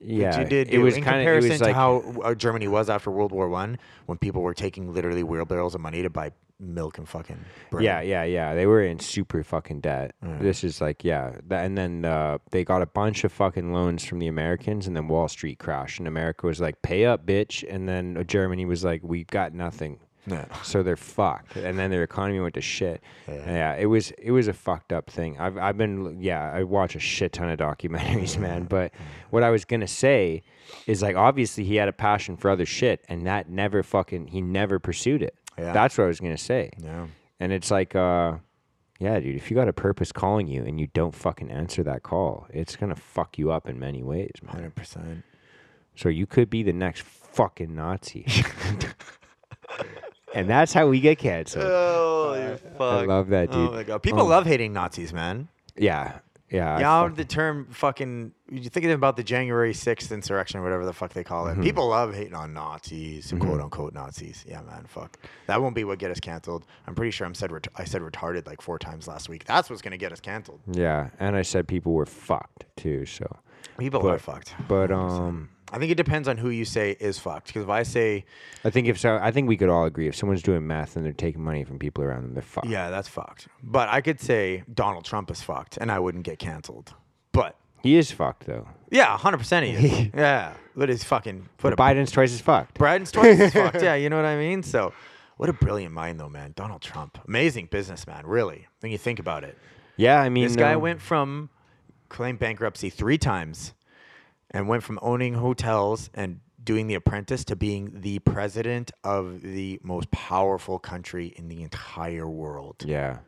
A: Yeah,
B: which he did.
A: It
B: do.
A: was
B: in
A: kind of it
B: comparison
A: was
B: to
A: like
B: how uh, Germany was after World War One, when people were taking literally wheelbarrows of money to buy milk and fucking bread.
A: Yeah, yeah, yeah. They were in super fucking debt. This is like, yeah. That, and then uh, they got a bunch of fucking loans from the Americans, and then Wall Street crashed, and America was like, "Pay up, bitch," and then Germany was like, "We got nothing."
B: Yeah.
A: So they're fucked, and then their economy went to shit.
B: Yeah.
A: Yeah, it was it was a fucked up thing. I've I've been yeah, I watch a shit ton of documentaries, man. But what I was gonna say is like obviously he had a passion for other shit, and that never fucking he never pursued it.
B: Yeah.
A: That's what I was gonna say.
B: Yeah.
A: And it's like, uh, yeah, dude, if you got a purpose calling you and you don't fucking answer that call, it's gonna fuck you up in many ways, man.
B: Hundred percent.
A: So you could be the next fucking Nazi. and that's how we get canceled.
B: Oh, you fuck.
A: I love that, dude.
B: Oh my god, people love hating Nazis, man.
A: Yeah, yeah. I
B: Yeah,
A: fuck-
B: the term fucking. You think about the January sixth insurrection or whatever the fuck they call
A: Mm-hmm.
B: it. People love hating on Nazis, quote unquote Nazis. Yeah, man, fuck. That won't be what get us canceled. I'm pretty sure I'm said ret- I said retarded like four times last week. That's what's gonna get us canceled.
A: yeah, and I said people were fucked too. So,
B: People
A: But-
B: are fucked.
A: but um,
B: I think it depends on who you say is fucked. Because if I say,
A: I think if so, I think we could all agree if someone's doing meth and they're taking money from people around them, they're fucked.
B: yeah, that's fucked. But I could say Donald Trump is fucked, and I wouldn't get canceled. But
A: He is fucked though.
B: yeah, 100 percent he is. yeah, but his fucking put a
A: Biden's twice as fucked.
B: Biden's twice as fucked. Yeah, you know what I mean? So, what a brilliant mind, though, man. Donald Trump. Amazing businessman, really, when you think about it.
A: Yeah, I mean,
B: This guy
A: um,
B: went from claimed bankruptcy three times and went from owning hotels and doing The Apprentice to being the president of the most powerful country in the entire world.
A: Yeah,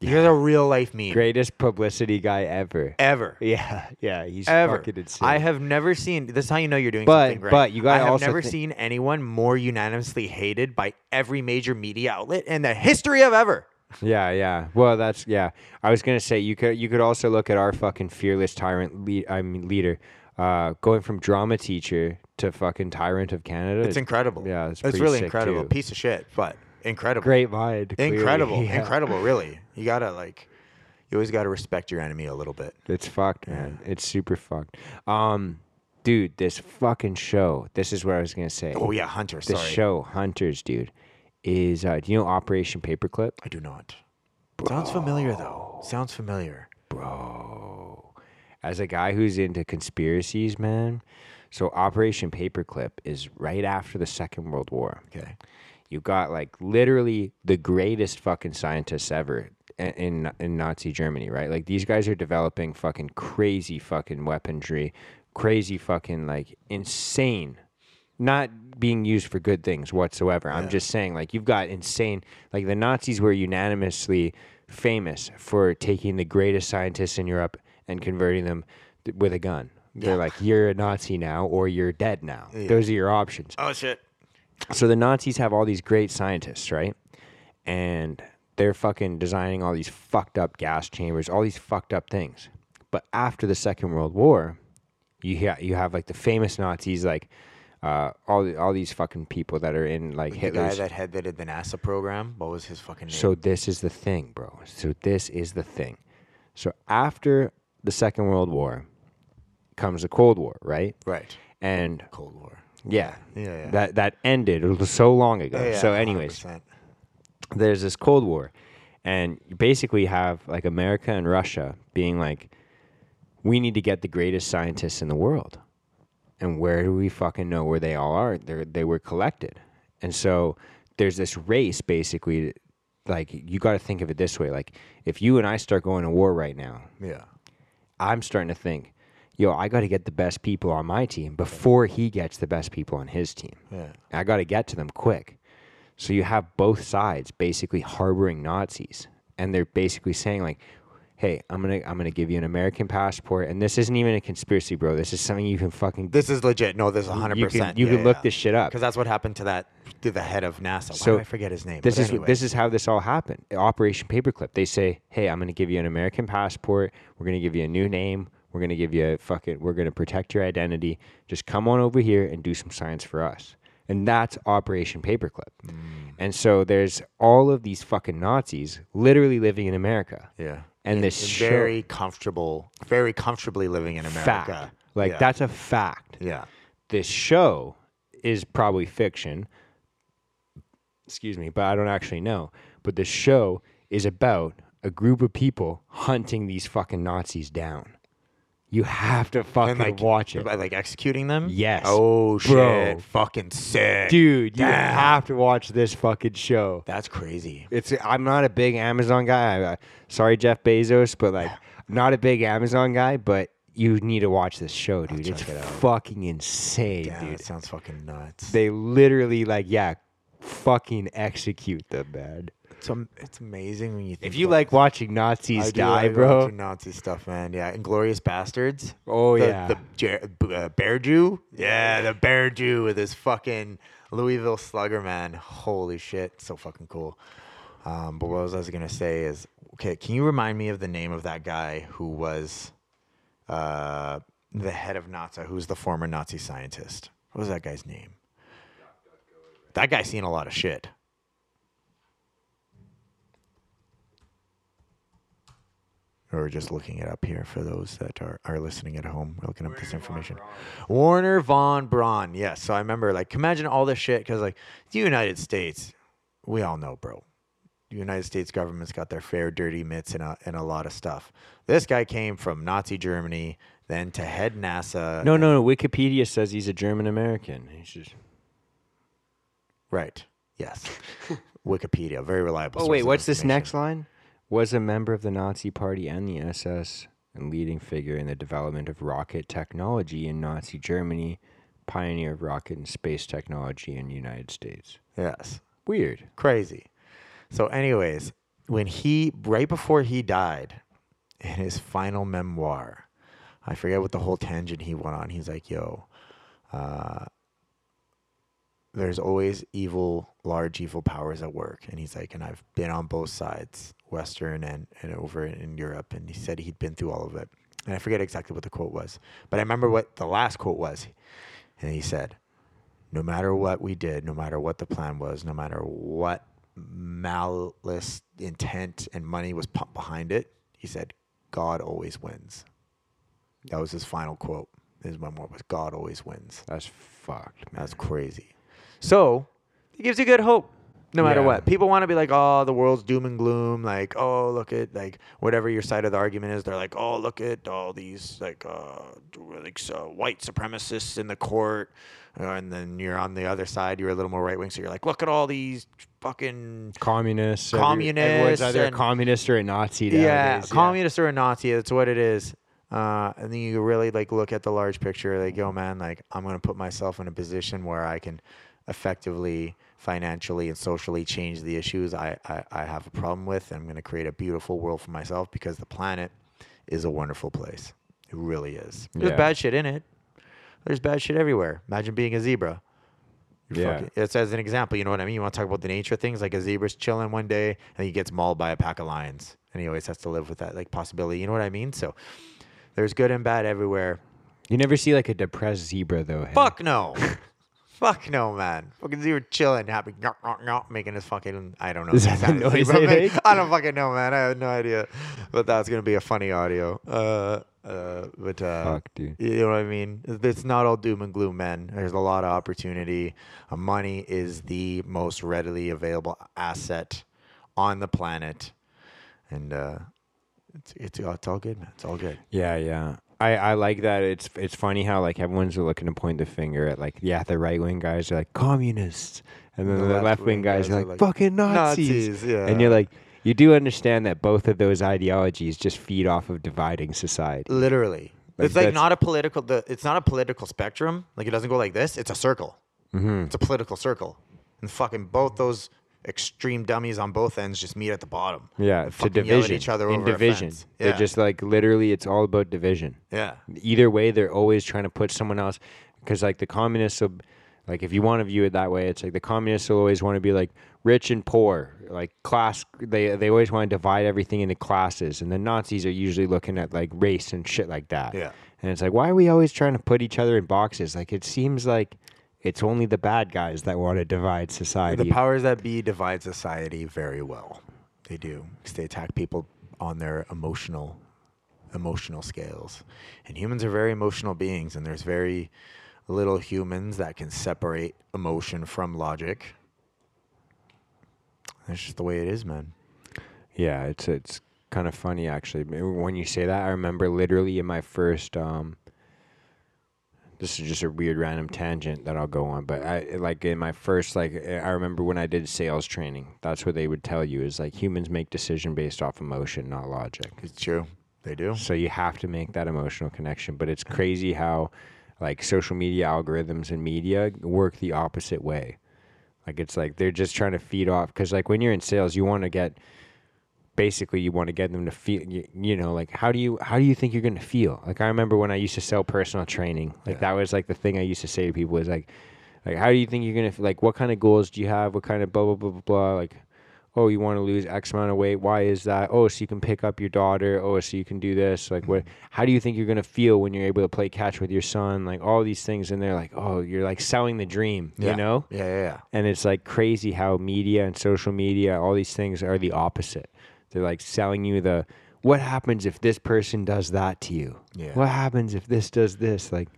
B: You're a real life meme.
A: greatest publicity guy ever.
B: Ever.
A: Yeah, yeah, he's
B: Ever.
A: fucking insane.
B: I have never seen. This is how you know you're doing
A: But-
B: something great.
A: but you gotta
B: I have
A: also
B: never
A: thi-
B: seen anyone more unanimously hated by every major media outlet in the history of ever.
A: Yeah, yeah. Well, that's yeah. I was gonna say you could you could also look at our fucking fearless tyrant. Lead, I mean leader, uh, going from drama teacher to fucking tyrant of Canada.
B: It's incredible.
A: Yeah, it's,
B: it's
A: pretty
B: really
A: sick,
B: incredible.
A: too.
B: Piece of shit, but incredible.
A: Great mind. clearly.
B: Incredible.
A: Yeah.
B: Incredible, really. You gotta like you always gotta respect your enemy a little bit.
A: It's fucked, man. It's super fucked. Um, dude, this fucking show. This is what I was gonna say.
B: Oh yeah, Hunter,
A: This
B: sorry.
A: show, Hunters, dude, is uh, do you know Operation Paperclip?
B: I do not. Sounds familiar though. Sounds familiar.
A: bro. As a guy who's into conspiracies, man. So Operation Paperclip is right after the Second World War.
B: Okay.
A: You got like literally the greatest fucking scientists ever in in Nazi Germany, right? Like these guys are developing fucking crazy fucking weaponry, crazy fucking like insane not being used for good things whatsoever. I'm just saying, like, you've got insane, like, the Nazis were unanimously famous for taking the greatest scientists in Europe and converting them th- with a gun. They're like, you're a Nazi now or you're dead now. Those are your options.
B: Oh shit.
A: So the Nazis have all these great scientists, right? And they're fucking designing all these fucked up gas chambers, all these fucked up things. But after the Second World War, you ha- you have like the famous Nazis, like uh, all the, all these fucking people that are in like
B: The guy
A: Hitler's.
B: that headed the NASA program. What was his fucking name?
A: So this is the thing, bro. So this is the thing. So after the Second World War comes the Cold War, right?
B: right.
A: And
B: Cold War.
A: Yeah,
B: Yeah, yeah.
A: that that ended so long ago.
B: Yeah,
A: so, anyways,
B: 100%.
A: there's this Cold War, and you basically have like America and Russia being like, we need to get the greatest scientists in the world, and where do we fucking know where they all are? They they were collected, and so there's this race basically. Like you got to think of it this way: like if you and I start going to war right now,
B: Yeah.
A: I'm starting to think, yo, I got to get the best people on my team before he gets the best people on his team.
B: Yeah.
A: I got to get to them quick. So you have both sides basically harboring Nazis, and they're basically saying like, "Hey, I'm gonna I'm gonna give you an American passport, and this isn't even a conspiracy, bro. This is something you can fucking
B: This is legit. No, this is 100%.
A: you can you can look this shit up.
B: Because that's what happened to that, to the head of NASA. Why
A: So,
B: did I forget his name?
A: This
B: But
A: is
B: anyway.
A: this is how this all happened. Operation Paperclip. They say, "Hey, I'm to give you an American passport. We're to give you a new name. We're going to give you a fucking. We're going to protect your identity. Just come on over here and do some science for us." And that's Operation Paperclip.
B: Mm.
A: And so there's all of these fucking Nazis literally living in America.
B: Yeah.
A: And
B: In-
A: this
B: in
A: show-
B: very comfortable, very comfortably living in America.
A: Fact. Like
B: Yeah.
A: that's a fact.
B: Yeah.
A: this show is probably fiction. Excuse me, but I don't actually know. But the show is about a group of people hunting these fucking Nazis down. You have to fucking
B: like
A: watch it.
B: By, like executing them?
A: Yes.
B: Oh shit.
A: Bro.
B: Fucking sick.
A: Dude, you
B: Damn.
A: have to watch this fucking show.
B: That's crazy.
A: It's I'm not a big Amazon guy. I, uh, sorry, Jeff Bezos, but like, not a big Amazon guy. But you need to watch this show, dude. It's
B: it
A: fucking insane,
B: Damn,
A: dude.
B: that sounds fucking nuts.
A: they literally like yeah fucking execute them man
B: It's, am- it's amazing when you think
A: if you
B: about
A: like watching
B: I
A: nazis
B: do
A: die
B: like
A: bro
B: watching Nazi stuff, man. Yeah, Inglourious Basterds.
A: oh
B: the,
A: yeah
B: the Jer- uh, Bear Jew. Yeah, the Bear Jew with his fucking Louisville Slugger, man. Holy shit, so fucking cool. Um, but what was I was gonna say is, okay, can you remind me of the name of that guy who was uh, the head of NASA, who's the former Nazi scientist? What was that guy's name? That guy's seen a lot of shit. Or just looking it up here for those that are, are listening at home. We're looking up this information. Wernher von Braun. Yes. So I remember, like, imagine all this shit because, like, the United States, we all know, bro. The United States government's got their fair dirty mitts in a, in a lot of stuff. This guy came from Nazi Germany, then to head NASA.
A: no no no wikipedia says he's a german american he's just
B: Right. Yes. Wikipedia, very reliable.
A: oh wait what's this next line was a member of the nazi party and the ss and leading figure in the development of rocket technology in nazi germany pioneer of rocket and space technology in the united states
B: Yes.
A: weird
B: Crazy. So, anyways, when he right before he died, in his final memoir, I forget what the whole tangent he went on. He's like, "Yo, uh, there's always evil, large evil powers at work," and he's like, "And I've been on both sides, Western and and over in Europe." And he said he'd been through all of it, and I forget exactly what the quote was, but I remember what the last quote was, and he said, no matter what we did, no matter what the plan was, no matter what malice, intent, and money was pumped behind it, he said, God always wins. That was his final quote. His memoir was God always wins.
A: that's fucked man
B: That's crazy. So it gives you good hope. No matter
A: Yeah.
B: what, people want to be like, "Oh, the world's doom and gloom." Like, "Oh, look at like whatever your side of the argument is." They're like, "Oh, look at all these like uh like so white supremacists in the court," uh, and then you're on the other side. You're a little more right wing, so you're like, "Look at all these fucking
A: communists. every- everyone's
B: Communists
A: either a communist or a Nazi.
B: yeah,
A: nowadays,
B: communist or a Nazi. That's what it is. Uh, and then you really like look at the large picture. Like, yo, man, like I'm gonna put myself in a position where I can effectively, financially, and socially change the issues I I, I have a problem with. And I'm gonna create a beautiful world for myself because the planet is a wonderful place. It really is. There's
A: Yeah.
B: bad shit in it. There's bad shit everywhere. Imagine being a zebra. You're
A: Yeah.
B: fucking- it's as an example, you know what I mean? You want to talk about the nature of things, like a zebra's chilling one day and he gets mauled by a pack of lions. And he always has to live with that like possibility. You know what I mean? So there's good and bad everywhere.
A: You never see like a depressed zebra though. hey?
B: Fuck no. Fuck no, man. Fucking zebra chilling, happy, nyah, nyah, nyah, making his fucking, I don't know.
A: Is that the noise they
B: make. I don't fucking know, man. I have no idea. But that's going to be a funny audio. Uh, uh, but, uh,
A: Fuck, dude.
B: You know what I mean? It's not all doom and gloom, man. There's a lot of opportunity. Uh, money is the most readily available asset on the planet, and uh, it's, it's it's all good, man. It's all good.
A: Yeah, yeah. I, I like that. It's it's funny how like everyone's looking to point the finger at like yeah the right wing guys are like communists and then
B: The
A: the, left
B: left-wing
A: guys,
B: guys
A: are
B: are
A: like,
B: like,
A: fucking Nazis.
B: Nazis, yeah.
A: And you're like you do understand that both of those ideologies just feed off of dividing society.
B: Literally,
A: Like,
B: it's like not a political. The, it's not a political spectrum. Like it doesn't go like this. It's a circle.
A: Mm-hmm.
B: It's a political circle, and fucking both those extreme dummies on both ends just meet at the bottom.
A: Yeah,
B: to
A: it's
B: yell at
A: division.
B: each other
A: in
B: over
A: division.
B: fence.
A: They're just like literally, it's all about division.
B: yeah.
A: Either way, they're always trying to put someone else. Because like the communists, will, like if you want to view it that way, it's like the communists will always want to be like rich and poor, like class. They they always want to divide everything into classes, and the Nazis are usually looking at like race and shit like that.
B: Yeah.
A: And it's like, why are we always trying to put each other in boxes? Like it seems like it's only the bad guys that want to divide society.
B: The powers that be divide society very well. They do. 'cause they attack people on their emotional emotional scales. And humans are very emotional beings and there's very little humans that can separate emotion from logic. That's just the way it is, man.
A: Yeah, it's it's kind of funny actually. When you say that, I remember literally in my first. Um, this is just a weird random tangent that I'll go on, but I like in my first like eh, I remember when I did sales training. That's what they would tell you is like humans make decision based off emotion, not logic.
B: It's true. They do.
A: So you have to make that emotional connection. But it's crazy how like social media algorithms and media work the opposite way. Like it's like they're just trying to feed off because like when you're in sales, you want to get basically you want to get them to feel you, you know like how do you how do you think you're going to feel? Like i remember when i used to sell personal training like
B: Yeah.
A: that was like the thing i used to say to people is like like how do you think you're going to like what kind of goals do you have? What kind of blah blah blah blah blah like oh you want to lose x amount of weight? Why is that? Oh so you can pick up your daughter. Oh so you can do this. Like what mm-hmm. how do you think you're going to feel when you're able to play catch with your son? Like all these things and they're like oh you're like selling the dream
B: Yeah.
A: you know?
B: Yeah, yeah, yeah.
A: and it's like crazy how media and social media all these things are the opposite they're like selling you the what happens if this person does that to you
B: Yeah.
A: what happens if this does this like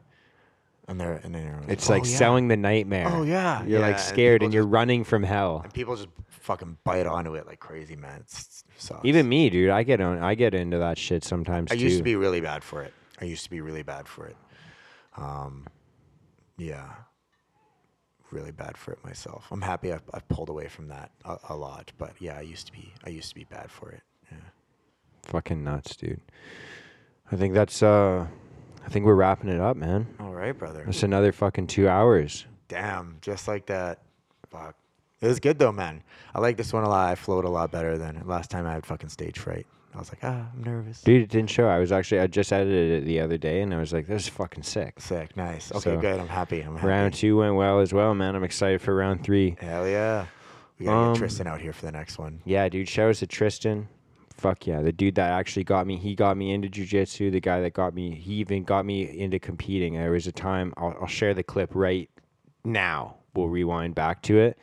B: And they're and then everyone's
A: it's
B: "Oh,
A: like
B: yeah."
A: selling the nightmare
B: Oh, yeah.
A: you're
B: Yeah,
A: like scared
B: people
A: and you're
B: just-
A: running from hell
B: And people just fucking bite onto it like crazy, man. It's, it sucks.
A: even me dude i get on i get into that shit sometimes
B: I
A: too
B: used to be really bad for it. I used to be really bad for it. Um, yeah, really bad for it myself. I'm happy I've, I've pulled away from that a, a lot, but yeah, I used to be. I used to be bad for it. Yeah.
A: fucking nuts dude i think that's uh i think we're wrapping it up man
B: All right, brother.
A: that's another fucking two hours
B: Damn, just like that. Fuck. It was good though, man. I like this one a lot. I flowed a lot better than last time I had fucking stage fright. I was like, ah, I'm nervous.
A: Dude, it didn't show. I was actually I just edited it the other day, and I was like, "This is fucking sick."
B: Sick, nice. Okay,
A: So,
B: good. I'm happy. I'm happy.
A: Round two went well as well, man. I'm excited for round three.
B: Hell yeah. We gotta
A: Um,
B: get Tristan out here for the next one.
A: Yeah, dude. Shout out to Tristan. Fuck yeah, the dude that actually got me. He got me into jujitsu. The guy that got me. He even got me into competing. There was a time. I'll, I'll share the clip right now. We'll rewind back to it.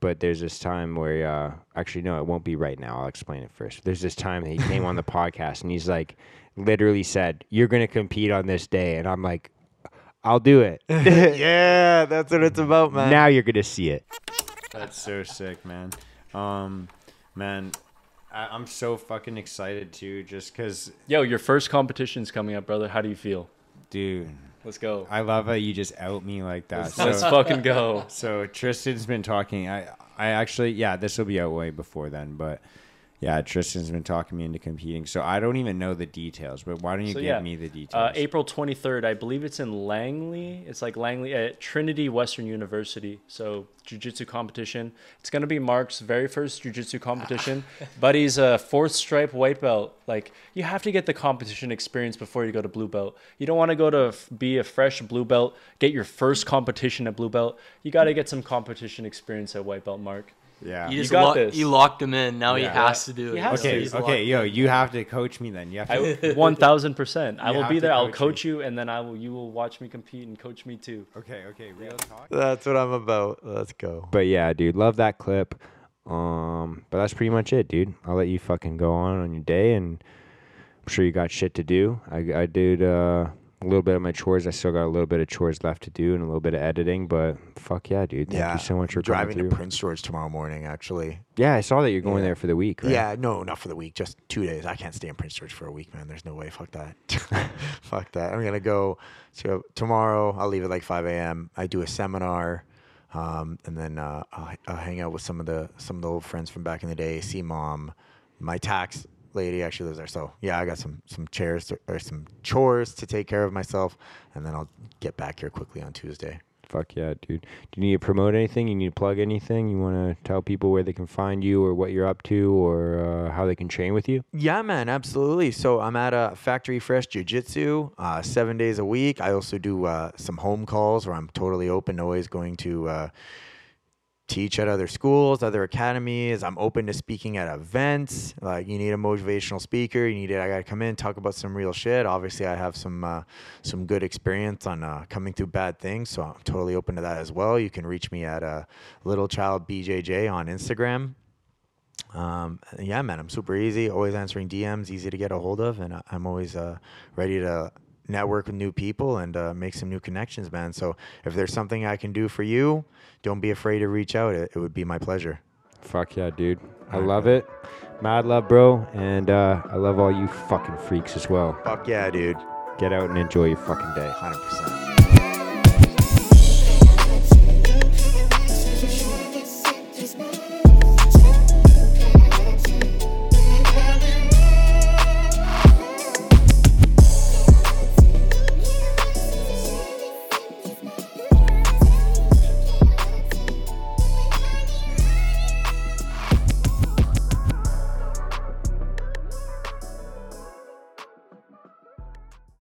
A: But there's this time where, uh, actually, no, it won't be right now. I'll explain it first. There's this time that he came on the podcast and he's like, literally said, "You're gonna compete on this day," and I'm like, "I'll do it."
B: yeah, that's what it's about, man.
A: now you're gonna see it. That's so sick, man. Um, man, I, I'm so fucking excited too, just cause,
C: Yo, your first competition's coming up, brother. How do you feel?
A: dude,
C: Let's go.
A: I love how you just out me like that. So,
C: Let's fucking go.
A: so Tristan's been talking. I, I actually, yeah, this will be out way before then, but. Yeah, Tristan's been talking me into competing, so I don't even know the details. But why don't you
C: So,
A: give
C: yeah,
A: me the details?
C: Uh, April 23rd, I believe it's in Langley. It's like Langley at Trinity Western University. So, jiu-jitsu competition. It's going to be Mark's very first jiu-jitsu competition. but he's a fourth stripe white belt. Like, you have to get the competition experience before you go to blue belt. You don't want to go to f- be a fresh blue belt, get your first competition at blue belt. You got to get some competition experience at white belt, Mark.
A: Yeah.
D: You just
C: got
D: lo-
C: this.
D: you locked him in. Now
A: Yeah.
D: he has to do
C: He
D: it.
C: has
A: okay,
D: He's
A: okay,
D: locked
A: yo,
D: in.
A: you have to coach me then. You have to.
C: 1000%. I will be
A: to
C: there. I'll
A: coach
C: coach you, and then I will. you will watch me compete and coach me too.
A: okay, okay, real talk.
B: That's what I'm about. Let's go.
A: But yeah, dude, love that clip. Um, but that's pretty much it, dude. I'll let you fucking go on on your day, and I'm sure you got shit to do. I I did uh, a little bit of my chores. I still got a little bit of chores left to do, and a little bit of editing. But fuck yeah, dude. Thank
B: yeah,
A: you so much for
B: driving to. Prince George tomorrow morning. Actually,
A: yeah, I saw that you're going
B: Yeah.
A: there for the week, right?
B: yeah, no, not for the week, just two days. I can't stay in Prince George for a week, man. There's no way. Fuck that. Fuck that. I'm gonna go to tomorrow. I'll leave at like 5 a.m. I do a seminar, um, and then uh, I'll, I'll hang out with some of the some of the old friends from back in the day. See mom, my tax lady actually lives there. So yeah, I got some some chairs to, or some chores to take care of myself, and then I'll get back here quickly on Tuesday.
A: Fuck yeah, dude. Do you need to promote anything? You need to plug anything? You want to tell people where they can find you or what you're up to or uh, how they can train with you?
B: Yeah, man, absolutely. So I'm at a Factory Fresh Jiu Jitsu uh, seven days a week. I also do uh, some home calls where I'm totally open, always going to uh, teach at other schools, other academies. I'm open to speaking at events. Like you need a motivational speaker, you need it. I gotta come in, talk about some real shit. Obviously, I have some uh, some good experience on uh, coming through bad things, so I'm totally open to that as well. You can reach me at uh, Little Child BJJ on Instagram. Um, yeah, man, I'm super easy. Always answering DMs, easy to get a hold of, and I- I'm always uh, ready to network with new people and uh, make some new connections, man. So if there's something I can do for you, don't be afraid to reach out. It, it would be my pleasure.
A: Fuck yeah, dude. I love it. Mad love, bro. And uh, I love all you fucking freaks as well.
B: Fuck yeah, dude.
A: Get out and enjoy your fucking day.
B: 100%.